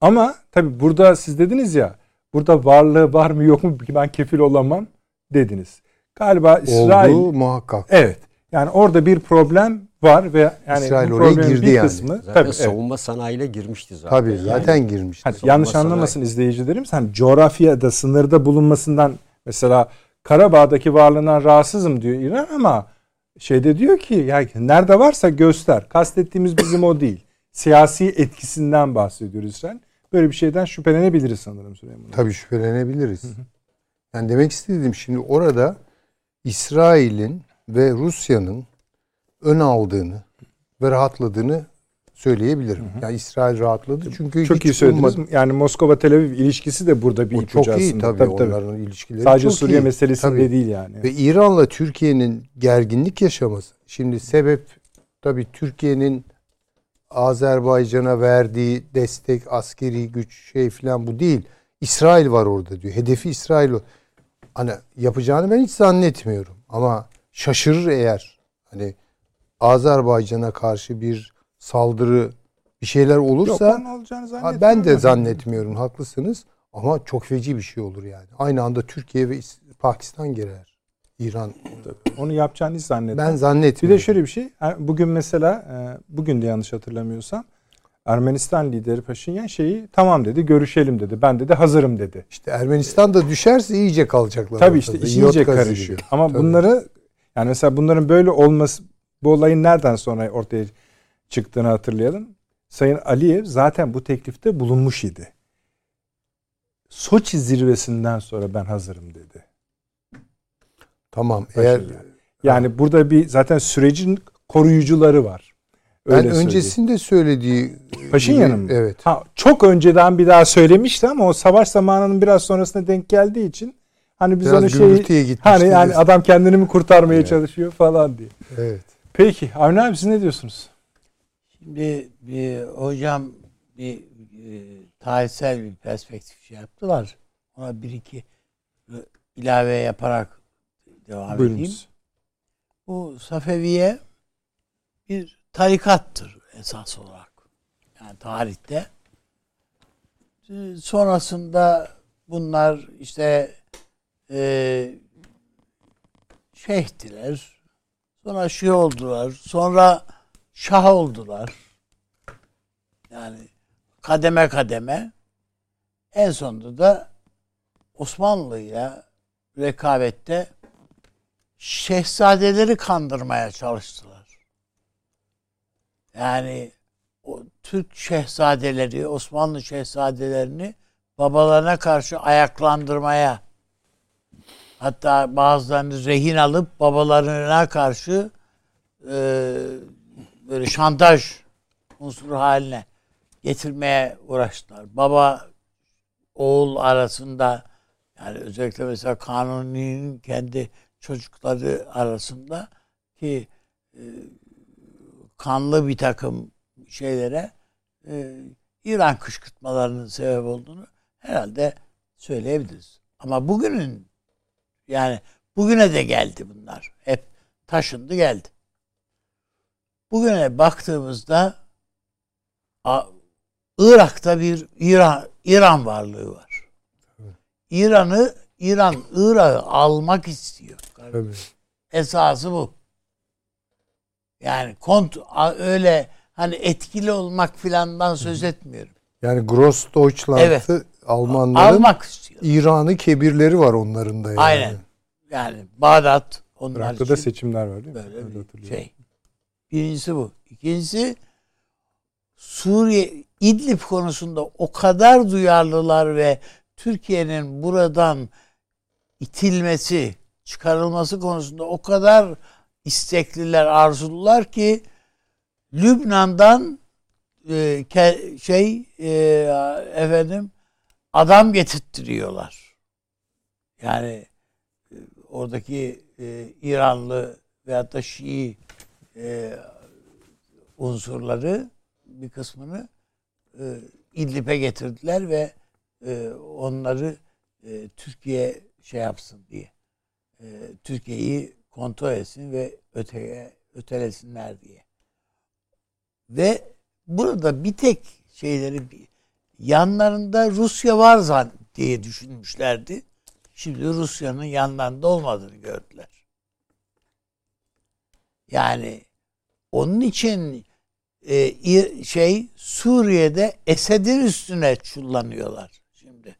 S1: Ama tabi burada siz dediniz ya burada varlığı var mı yok mu ben kefil olamam dediniz. Galiba İsrail...
S3: Oldu muhakkak.
S1: Evet. Yani orada bir problem var ve yani
S3: İsrail oraya girdi bir yani. kısmı
S2: zaten tabii, savunma evet. sanayiyle girmişti zaten.
S3: Tabii zaten yani, girmişti.
S1: Hani yanlış anlamasın sanayi. izleyicilerimiz. Hani coğrafyada sınırda bulunmasından mesela Karabağ'daki varlığından rahatsızım diyor İran ama şeyde diyor ki ya nerede varsa göster. Kastettiğimiz bizim o değil. Siyasi etkisinden bahsediyoruz İsrail. Böyle bir şeyden şüphelenebiliriz sanırım Süleyman.
S3: Tabii şüphelenebiliriz. Hı hı. Yani demek istediğim şimdi orada İsrail'in ve Rusya'nın ön aldığını ve rahatladığını söyleyebilirim. Hı hı. Yani İsrail rahatladı çünkü
S1: çok iyi söylediniz. Ummadı. Yani Moskova Tel Aviv ilişkisi de burada bir o
S3: çok iyi aslında. tabii, tabii onların tabii. ilişkileri.
S1: Sadece
S3: çok
S1: Suriye iyi. meselesinde tabii. değil yani.
S3: Ve İran'la Türkiye'nin gerginlik yaşaması. Şimdi sebep tabii Türkiye'nin Azerbaycan'a verdiği destek, askeri güç şey falan bu değil. İsrail var orada diyor. Hedefi İsrail. Hani yapacağını ben hiç zannetmiyorum. Ama şaşırır eğer hani Azerbaycan'a karşı bir saldırı bir şeyler olursa Yok, ben de zannetmiyorum haklısınız ama çok feci bir şey olur yani. Aynı anda Türkiye ve Pakistan girer. İran.
S1: Onu yapacağını hiç zannetmiyorum.
S3: Ben zannetmiyorum.
S1: Bir de şöyle bir şey. Bugün mesela e, bugün de yanlış hatırlamıyorsam Ermenistan lideri Paşinyan şeyi tamam dedi görüşelim dedi. Ben dedi hazırım dedi.
S3: İşte Ermenistan da düşerse iyice kalacaklar.
S1: Tabii işte iş iyice karışıyor. Gibi. Ama Tabii. bunları yani mesela bunların böyle olması bu olayın nereden sonra ortaya çıktığını hatırlayalım. Sayın Aliyev zaten bu teklifte bulunmuş idi. Soçi zirvesinden sonra ben hazırım dedi.
S3: Tamam. Eğer
S1: yani burada bir zaten sürecin koruyucuları var.
S3: Öyle ben öncesinde söylediği
S1: Paşinyan'ın mı?
S3: Evet.
S1: Ha, çok önceden bir daha söylemişti ama o savaş zamanının biraz sonrasına denk geldiği için hani biz biraz onu şey hani yani adam kendini mi kurtarmaya evet. çalışıyor falan diye.
S3: Evet.
S1: Peki Avni abi siz ne diyorsunuz?
S4: Şimdi bir hocam bir e, tarihsel bir perspektif şey yaptılar. Ona bir iki ilave yaparak devam Buyurunuz. edeyim. Bu Safeviye bir tarikattır esas olarak. Yani tarihte. Sonrasında bunlar işte e, şeyhtiler. Sonra şey oldular. Sonra şah oldular. Yani kademe kademe. En sonunda da Osmanlı ile rekabette şehzadeleri kandırmaya çalıştılar. Yani o Türk şehzadeleri, Osmanlı şehzadelerini babalarına karşı ayaklandırmaya hatta bazılarını rehin alıp babalarına karşı e, böyle şantaj unsuru haline getirmeye uğraştılar. Baba oğul arasında yani özellikle mesela Kanuni'nin kendi çocukları arasında ki e, kanlı bir takım şeylere e, İran kışkırtmalarının sebep olduğunu herhalde söyleyebiliriz. Ama bugünün yani bugüne de geldi bunlar. Hep taşındı geldi. Bugüne baktığımızda Irak'ta bir İran İran varlığı var. İran'ı İran Irak'ı almak istiyor. Tabii. Esası bu. Yani kont öyle hani etkili olmak filandan söz etmiyorum.
S3: Yani Grossdeutschland'ı evet. Almanların
S4: almak istiyor.
S3: İran'ı kebirleri var onların da yani.
S4: Aynen. Yani Bağdat
S1: onlar Irak'ta için da seçimler var değil mi?
S4: Böyle bir şey. Birincisi bu. İkincisi Suriye İdlib konusunda o kadar duyarlılar ve Türkiye'nin buradan itilmesi, çıkarılması konusunda o kadar istekliler, arzulular ki Lübnan'dan e, ke, şey e, efendim adam getirttiriyorlar. Yani e, oradaki e, İranlı veyahut da Şii e, unsurları bir kısmını e, İdlib'e getirdiler ve e, onları e, Türkiye şey yapsın diye. E, Türkiye'yi kontrol etsin ve öteye ötelesinler diye. Ve burada bir tek şeyleri yanlarında Rusya var zan diye düşünmüşlerdi. Şimdi Rusya'nın yanlarında olmadığını gördüler. Yani onun için e, şey Suriye'de Esed'in üstüne çullanıyorlar şimdi.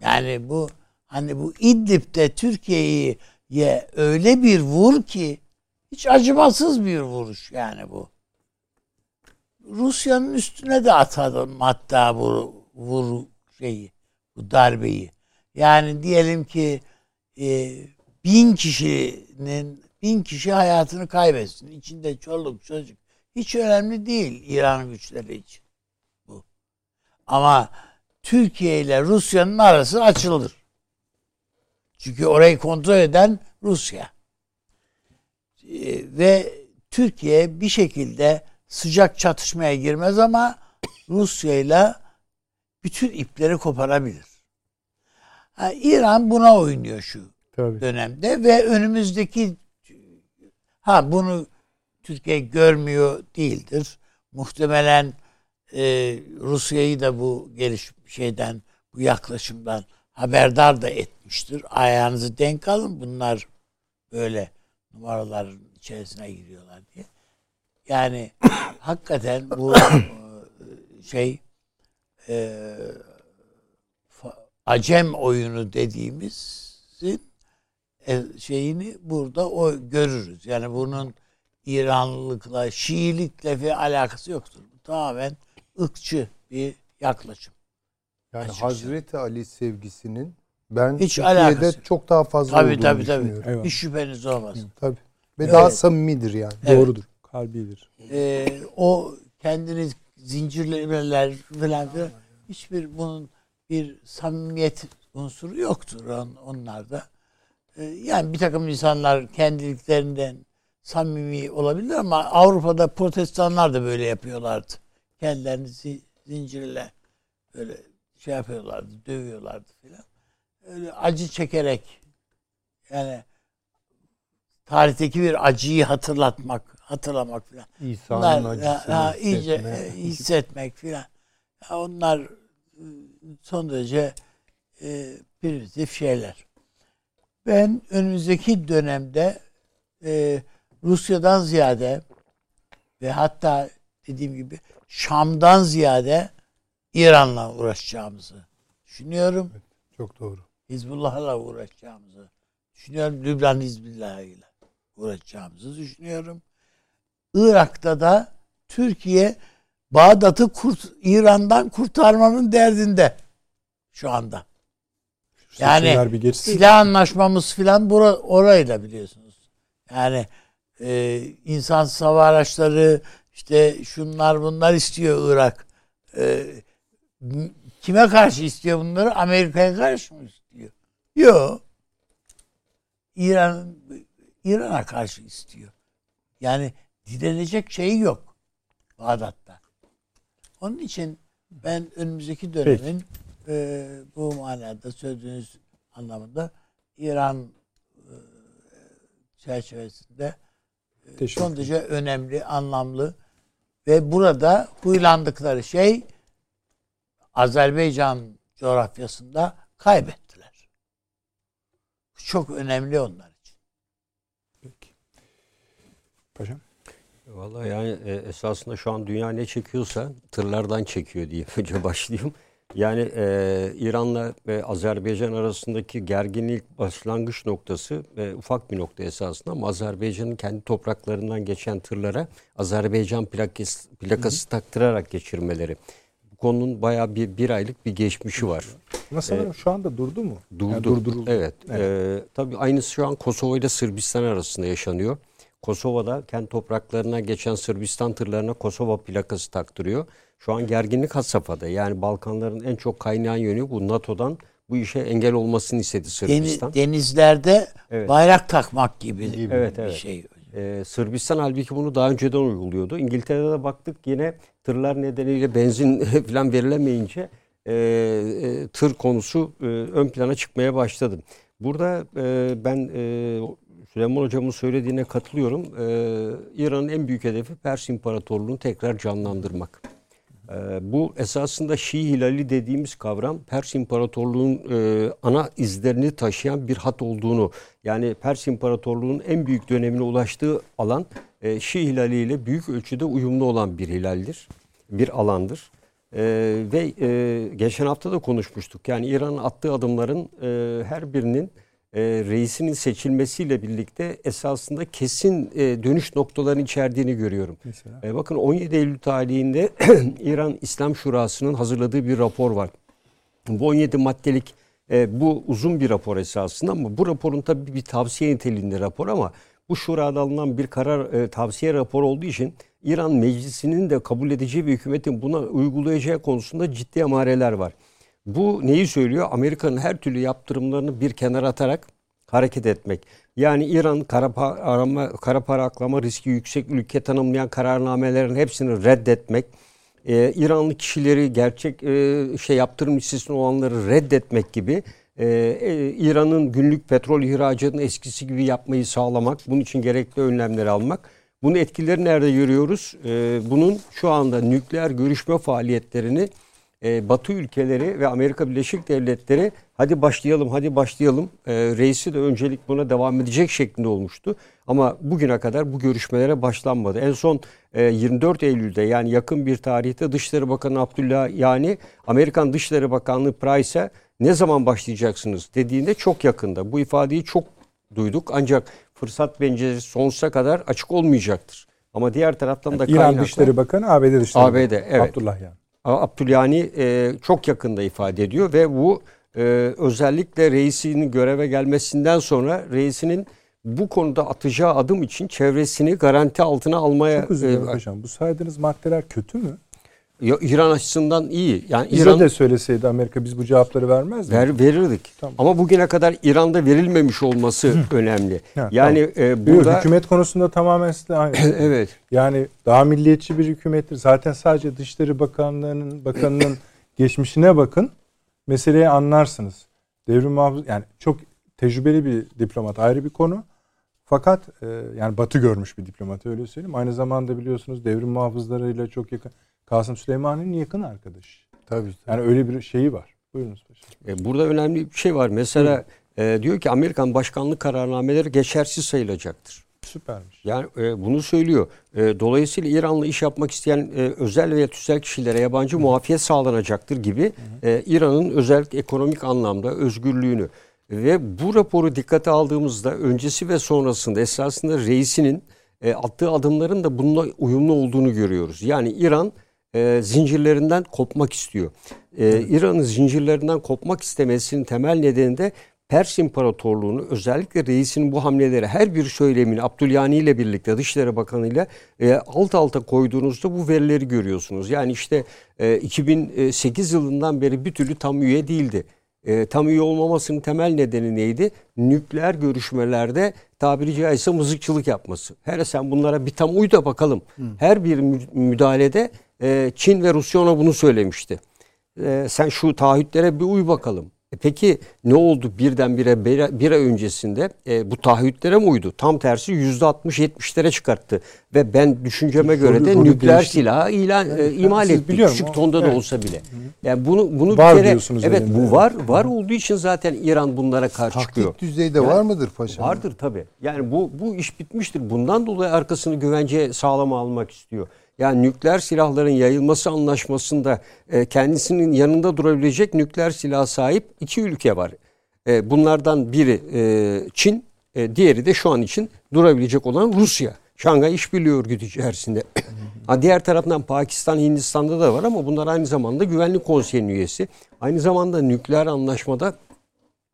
S4: Yani bu hani bu İdlib'de Türkiye'yi ye öyle bir vur ki hiç acımasız bir vuruş yani bu. Rusya'nın üstüne de atadım hatta bu vur şeyi bu darbeyi. Yani diyelim ki e, bin kişinin bin kişi hayatını kaybetsin. İçinde çoluk çocuk hiç önemli değil İran güçleri için. Bu. Ama Türkiye ile Rusya'nın arası açılır. Çünkü orayı kontrol eden Rusya. Ee, ve Türkiye bir şekilde sıcak çatışmaya girmez ama Rusya ile bütün ipleri koparabilir. Ha, İran buna oynuyor şu Tabii. dönemde ve önümüzdeki ha bunu Türkiye görmüyor değildir. Muhtemelen e, Rusya'yı da bu geliş şeyden, bu yaklaşımdan haberdar da etmiştir. Ayağınızı denk alın bunlar böyle numaraların içerisine giriyorlar diye. Yani hakikaten bu e, şey e, acem oyunu dediğimizin e, şeyini burada o görürüz. Yani bunun İranlılıkla, Şiilikle ve alakası yoktur. Bu tamamen ırkçı bir yaklaşım.
S3: Yani açıkça. Hazreti Ali sevgisinin ben Hiç Türkiye'de çok daha fazla tabii, olduğunu tabii, düşünüyorum.
S4: Tabii tabii. Hiç şüpheniz olmaz.
S3: Tabii. Ve evet. daha samimidir yani.
S1: Evet. Doğrudur. Harbidir.
S4: E, o kendini zincirlemeler falan filan hiçbir bunun bir samimiyet unsuru yoktur on, onlarda. E, yani bir takım insanlar kendiliklerinden samimi olabilir ama Avrupa'da protestanlar da böyle yapıyorlardı. Kendilerini zincirle böyle şey yapıyorlardı, dövüyorlardı filan. Öyle acı çekerek yani tarihteki bir acıyı hatırlatmak, hatırlamak filan.
S3: İsa'nın acısını
S4: ya, iyice e, hissetmek filan. Ya onlar e, son derece e, primitif şeyler. Ben önümüzdeki dönemde e, Rusya'dan ziyade ve hatta dediğim gibi Şam'dan ziyade İran'la uğraşacağımızı düşünüyorum. Evet,
S3: çok doğru.
S4: Hizbullah'la uğraşacağımızı düşünüyorum. Lübnan Hizbullah'ıyla uğraşacağımızı düşünüyorum. Irak'ta da Türkiye Bağdat'ı kurt, İran'dan kurtarmanın derdinde şu anda. Yani bir silah anlaşmamız filan orayla biliyorsunuz. Yani e, insan hava araçları işte şunlar bunlar istiyor Irak. E, kime karşı istiyor bunları? Amerika'ya karşı mı istiyor? Yok. İran İran'a karşı istiyor. Yani direnecek şeyi yok Bağdat'ta. Onun için ben önümüzdeki dönemin e, bu manada söylediğiniz anlamında İran e, çerçevesinde e, son derece önemli, anlamlı ve burada huylandıkları şey Azerbaycan coğrafyasında kaybettiler. Çok önemli onlar için. Peki.
S2: Paşam. Vallahi yani e, esasında şu an dünya ne çekiyorsa tırlardan çekiyor diye önce başlayayım. Yani e, İran'la ve Azerbaycan arasındaki gerginlik başlangıç noktası e, ufak bir nokta esasında ama Azerbaycan'ın kendi topraklarından geçen tırlara Azerbaycan plakası, plakası taktırarak geçirmeleri. Bu konunun bayağı bir, bir aylık bir geçmişi var.
S1: Sanırım ee, şu anda durdu mu?
S2: Durdu. Yani durduruldu. Evet. evet. E, tabii aynısı şu an Kosova ile Sırbistan arasında yaşanıyor. Kosova'da kendi topraklarına geçen Sırbistan tırlarına Kosova plakası taktırıyor. Şu an gerginlik had safhada. Yani Balkanların en çok kaynayan yönü bu NATO'dan bu işe engel olmasını istedi Sırbistan.
S4: Denizlerde evet. bayrak takmak gibi, gibi evet, bir evet. şey.
S2: Ee, Sırbistan halbuki bunu daha önceden uyguluyordu. İngiltere'de de baktık yine tırlar nedeniyle benzin falan verilemeyince e, e, tır konusu e, ön plana çıkmaya başladı. Burada e, ben e, Süleyman Hocam'ın söylediğine katılıyorum. Ee, İran'ın en büyük hedefi Pers İmparatorluğu'nu tekrar canlandırmak. Ee, bu esasında Şii Hilali dediğimiz kavram Pers İmparatorluğu'nun e, ana izlerini taşıyan bir hat olduğunu yani Pers İmparatorluğu'nun en büyük dönemine ulaştığı alan e, Şii Hilali ile büyük ölçüde uyumlu olan bir hilaldir, bir alandır. E, ve e, geçen hafta da konuşmuştuk. Yani İran'ın attığı adımların e, her birinin e, reisinin seçilmesiyle birlikte esasında kesin e, dönüş noktalarını içerdiğini görüyorum. E, bakın 17 Eylül tarihinde İran İslam Şurası'nın hazırladığı bir rapor var. Bu 17 maddelik e, bu uzun bir rapor esasında ama bu raporun tabii bir tavsiye niteliğinde rapor ama bu şurada alınan bir karar e, tavsiye raporu olduğu için İran meclisinin de kabul edeceği ve hükümetin buna uygulayacağı konusunda ciddi amareler var. Bu neyi söylüyor? Amerika'nın her türlü yaptırımlarını bir kenara atarak hareket etmek. Yani İran kara para, kara para aklama riski yüksek ülke tanımlayan kararnamelerin hepsini reddetmek. Ee, İranlı kişileri gerçek e, şey yaptırım listesinde olanları reddetmek gibi e, e, İran'ın günlük petrol ihracatını eskisi gibi yapmayı sağlamak, bunun için gerekli önlemleri almak. Bunun etkileri nerede görüyoruz? E, bunun şu anda nükleer görüşme faaliyetlerini e, Batı ülkeleri ve Amerika Birleşik Devletleri hadi başlayalım hadi başlayalım e, reisi de öncelik buna devam edecek şeklinde olmuştu. Ama bugüne kadar bu görüşmelere başlanmadı. En son e, 24 Eylül'de yani yakın bir tarihte Dışişleri Bakanı Abdullah yani Amerikan Dışişleri Bakanlığı Price'e ne zaman başlayacaksınız dediğinde çok yakında. Bu ifadeyi çok duyduk ancak fırsat bence sonsuza kadar açık olmayacaktır. Ama diğer taraftan da
S1: yani İran Dışişleri Bakanı ABD Dışişleri ABD, Bakanı.
S2: evet. Abdullah yani. Abdülyani e, çok yakında ifade ediyor ve bu e, özellikle reisinin göreve gelmesinden sonra reisinin bu konuda atacağı adım için çevresini garanti altına almaya...
S1: Çok üzülüyorum e, hocam. Bu saydığınız maddeler kötü mü?
S2: İran açısından iyi. Yani
S1: Bize
S2: İran
S1: de söyleseydi Amerika biz bu cevapları vermez mi?
S2: Ver, verirdik. Tamam. Ama bugüne kadar İran'da verilmemiş olması önemli. Ha, yani
S1: tamam. e, burada hükümet konusunda tamamen size aynı.
S2: evet.
S1: Yani daha milliyetçi bir hükümettir. Zaten sadece Dışişleri Bakanlığı'nın bakanının geçmişine bakın. Meseleyi anlarsınız. Devrim muhafız yani çok tecrübeli bir diplomat ayrı bir konu. Fakat e, yani Batı görmüş bir diplomat öyle söyleyeyim. Aynı zamanda biliyorsunuz devrim muhafızlarıyla çok yakın. Kasım Süleyman'ın yakın arkadaş.
S3: Tabii,
S1: tabii. Yani öyle bir şeyi var. Buyurunuz paşam.
S2: E, burada önemli bir şey var. Mesela e, diyor ki Amerikan başkanlık kararnameleri geçersiz sayılacaktır.
S1: Süpermiş.
S2: Yani e, bunu söylüyor. E, dolayısıyla İran'la iş yapmak isteyen e, özel veya tüzel kişilere yabancı muafiyet sağlanacaktır gibi e, İran'ın özel ekonomik anlamda özgürlüğünü ve bu raporu dikkate aldığımızda öncesi ve sonrasında esasında reisinin e, attığı adımların da bununla uyumlu olduğunu görüyoruz. Yani İran e, zincirlerinden kopmak istiyor. E, İran'ın zincirlerinden kopmak istemesinin temel nedeni de Pers İmparatorluğu'nu özellikle reisinin bu hamleleri her bir söylemini Abdülyani ile birlikte Dışişleri Bakanı ile e, alt alta koyduğunuzda bu verileri görüyorsunuz. Yani işte e, 2008 yılından beri bir türlü tam üye değildi. E, tam üye olmamasının temel nedeni neydi? Nükleer görüşmelerde tabiri caizse mızıkçılık yapması. Hele sen bunlara bir tam uy da bakalım. Her bir müdahalede e, Çin ve Rusya ona bunu söylemişti. E, sen şu taahhütlere bir uy bakalım. E peki ne oldu birdenbire bir, bir ay öncesinde e, bu taahhütlere mi uydu? Tam tersi yüzde 60-70'lere çıkarttı. Ve ben düşünceme göre de nükleer silah ilan e, imal etti. Küçük tonda evet. da olsa bile. Yani bunu bunu
S1: var bir kere
S2: evet bu var var olduğu için zaten İran bunlara karşı
S3: Taktik
S2: çıkıyor.
S3: Taktik düzeyde yani, var mıdır paşam?
S2: Vardır tabii. Yani bu bu iş bitmiştir. Bundan dolayı arkasını güvence sağlama almak istiyor yani nükleer silahların yayılması anlaşmasında e, kendisinin yanında durabilecek nükleer silah sahip iki ülke var. E, bunlardan biri e, Çin, e, diğeri de şu an için durabilecek olan Rusya. Şangay İşbirliği Örgütü içerisinde. ha, diğer taraftan Pakistan, Hindistan'da da var ama bunlar aynı zamanda Güvenlik Konseyi'nin üyesi. Aynı zamanda nükleer anlaşmada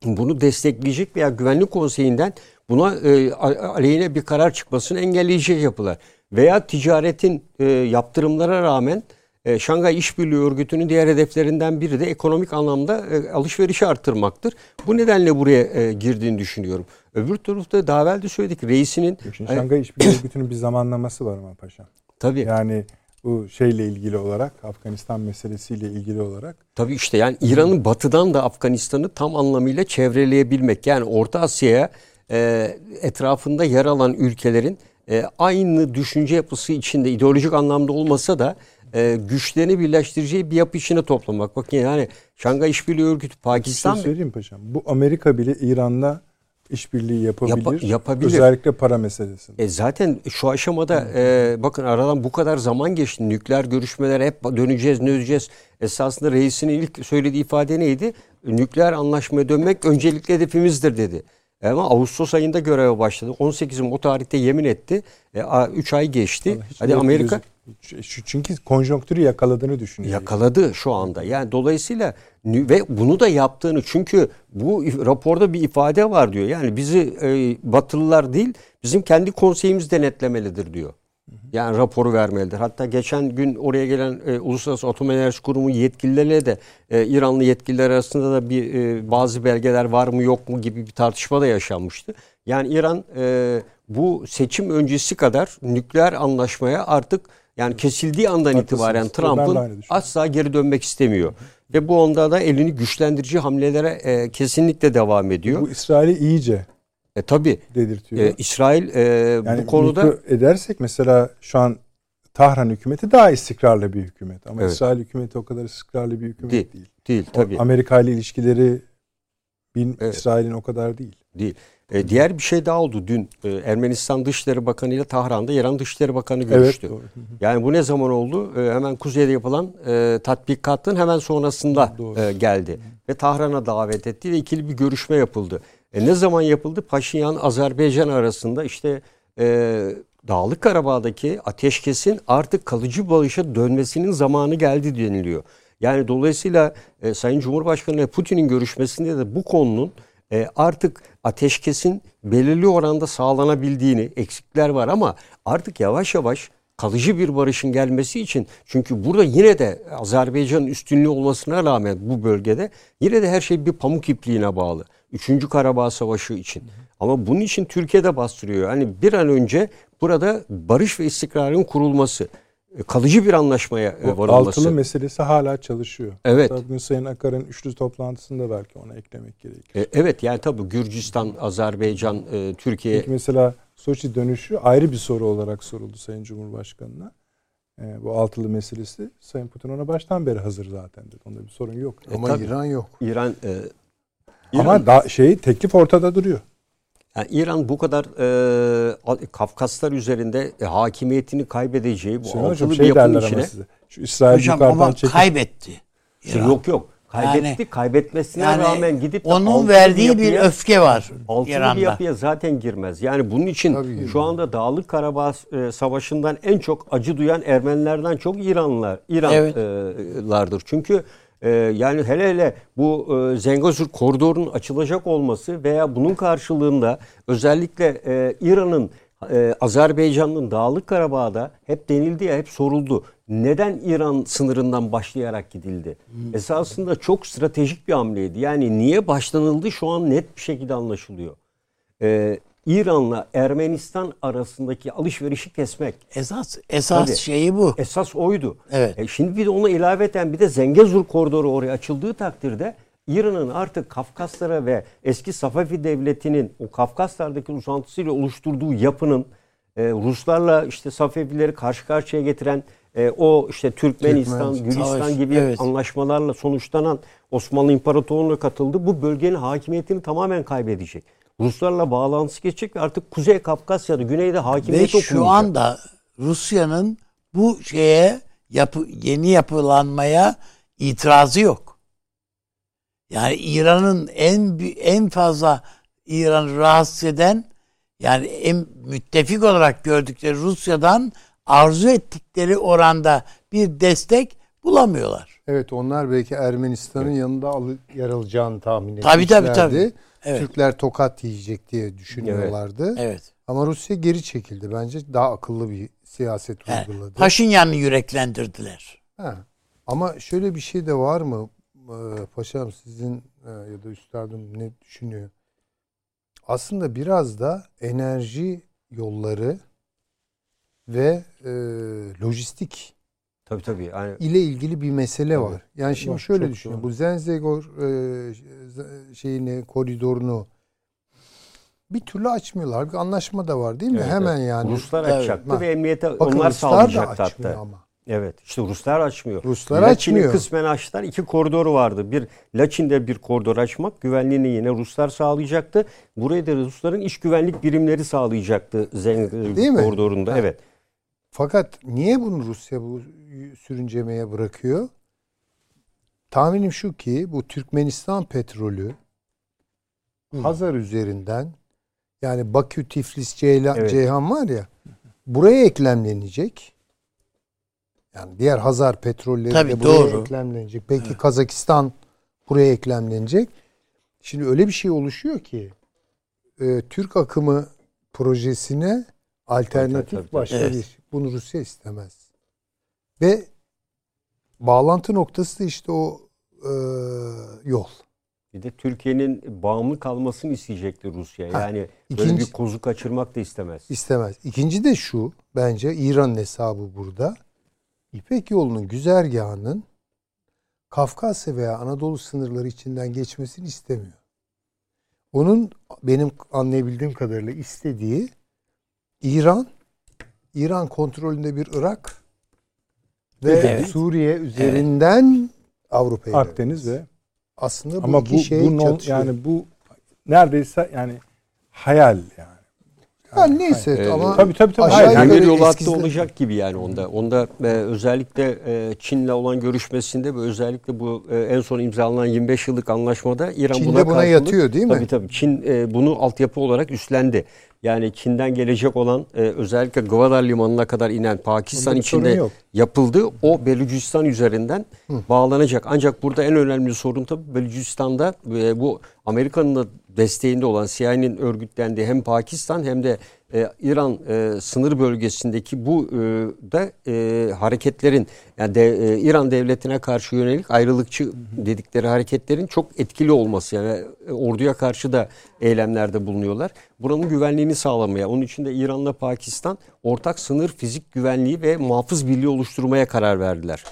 S2: bunu destekleyecek veya Güvenlik Konseyi'nden buna e, aleyhine bir karar çıkmasını engelleyecek yapılar veya ticaretin e, yaptırımlara rağmen e, Şangay İşbirliği Örgütü'nün diğer hedeflerinden biri de ekonomik anlamda e, alışverişi arttırmaktır. Bu nedenle buraya e, girdiğini düşünüyorum. Öbür tarafta daha evvel de söyledik reisinin...
S1: Şimdi Şangay İşbirliği Örgütü'nün bir zamanlaması var ama paşam.
S2: Tabii.
S1: Yani bu şeyle ilgili olarak Afganistan meselesiyle ilgili olarak.
S2: Tabii işte yani İran'ın batıdan da Afganistan'ı tam anlamıyla çevreleyebilmek. Yani Orta Asya'ya e, etrafında yer alan ülkelerin e, aynı düşünce yapısı içinde ideolojik anlamda olmasa da e, güçlerini birleştireceği bir yapı içine toplamak. Bakın yani Şangay İşbirliği Örgütü Pakistan... Bir
S1: şey söyleyeyim paşam. Bu Amerika bile İran'la işbirliği yapabilir. Yap, yapabilir. Özellikle para meselesinde.
S2: E zaten şu aşamada e, bakın aradan bu kadar zaman geçti. Nükleer görüşmelere hep döneceğiz, ne döneceğiz. Esasında reisinin ilk söylediği ifade neydi? Nükleer anlaşmaya dönmek öncelikli hedefimizdir dedi. Ama Ağustos ayında göreve başladı. 18'im o tarihte yemin etti. 3 e, ay geçti. Hadi Amerika
S1: çünkü konjonktürü yakaladığını düşünüyor.
S2: Yakaladı şu anda. Yani dolayısıyla ve bunu da yaptığını çünkü bu raporda bir ifade var diyor. Yani bizi e, Batılılar değil bizim kendi konseyimiz denetlemelidir diyor. Yani raporu vermelidir. Hatta geçen gün oraya gelen e, Uluslararası Atom Enerjisi Kurumu yetkilileriyle de e, İranlı yetkililer arasında da bir e, bazı belgeler var mı yok mu gibi bir tartışma da yaşanmıştı. Yani İran e, bu seçim öncesi kadar nükleer anlaşmaya artık yani kesildiği andan Haklısınız. itibaren Trump'ın asla geri dönmek istemiyor. Ve bu onda da elini güçlendirici hamlelere e, kesinlikle devam ediyor.
S1: Bu İsrail'i iyice
S2: e tabi.
S1: Dedirtiyor.
S2: E, İsrail e, yani bu konuda
S1: edersek mesela şu an Tahran hükümeti daha istikrarlı bir hükümet ama evet. İsrail hükümeti o kadar istikrarlı bir hükümet değil. Değil,
S2: değil tabii.
S1: Amerika ile ilişkileri bin evet. İsrail'in o kadar değil.
S2: Değil. E, diğer bir şey daha oldu dün. E, Ermenistan Dışişleri Bakanı ile Tahran'da İran Dışişleri Bakanı görüştü. Evet, doğru. Yani bu ne zaman oldu? E, hemen kuzeyde yapılan e, tatbikatın hemen sonrasında e, geldi. Ve Tahran'a davet etti ve ikili bir görüşme yapıldı. E ne zaman yapıldı? Paşinyan Azerbaycan arasında işte e, Dağlık Karabağ'daki ateşkesin artık kalıcı barışa dönmesinin zamanı geldi deniliyor. Yani dolayısıyla e, Sayın Cumhurbaşkanı ile Putin'in görüşmesinde de bu konunun e, artık ateşkesin belirli oranda sağlanabildiğini, eksikler var ama artık yavaş yavaş kalıcı bir barışın gelmesi için çünkü burada yine de Azerbaycan'ın üstünlüğü olmasına rağmen bu bölgede yine de her şey bir pamuk ipliğine bağlı. Üçüncü Karabağ Savaşı için. Ama bunun için Türkiye'de bastırıyor. Hani bir an önce burada barış ve istikrarın kurulması e, kalıcı bir anlaşmaya e, varılması.
S1: Altılı meselesi hala çalışıyor.
S2: Evet.
S1: Hatta bugün Sayın Akar'ın üçlü toplantısında belki ona eklemek gerekir.
S2: E, evet yani tabii Gürcistan, Azerbaycan, Türkiye.
S1: Çünkü mesela Soçi dönüşü ayrı bir soru olarak soruldu Sayın Cumhurbaşkanı'na. bu altılı meselesi Sayın Putin ona baştan beri hazır zaten dedi. Onda bir sorun yok.
S3: Ama tabii, İran yok.
S2: İran, e,
S1: İran ama da, şey teklif ortada duruyor.
S2: Yani İran bu kadar e, Kafkaslar üzerinde e, hakimiyetini kaybedeceği bu
S1: Şimdi altılı bir şey yapının içine. Size. Şu İsrail
S4: hocam ama çekip... kaybetti.
S2: İran. Yok yok. Kaybetti. Yani, kaybetmesine yani
S4: rağmen gidip onun verdiği bir, yapıya, bir öfke var.
S2: Altılı İran'da. bir yapıya zaten girmez. Yani bunun için Tabii şu anda Dağlık Karabağ e, Savaşı'ndan en çok acı duyan Ermenilerden çok İranlılar, İranlardır. Evet. Çünkü ee, yani hele hele bu e, Zengezur koridorunun açılacak olması veya bunun karşılığında özellikle e, İran'ın e, Azerbaycan'ın Dağlık Karabağ'da hep denildi ya hep soruldu. Neden İran sınırından başlayarak gidildi? Hmm. Esasında çok stratejik bir hamleydi. Yani niye başlanıldı şu an net bir şekilde anlaşılıyor. Ee, İran'la Ermenistan arasındaki alışverişi kesmek.
S4: Esas esas Tabii, şeyi bu.
S2: Esas oydu.
S4: Evet.
S2: E şimdi bir de ona ilaveten bir de Zengezur koridoru oraya açıldığı takdirde İran'ın artık Kafkaslara ve eski Safavi devletinin o Kafkaslardaki uzantısıyla oluşturduğu yapının e, Ruslarla işte Safevileri karşı karşıya getiren e, o işte Türkmenistan, Türkmen, Gülistan savaş, gibi evet. anlaşmalarla sonuçlanan Osmanlı İmparatorluğu'na katıldı. Bu bölgenin hakimiyetini tamamen kaybedecek. Ruslarla bağlantısı geçecek ve artık Kuzey Kafkasya'da, güneyde hakimiyet
S4: Ve şu anda Rusya'nın bu şeye yapı, yeni yapılanmaya itirazı yok. Yani İran'ın en en fazla İran'ı rahatsız eden yani en müttefik olarak gördükleri Rusya'dan arzu ettikleri oranda bir destek bulamıyorlar.
S3: Evet onlar belki Ermenistan'ın evet. yanında yer alacağını tahmin etmişlerdi. Tabii tabii tabii. Evet. Türkler tokat yiyecek diye düşünüyorlardı.
S4: Evet. evet.
S3: Ama Rusya geri çekildi. Bence daha akıllı bir siyaset
S4: evet.
S3: uyguladı.
S4: Paşinyan'ı yüreklendirdiler.
S3: Ha. Ama şöyle bir şey de var mı? Ee, paşam sizin e, ya da üstadım ne düşünüyor? Aslında biraz da enerji yolları ve e, lojistik
S2: Tabii tabii. Yani,
S3: ile ilgili bir mesele tabii. var. Yani şimdi var, şöyle düşünün. Bu Zenzegor e, şeyini koridorunu bir türlü açmıyorlar. Bir anlaşma da var değil mi? Evet, Hemen evet. yani.
S2: Ruslar açacaktı evet. ve emniyete Bakın, onlar sağlayacaktı hatta. Ama. Evet işte Ruslar açmıyor.
S3: Ruslar Laçin'i açmıyor.
S2: kısmen açtılar. İki koridoru vardı. Bir Laçin'de bir koridor açmak güvenliğini yine Ruslar sağlayacaktı. Burayı da Rusların iç güvenlik birimleri sağlayacaktı Zen koridorunda. Ha. Evet.
S3: Fakat niye bunu Rusya bu sürüncemeye bırakıyor? Tahminim şu ki bu Türkmenistan petrolü Hazar üzerinden yani Bakü, Tiflis, Ceylan, evet. Ceyhan var ya buraya eklemlenecek. Yani diğer Hazar petrolleri Tabii, de buraya doğru. eklemlenecek. Belki evet. Kazakistan buraya eklemlenecek. Şimdi öyle bir şey oluşuyor ki e, Türk akımı projesine alternatif tabii, tabii, başka evet. bir bunu Rusya istemez. Ve bağlantı noktası da işte o e, yol.
S2: Bir de Türkiye'nin bağımlı kalmasını isteyecekti Rusya. Yani ha, ikinci, böyle bir kozu kaçırmak da istemez.
S3: İstemez. İkinci de şu bence İran'ın hesabı burada. İpek yolunun güzergahının Kafkasya veya Anadolu sınırları içinden geçmesini istemiyor. Onun benim anlayabildiğim kadarıyla istediği İran, İran kontrolünde bir Irak ve evet. Suriye üzerinden evet. Avrupa'ya
S1: Akdeniz ve
S3: aslında bu ama iki bu, şey
S1: bu non, yani bu neredeyse yani hayal yani.
S3: Yani, neyse evet. ama
S2: tabii tabii tabii. Hayır, demir yolu hattı olacak gibi yani onda. Onda e, özellikle e, Çin'le olan görüşmesinde ve özellikle bu e, en son imzalanan 25 yıllık anlaşmada İran
S3: Çin
S2: buna,
S3: buna yatıyor değil mi?
S2: Tabii tabii. Çin e, bunu altyapı olarak üstlendi. Yani Çin'den gelecek olan e, özellikle Gwadar limanına kadar inen Pakistan içinde yapıldı. O Belucistan üzerinden Hı. bağlanacak. Ancak burada en önemli sorun tabii Belucistan'da e, bu Amerika'nın da desteğinde olan CIA'nin örgütlendiği hem Pakistan hem de e, İran e, sınır bölgesindeki bu e, da e, hareketlerin yani de, e, İran devletine karşı yönelik ayrılıkçı dedikleri hareketlerin çok etkili olması yani e, orduya karşı da eylemlerde bulunuyorlar. Buranın güvenliğini sağlamaya, onun için de İran'la Pakistan ortak sınır fizik güvenliği ve muhafız birliği oluşturmaya karar verdiler.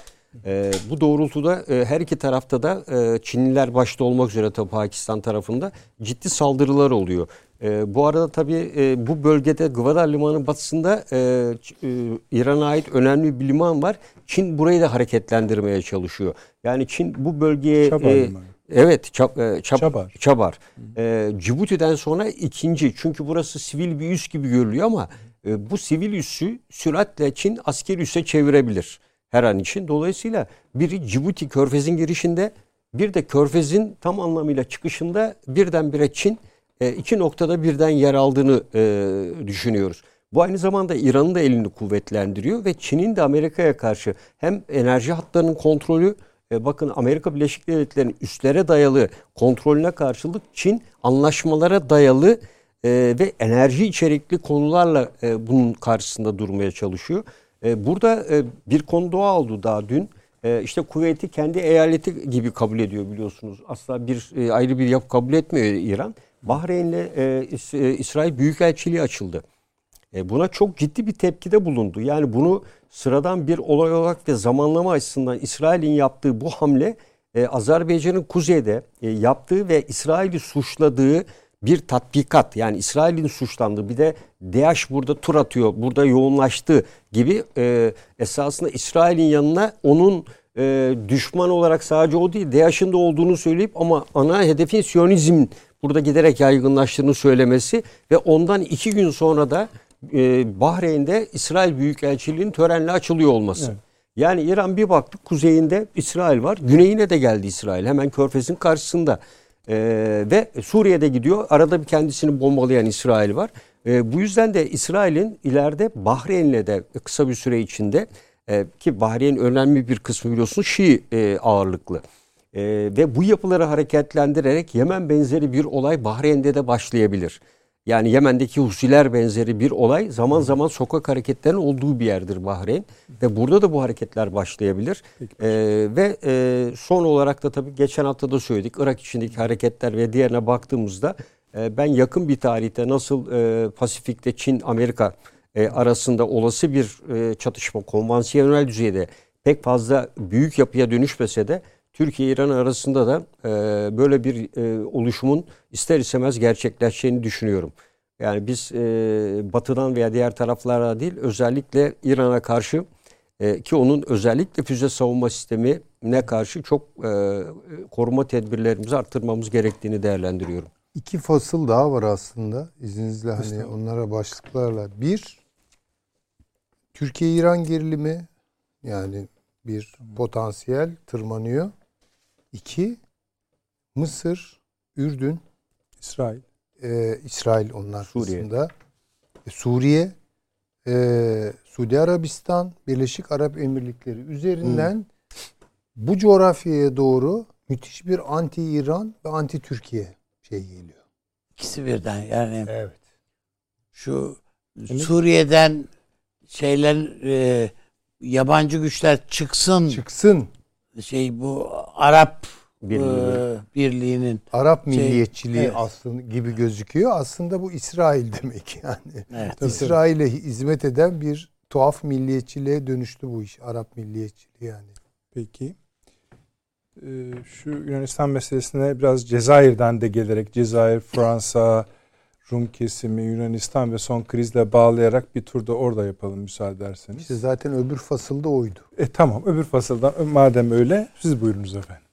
S2: E, bu doğrultuda e, her iki tarafta da e, Çinliler başta olmak üzere tabi Pakistan tarafında ciddi saldırılar oluyor. E, bu arada tabii e, bu bölgede Gwadar Limanı batısında e, e, İran'a ait önemli bir liman var. Çin burayı da hareketlendirmeye çalışıyor. Yani Çin bu bölgeye...
S1: Çabar e,
S2: Evet, çab, e, çab, Çabar. Çabar. E, Cibuti'den sonra ikinci. Çünkü burası sivil bir üs gibi görülüyor ama e, bu sivil üssü süratle Çin asker üsse çevirebilir her an için. Dolayısıyla biri Cibuti Körfez'in girişinde bir de Körfez'in tam anlamıyla çıkışında birdenbire Çin e, iki noktada birden yer aldığını e, düşünüyoruz. Bu aynı zamanda İran'ın da elini kuvvetlendiriyor ve Çin'in de Amerika'ya karşı hem enerji hatlarının kontrolü e, bakın Amerika Birleşik Devletleri'nin üstlere dayalı kontrolüne karşılık Çin anlaşmalara dayalı ve enerji içerikli konularla bunun karşısında durmaya çalışıyor. E, burada e, bir konu doğa oldu daha dün. E, işte kuvveti kendi eyaleti gibi kabul ediyor biliyorsunuz. Asla bir e, ayrı bir yapı kabul etmiyor İran. Bahreyn'le e, İs, e, İsrail Büyükelçiliği açıldı. Buna çok ciddi bir tepkide bulundu. Yani bunu sıradan bir olay olarak ve zamanlama açısından İsrail'in yaptığı bu hamle Azerbaycan'ın kuzeyde yaptığı ve İsrail'i suçladığı bir tatbikat yani İsrail'in suçlandığı bir de DAEŞ burada tur atıyor burada yoğunlaştı gibi e, esasında İsrail'in yanına onun e, düşman olarak sadece o değil DAEŞ'in de olduğunu söyleyip ama ana hedefin Siyonizm burada giderek yaygınlaştığını söylemesi ve ondan iki gün sonra da e, Bahreyn'de İsrail Büyükelçiliği'nin törenle açılıyor olması. Evet. Yani İran bir baktı kuzeyinde İsrail var. Güneyine de geldi İsrail. Hemen Körfez'in karşısında. Ee, ve Suriye'de gidiyor. Arada bir kendisini bombalayan İsrail var. Ee, bu yüzden de İsrail'in ileride Bahreyn'le de kısa bir süre içinde e, ki Bahreyn önemli bir kısmı biliyorsunuz Şii e, ağırlıklı. E, ve bu yapıları hareketlendirerek Yemen benzeri bir olay Bahreyn'de de başlayabilir. Yani Yemen'deki Husiler benzeri bir olay zaman zaman sokak hareketlerinin olduğu bir yerdir Bahreyn. Ve burada da bu hareketler başlayabilir. Ee, ve e, son olarak da tabii geçen hafta da söyledik. Irak içindeki hareketler ve diğerine baktığımızda e, ben yakın bir tarihte nasıl e, Pasifik'te Çin, Amerika e, arasında olası bir e, çatışma konvansiyonel düzeyde pek fazla büyük yapıya dönüşmese de Türkiye-İran arasında da e, böyle bir e, oluşumun ister istemez gerçekleşeceğini düşünüyorum. Yani biz e, batıdan veya diğer taraflara değil özellikle İran'a karşı e, ki onun özellikle füze savunma sistemi ne karşı çok e, koruma tedbirlerimizi arttırmamız gerektiğini değerlendiriyorum.
S3: İki fasıl daha var aslında izninizle hani onlara başlıklarla. Bir Türkiye-İran gerilimi yani bir potansiyel tırmanıyor. İki, Mısır, Ürdün,
S1: İsrail,
S3: e, İsrail onlar Suriye. arasında. E, Suriye, e, Suudi Arabistan, Birleşik Arap Emirlikleri üzerinden hmm. bu coğrafyaya doğru müthiş bir anti-İran ve anti-Türkiye şey geliyor.
S4: İkisi birden yani. Evet. Şu Suriye'den şeyler e, yabancı güçler çıksın.
S3: Çıksın
S4: şey bu Arap Birliği. E, Birliği'nin
S3: Arap şey, milliyetçiliği evet. aslında gibi gözüküyor. Aslında bu İsrail demek yani. Evet, İsrail'e hizmet eden bir tuhaf milliyetçiliğe dönüştü bu iş. Arap milliyetçiliği yani.
S1: Peki. Ee, şu Yunanistan meselesine biraz Cezayir'den de gelerek Cezayir, Fransa, Rum kesimi, Yunanistan ve son krizle bağlayarak bir turda orada yapalım müsaade ederseniz.
S3: İşte zaten öbür fasılda oydu.
S1: E tamam öbür fasıldan madem öyle siz buyurunuz efendim.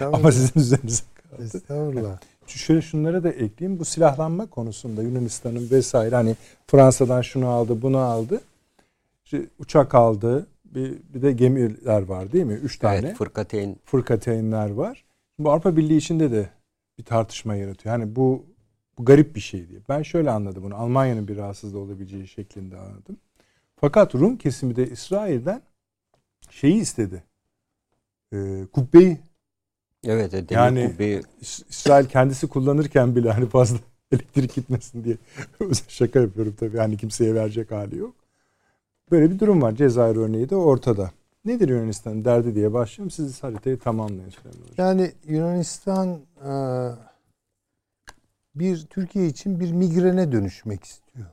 S1: Ama sizin üzerinize kaldı. Estağfurullah. Şöyle şunlara da ekleyeyim. Bu silahlanma konusunda Yunanistan'ın vesaire hani Fransa'dan şunu aldı bunu aldı. İşte uçak aldı. Bir, bir de gemiler var değil mi? Üç tane. Evet,
S2: fırkateyn.
S1: Fırkateynler var. Bu Avrupa Birliği içinde de bir tartışma yaratıyor. Hani bu bu garip bir şey diye. Ben şöyle anladım bunu. Almanya'nın bir rahatsızlığı olabileceği şeklinde anladım. Fakat Rum kesimi de İsrail'den şeyi istedi. E, kubbeyi
S2: Evet, evet
S1: yani bir... İsrail kendisi kullanırken bile hani fazla elektrik gitmesin diye şaka yapıyorum tabii. Hani kimseye verecek hali yok. Böyle bir durum var. Cezayir örneği de ortada. Nedir Yunanistan'ın derdi diye başlayalım. Siz haritayı tamamlayın.
S3: Yani Yunanistan e, bir Türkiye için bir migrene dönüşmek istiyor.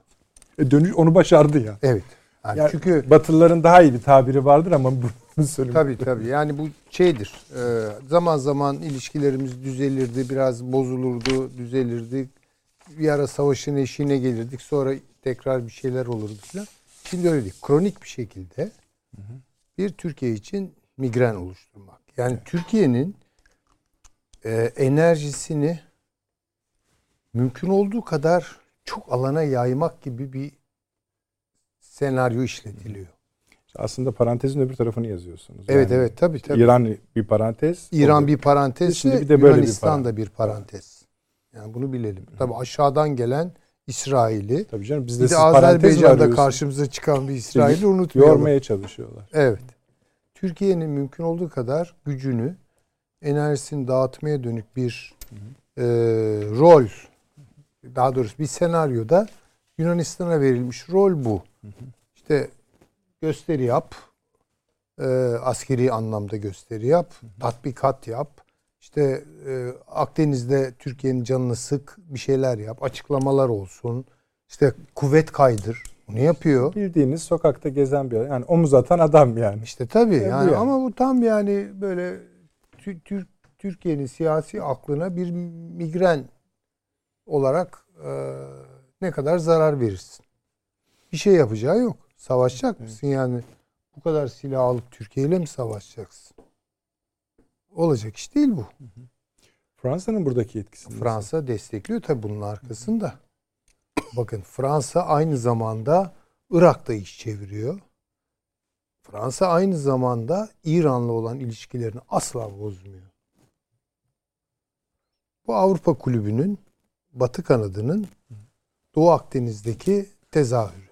S1: E dönüş onu başardı ya.
S3: Evet. Yani
S1: yani çünkü Batılıların daha iyi bir tabiri vardır ama bunu
S3: söyleyeyim. Tabii tabii. Yani bu şeydir. E, zaman zaman ilişkilerimiz düzelirdi, biraz bozulurdu, düzelirdi. Bir ara savaşın eşiğine gelirdik. Sonra tekrar bir şeyler olurdu falan. Şimdi öyle değil. Kronik bir şekilde bir Türkiye için migren oluşturmak. Yani. Türkiye'nin e, enerjisini mümkün olduğu kadar çok alana yaymak gibi bir senaryo işletiliyor.
S1: Aslında parantezin öbür tarafını yazıyorsunuz.
S3: Evet yani evet tabii tabii.
S1: İran bir parantez.
S3: İran bir parantez. Şimdi bir de böyle Yunanistan da bir parantez. Yani bunu bilelim. Tabii aşağıdan gelen İsrail'i. Tabii canım bizde bir de Azerbaycan'da karşımıza çıkan bir İsrail'i unutmayalım.
S1: Yormaya çalışıyorlar.
S3: Evet. Türkiye'nin mümkün olduğu kadar gücünü enerjisini dağıtmaya dönük bir e, rol daha doğrusu bir senaryoda Yunanistan'a verilmiş rol bu. İşte gösteri yap, e, askeri anlamda gösteri yap, tatbikat yap, işte e, Akdeniz'de Türkiye'nin canını sık bir şeyler yap, açıklamalar olsun. İşte kuvvet kaydır. Bunu yapıyor.
S1: Bildiğiniz sokakta gezen bir yani omuz atan adam yani.
S3: İşte tabii yani, yani ama bu tam yani böyle Türk Türkiye'nin siyasi aklına bir migren olarak e, ne kadar zarar verirsin. Bir şey yapacağı yok. Savaşacak mısın yani? Bu kadar silah alıp Türkiye ile mi savaşacaksın? Olacak iş değil bu.
S1: Fransa'nın buradaki etkisi.
S3: Fransa nasıl? destekliyor tabii bunun arkasında. Bakın Fransa aynı zamanda Irak'ta iş çeviriyor. Fransa aynı zamanda İran'la olan ilişkilerini asla bozmuyor. Bu Avrupa Kulübü'nün Batı kanadının Doğu Akdeniz'deki tezahürü.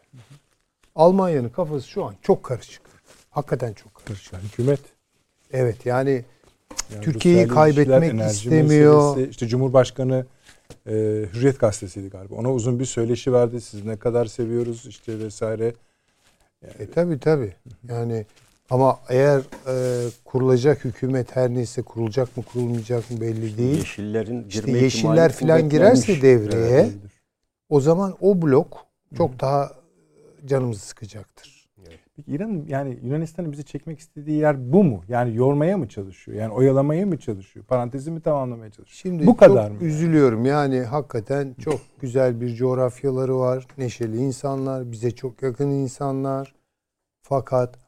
S3: Almanya'nın kafası şu an çok karışık. Hakikaten çok karışık.
S1: Yani hükümet.
S3: Evet yani, yani Türkiye'yi kaybetmek istemiyor.
S1: Meselesi, işte Cumhurbaşkanı e, Hürriyet gazetesiydi galiba. Ona uzun bir söyleşi verdi. Siz ne kadar seviyoruz işte vesaire.
S3: Yani... E tabi tabi. Yani ama eğer e, kurulacak hükümet her neyse kurulacak mı kurulmayacak mı belli değil.
S2: Yeşillerin
S3: işte yeşiller filan girerse devreye evet. o zaman o blok çok Hı. daha canımızı sıkacaktır.
S1: Peki İran yani Yunanistan'ın bizi çekmek istediği yer bu mu? Yani yormaya mı çalışıyor? Yani oyalamaya mı çalışıyor? Parantezi mi tamamlamaya çalışıyor?
S3: Şimdi bu kadar mı? üzülüyorum. Yani hakikaten çok güzel bir coğrafyaları var. Neşeli insanlar, bize çok yakın insanlar. Fakat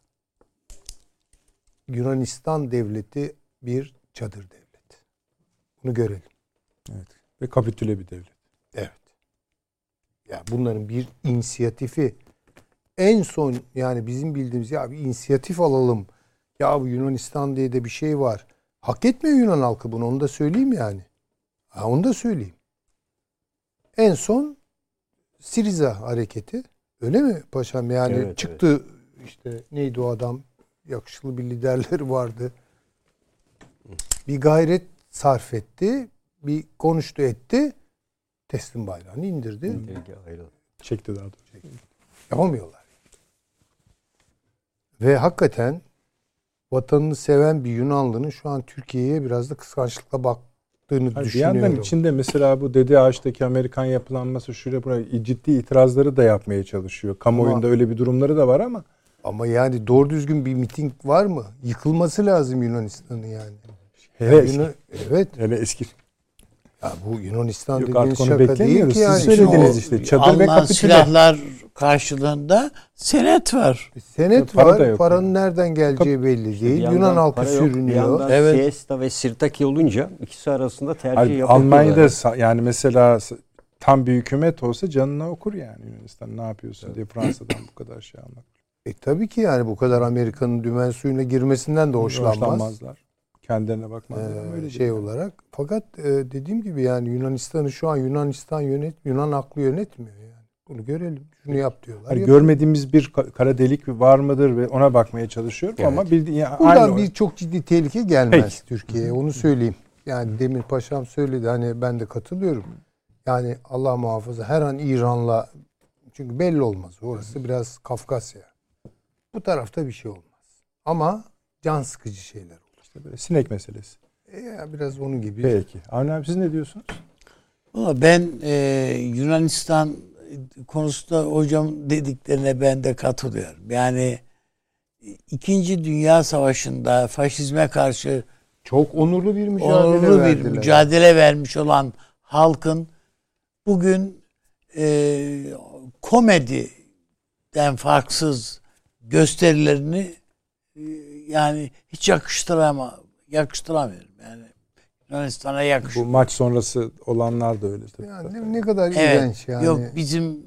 S3: Yunanistan devleti bir çadır devlet. Bunu görelim.
S1: Evet. Ve kapitüle bir devlet.
S3: Evet. Ya yani bunların bir inisiyatifi en son yani bizim bildiğimiz ya bir inisiyatif alalım. Ya bu Yunanistan diye de bir şey var. Hak etmiyor Yunan halkı bunu onu da söyleyeyim yani. Ha, onu da söyleyeyim. En son Siriza hareketi. Öyle mi paşam? Yani evet, çıktı evet. işte neydi o adam? Yakışıklı bir liderleri vardı. Bir gayret sarf etti. Bir konuştu etti. Teslim bayrağını indirdi.
S1: Çekti daha doğrusu.
S3: Yapamıyorlar. Ve hakikaten vatanını seven bir Yunanlı'nın şu an Türkiye'ye biraz da kıskançlıkla baktığını Hayır, düşünüyorum.
S1: Bir yandan içinde mesela bu Dede Ağaç'taki Amerikan yapılanması şuraya buraya ciddi itirazları da yapmaya çalışıyor. Kamuoyunda ama, öyle bir durumları da var ama.
S3: Ama yani doğru düzgün bir miting var mı? Yıkılması lazım Yunanistan'ın yani.
S1: Hele yani eski. Yunan, evet. Hele eski.
S3: Ya bu Yunanistan Yok, dediğiniz şaka değil ki yani. Siz
S1: söylediniz işte. Çadır ve kapitüle.
S4: silahlar karşılığında senet var.
S3: Senet para var. Yok Paranın yani. nereden geleceği belli değil. Yunan halkı sürünüyor.
S2: Yok. Evet. Siesta ve Sirtaki olunca ikisi arasında tercih Hayır, yapıyor.
S1: Almanya'da yani mesela tam bir hükümet olsa canına okur yani Yunanistan ne yapıyorsun evet. diye Fransa'dan bu kadar şey almak.
S3: E tabii ki yani bu kadar Amerika'nın dümen suyuna girmesinden de hoşlanmaz. Hoşlanmazlar.
S1: Kendilerine bakmazlar.
S3: Ee, öyle şey olarak. Fakat e, dediğim gibi yani Yunanistan'ı şu an Yunanistan yönet Yunan aklı yönetmiyor yani. Bunu görelim. Şunu yap diyorlar.
S1: Hani görmediğimiz bir kara delik var mıdır ve ona bakmaya çalışıyorum evet. ama bildiğin
S3: yani Buradan bir çok ciddi tehlike gelmez Türkiye'ye. Onu söyleyeyim. Yani Demir Paşam söyledi hani ben de katılıyorum. Yani Allah muhafaza her an İran'la çünkü belli olmaz. Orası biraz Kafkasya. Bu tarafta bir şey olmaz. Ama can sıkıcı şeyler olur.
S1: İşte böyle sinek meselesi.
S3: E ya biraz onun gibi.
S1: Peki. Avni abi siz ne diyorsunuz?
S4: Valla ben e, Yunanistan konusunda hocam dediklerine ben de katılıyorum. Yani İkinci Dünya Savaşı'nda faşizme karşı
S3: çok onurlu bir mücadele
S4: onurlu bir mücadele vermiş olan halkın bugün e, komediden farksız gösterilerini e, yani hiç yakıştırama yakıştıramıyorum. Yani Yunanistan'a yakışıyor.
S1: Bu maç sonrası olanlar da öyle tabii.
S3: Yani ne, ne kadar evet, iğrenç yani.
S4: Yok bizim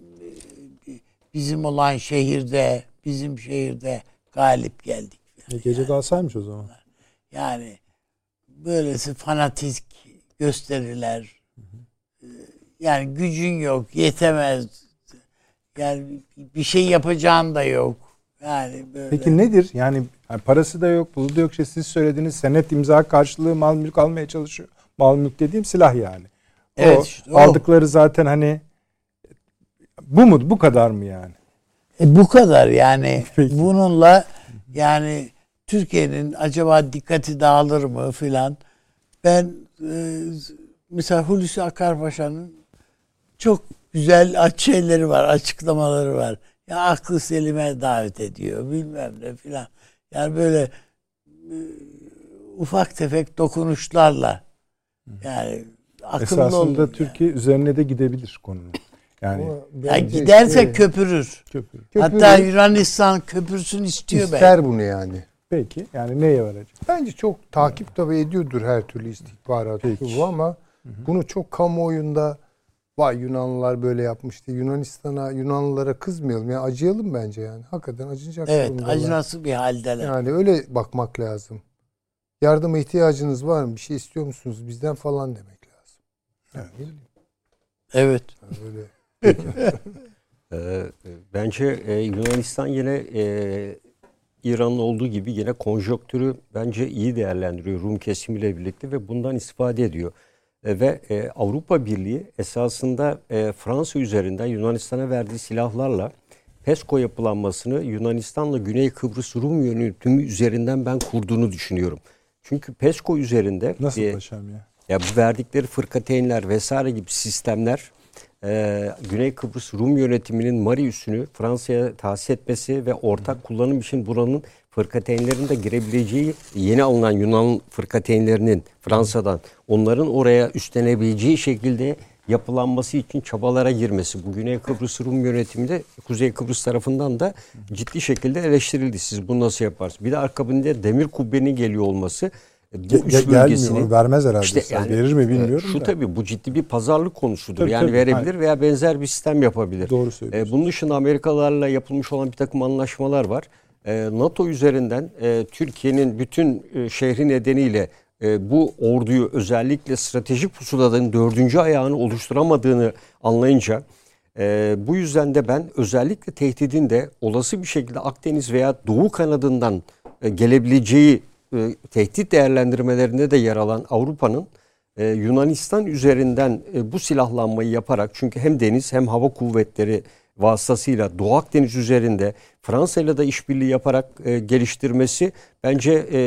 S4: bizim olan şehirde bizim şehirde galip geldik.
S1: Yani. Gece kalsaymış o zaman.
S4: Yani böylesi fanatik gösteriler yani gücün yok yetemez yani bir şey yapacağın da yok yani böyle.
S1: Peki nedir? Yani, yani parası da yok, pulu da yok. İşte siz söylediğiniz senet imza karşılığı mal mülk almaya çalışıyor. Mal mülk dediğim silah yani. O, evet, işte, o. aldıkları zaten hani bu mu bu kadar mı yani?
S4: E, bu kadar yani. Peki. Bununla yani Türkiye'nin acaba dikkati dağılır mı filan. Ben e, mesela Hulusi Akarpaşa'nın çok güzel şeyleri var, açıklamaları var. Ya aklı selime davet ediyor bilmem ne filan. Yani böyle e, ufak tefek dokunuşlarla yani akıllı
S1: Esasında olun Türkiye yani. üzerine de gidebilir konunun. Yani
S4: ya giderse şey, köpürür. köpürür. Hatta Yunanistan köpürsün istiyor
S3: İster ben. bunu yani.
S1: Peki yani neye varacak?
S3: Bence çok takip tabi ediyordur her türlü istihbarat bu ama hı hı. bunu çok kamuoyunda vay Yunanlılar böyle yapmıştı. Yunanistan'a, Yunanlılara kızmayalım. Yani acıyalım bence yani. Hakikaten acınacak
S4: Evet, acınası bir haldeler.
S3: Yani öyle bakmak lazım. Yardıma ihtiyacınız var mı? Bir şey istiyor musunuz bizden falan demek lazım.
S4: Yani, evet.
S3: öyle.
S2: Ee, bence e, Yunanistan yine e, İran'ın olduğu gibi yine konjonktürü bence iyi değerlendiriyor Rum kesimiyle birlikte ve bundan istifade ediyor. E, ve e, Avrupa Birliği esasında e, Fransa üzerinden Yunanistan'a verdiği silahlarla PESCO yapılanmasını Yunanistan'la Güney Kıbrıs Rum yönetimi üzerinden ben kurduğunu düşünüyorum. Çünkü PESCO üzerinde
S1: Nasıl e, paşam ya?
S2: Ya bu verdikleri fırkateynler vesaire gibi sistemler e, Güney Kıbrıs Rum yönetiminin Mari üssünü Fransa'ya tahsis etmesi ve ortak kullanım için buranın fırkateynlerin de girebileceği yeni alınan Yunan fırkateynlerinin Fransa'dan onların oraya üstlenebileceği şekilde yapılanması için çabalara girmesi. Bu Güney Kıbrıs Rum yönetiminde Kuzey Kıbrıs tarafından da ciddi şekilde eleştirildi. Siz bunu nasıl yaparsınız? Bir de arkabinde demir kubbenin geliyor olması
S1: bu üç bölgesini vermez herhalde. İşte yani, verir mi bilmiyorum
S2: Şu
S1: da.
S2: tabii bu ciddi bir pazarlık konusudur. Tabii, yani tabii, verebilir hayır. veya benzer bir sistem yapabilir.
S1: Doğru söylüyorsun.
S2: bunun dışında Amerikalılarla yapılmış olan bir takım anlaşmalar var. NATO üzerinden Türkiye'nin bütün şehri nedeniyle bu orduyu özellikle stratejik pusulanın dördüncü ayağını oluşturamadığını anlayınca bu yüzden de ben özellikle tehdidin de olası bir şekilde Akdeniz veya Doğu kanadından gelebileceği e, tehdit değerlendirmelerinde de yer alan Avrupa'nın e, Yunanistan üzerinden e, bu silahlanmayı yaparak çünkü hem deniz hem hava kuvvetleri vasıtasıyla Doğu Akdeniz üzerinde Fransa ile de işbirliği yaparak e, geliştirmesi bence e,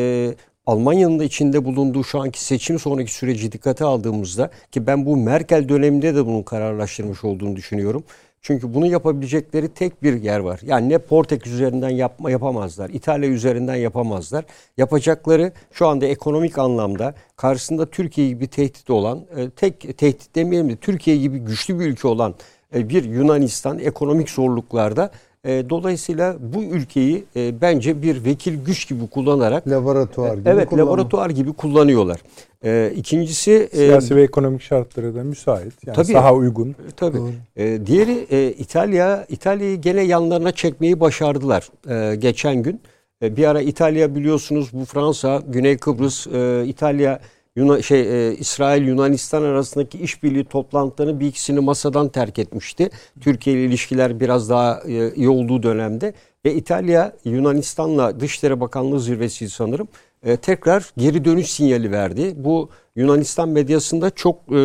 S2: Almanya'nın da içinde bulunduğu şu anki seçim sonraki süreci dikkate aldığımızda ki ben bu Merkel döneminde de bunun kararlaştırmış olduğunu düşünüyorum. Çünkü bunu yapabilecekleri tek bir yer var. Yani ne Portekiz üzerinden yapma yapamazlar. İtalya üzerinden yapamazlar. Yapacakları şu anda ekonomik anlamda karşısında Türkiye gibi tehdit olan, e, tek tehdit demeyelim de Türkiye gibi güçlü bir ülke olan e, bir Yunanistan ekonomik zorluklarda e, dolayısıyla bu ülkeyi e, bence bir vekil güç gibi kullanarak
S3: laboratuvar gibi
S2: evet kullanma. laboratuvar gibi kullanıyorlar. E, ikincisi
S1: e, siyasi e, ve ekonomik şartları da müsait. Yani tabii, daha uygun. E,
S2: tabii. E, diğeri e, İtalya İtalya'yı gene yanlarına çekmeyi başardılar e, geçen gün. E, bir ara İtalya biliyorsunuz bu Fransa, Güney Kıbrıs, e, İtalya Yunan şey e, İsrail Yunanistan arasındaki işbirliği toplantılarını bir ikisini masadan terk etmişti. Türkiye ile ilişkiler biraz daha e, iyi olduğu dönemde ve İtalya Yunanistan'la Dışişleri Bakanlığı zirvesi sanırım e, tekrar geri dönüş sinyali verdi. Bu Yunanistan medyasında çok e,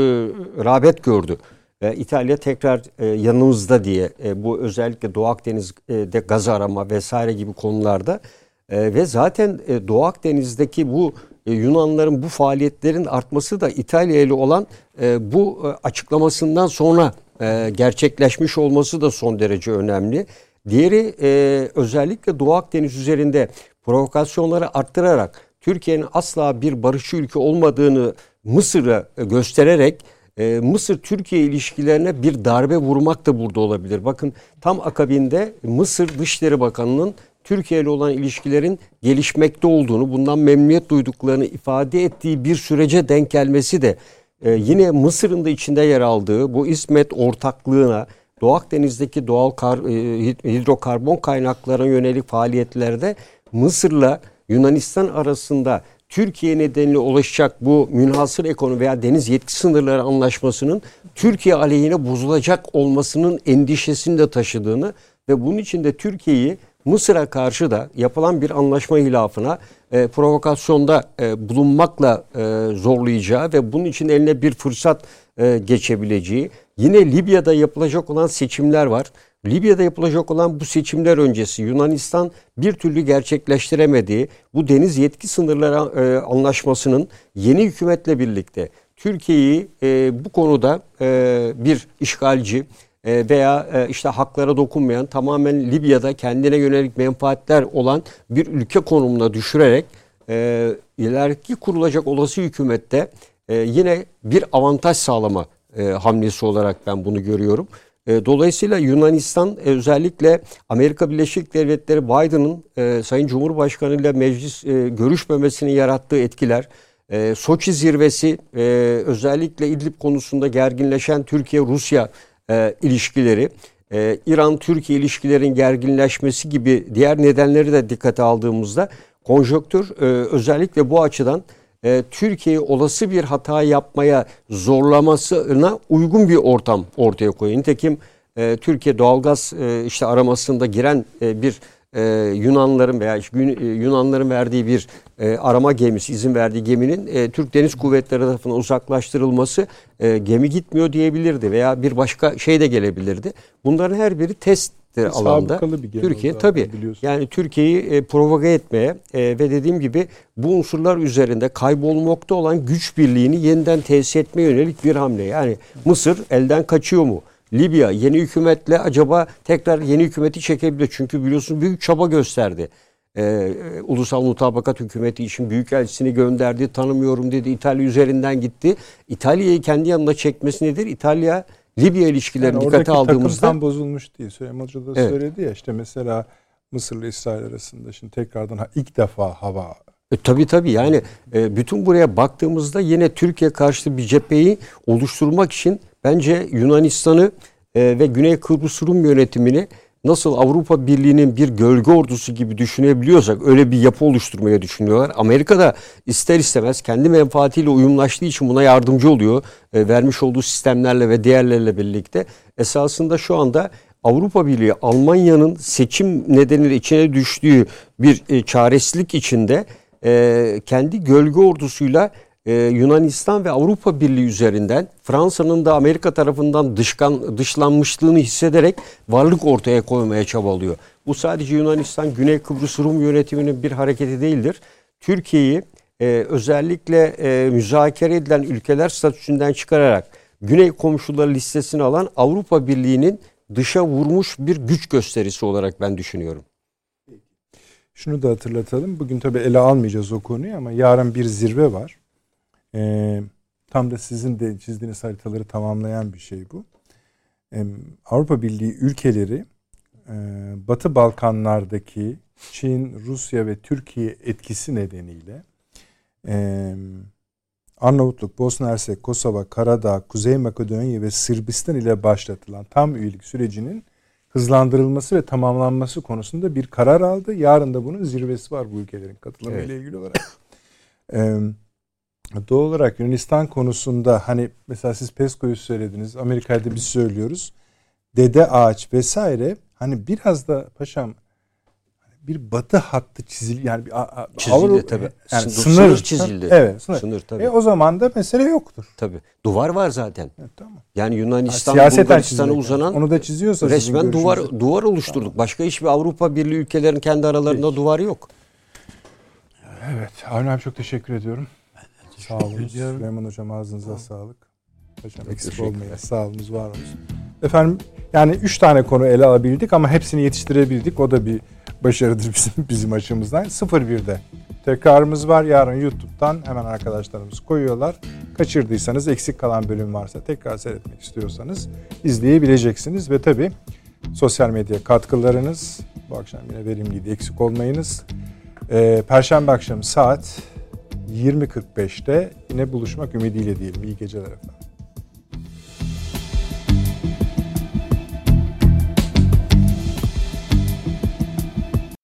S2: rağbet gördü. E, İtalya tekrar e, yanımızda diye e, bu özellikle Doğu Akdeniz'de gaz arama vesaire gibi konularda e, ve zaten e, Doğu Akdeniz'deki bu e, Yunanların bu faaliyetlerin artması da İtalya ile olan e, bu e, açıklamasından sonra gerçekleşmiş olması da son derece önemli. Diğeri özellikle Doğu Akdeniz üzerinde provokasyonları arttırarak Türkiye'nin asla bir barışçı ülke olmadığını Mısır'a göstererek Mısır-Türkiye ilişkilerine bir darbe vurmak da burada olabilir. Bakın tam akabinde Mısır Dışişleri Bakanı'nın Türkiye ile olan ilişkilerin gelişmekte olduğunu, bundan memnuniyet duyduklarını ifade ettiği bir sürece denk gelmesi de e, yine Mısır'ın da içinde yer aldığı bu İsmet ortaklığına, Doğu Akdeniz'deki doğal kar, e, hidrokarbon kaynaklarına yönelik faaliyetlerde Mısır'la Yunanistan arasında Türkiye nedeniyle ulaşacak bu münhasır ekonomi veya deniz yetki sınırları anlaşmasının Türkiye aleyhine bozulacak olmasının endişesini de taşıdığını ve bunun için de Türkiye'yi Mısır'a karşı da yapılan bir anlaşma hilafına e, provokasyonda e, bulunmakla e, zorlayacağı ve bunun için eline bir fırsat e, geçebileceği. Yine Libya'da yapılacak olan seçimler var. Libya'da yapılacak olan bu seçimler öncesi Yunanistan bir türlü gerçekleştiremediği bu deniz yetki sınırları e, anlaşmasının yeni hükümetle birlikte Türkiye'yi e, bu konuda e, bir işgalci veya e, işte haklara dokunmayan tamamen Libya'da kendine yönelik menfaatler olan bir ülke konumuna düşürerek e, ileriki kurulacak olası hükümette e, yine bir avantaj sağlama e, hamlesi olarak ben bunu görüyorum. Dolayısıyla Yunanistan özellikle Amerika Birleşik Devletleri Biden'ın Sayın Cumhurbaşkanı ile meclis görüşmemesini yarattığı etkiler, Soçi zirvesi özellikle İdlib konusunda gerginleşen Türkiye-Rusya ilişkileri, İran-Türkiye ilişkilerin gerginleşmesi gibi diğer nedenleri de dikkate aldığımızda konjonktür özellikle bu açıdan e, Türkiye'yi olası bir hata yapmaya zorlamasına uygun bir ortam ortaya koyuyor. Nitekim e, Türkiye doğalgaz e, işte aramasında giren e, bir e, Yunanların veya e, Yunanların verdiği bir e, arama gemisi, izin verdiği geminin e, Türk Deniz Kuvvetleri tarafından uzaklaştırılması e, gemi gitmiyor diyebilirdi veya bir başka şey de gelebilirdi. Bunların her biri test alanda Türkiye tabi yani Türkiye'yi e, provoke etmeye e, ve dediğim gibi bu unsurlar üzerinde kaybolmakta olan güç birliğini yeniden tesis etmeye yönelik bir hamle. Yani Mısır elden kaçıyor mu? Libya yeni hükümetle acaba tekrar yeni hükümeti çekebilir. Çünkü biliyorsunuz büyük çaba gösterdi. Ee, Ulusal Mutabakat Hükümeti için büyükelçisini gönderdi. Tanımıyorum dedi. İtalya üzerinden gitti. İtalya'yı kendi yanına çekmesi nedir? İtalya Libya ilişkilerini yani dikkate aldığımızda
S1: takım bozulmuş diye Süleyman Hoca da evet. söyledi ya işte mesela Mısır ile İsrail arasında şimdi tekrardan ilk defa hava
S2: e, tabii tabii yani e, bütün buraya baktığımızda yine Türkiye karşıtı bir cepheyi oluşturmak için bence Yunanistan'ı e, ve Güney Kıbrıs Rum yönetimini nasıl Avrupa Birliği'nin bir gölge ordusu gibi düşünebiliyorsak öyle bir yapı oluşturmaya düşünüyorlar. Amerika da ister istemez kendi menfaatiyle uyumlaştığı için buna yardımcı oluyor. E, vermiş olduğu sistemlerle ve diğerlerle birlikte. Esasında şu anda Avrupa Birliği Almanya'nın seçim nedeniyle içine düştüğü bir e, çaresizlik içinde e, kendi gölge ordusuyla e, Yunanistan ve Avrupa Birliği üzerinden Fransa'nın da Amerika tarafından dışkan, dışlanmışlığını hissederek varlık ortaya koymaya çabalıyor. Bu sadece Yunanistan Güney Kıbrıs Rum yönetiminin bir hareketi değildir. Türkiye'yi e, özellikle e, müzakere edilen ülkeler statüsünden çıkararak Güney komşuları listesine alan Avrupa Birliği'nin dışa vurmuş bir güç gösterisi olarak ben düşünüyorum.
S1: Şunu da hatırlatalım. Bugün tabii ele almayacağız o konuyu ama yarın bir zirve var. Ee, tam da sizin de çizdiğiniz haritaları tamamlayan bir şey bu. Ee, Avrupa Birliği ülkeleri e, Batı Balkanlardaki Çin, Rusya ve Türkiye etkisi nedeniyle e, Arnavutluk, Bosna Hersek, Kosova, Karadağ, Kuzey Makedonya ve Sırbistan ile başlatılan tam üyelik sürecinin hızlandırılması ve tamamlanması konusunda bir karar aldı. Yarın da bunun zirvesi var bu ülkelerin katılımı evet. ilgili olarak. Ee, Doğal olarak Yunanistan konusunda hani mesela siz PESCO'yu söylediniz. Amerika'da biz söylüyoruz. Dede ağaç vesaire hani biraz da paşam bir batı hattı çizil yani bir
S2: çizildi Avrupa, tabii. Yani sınır, sınır çizildi.
S1: Evet, sınır.
S2: sınır tabii.
S1: E o zaman da mesele yoktur.
S2: Tabii. Duvar var zaten. Evet, tamam. Yani Yunanistan
S1: ha,
S2: Bulgaristan'a uzanan
S1: onu da çiziyorsa
S2: resmen duvar duvar oluşturduk. Tamam. Başka hiçbir Avrupa Birliği ülkelerin kendi aralarında Peki. duvar yok.
S1: Evet. Avni abi çok teşekkür ediyorum. Sağ olun. Süleyman Hocam ağzınıza tamam. sağlık. Hocam eksik olmayın. Sağ olunuz, var olun. Efendim yani üç tane konu ele alabildik ama hepsini yetiştirebildik. O da bir başarıdır bizim bizim açımızdan. 01'de tekrarımız var. Yarın YouTube'dan hemen arkadaşlarımız koyuyorlar. Kaçırdıysanız eksik kalan bölüm varsa tekrar seyretmek istiyorsanız izleyebileceksiniz ve tabii sosyal medya katkılarınız bu akşam yine verimliydi eksik olmayınız. Ee, Perşembe akşamı saat 20.45'te yine buluşmak ümidiyle diyelim. İyi geceler efendim.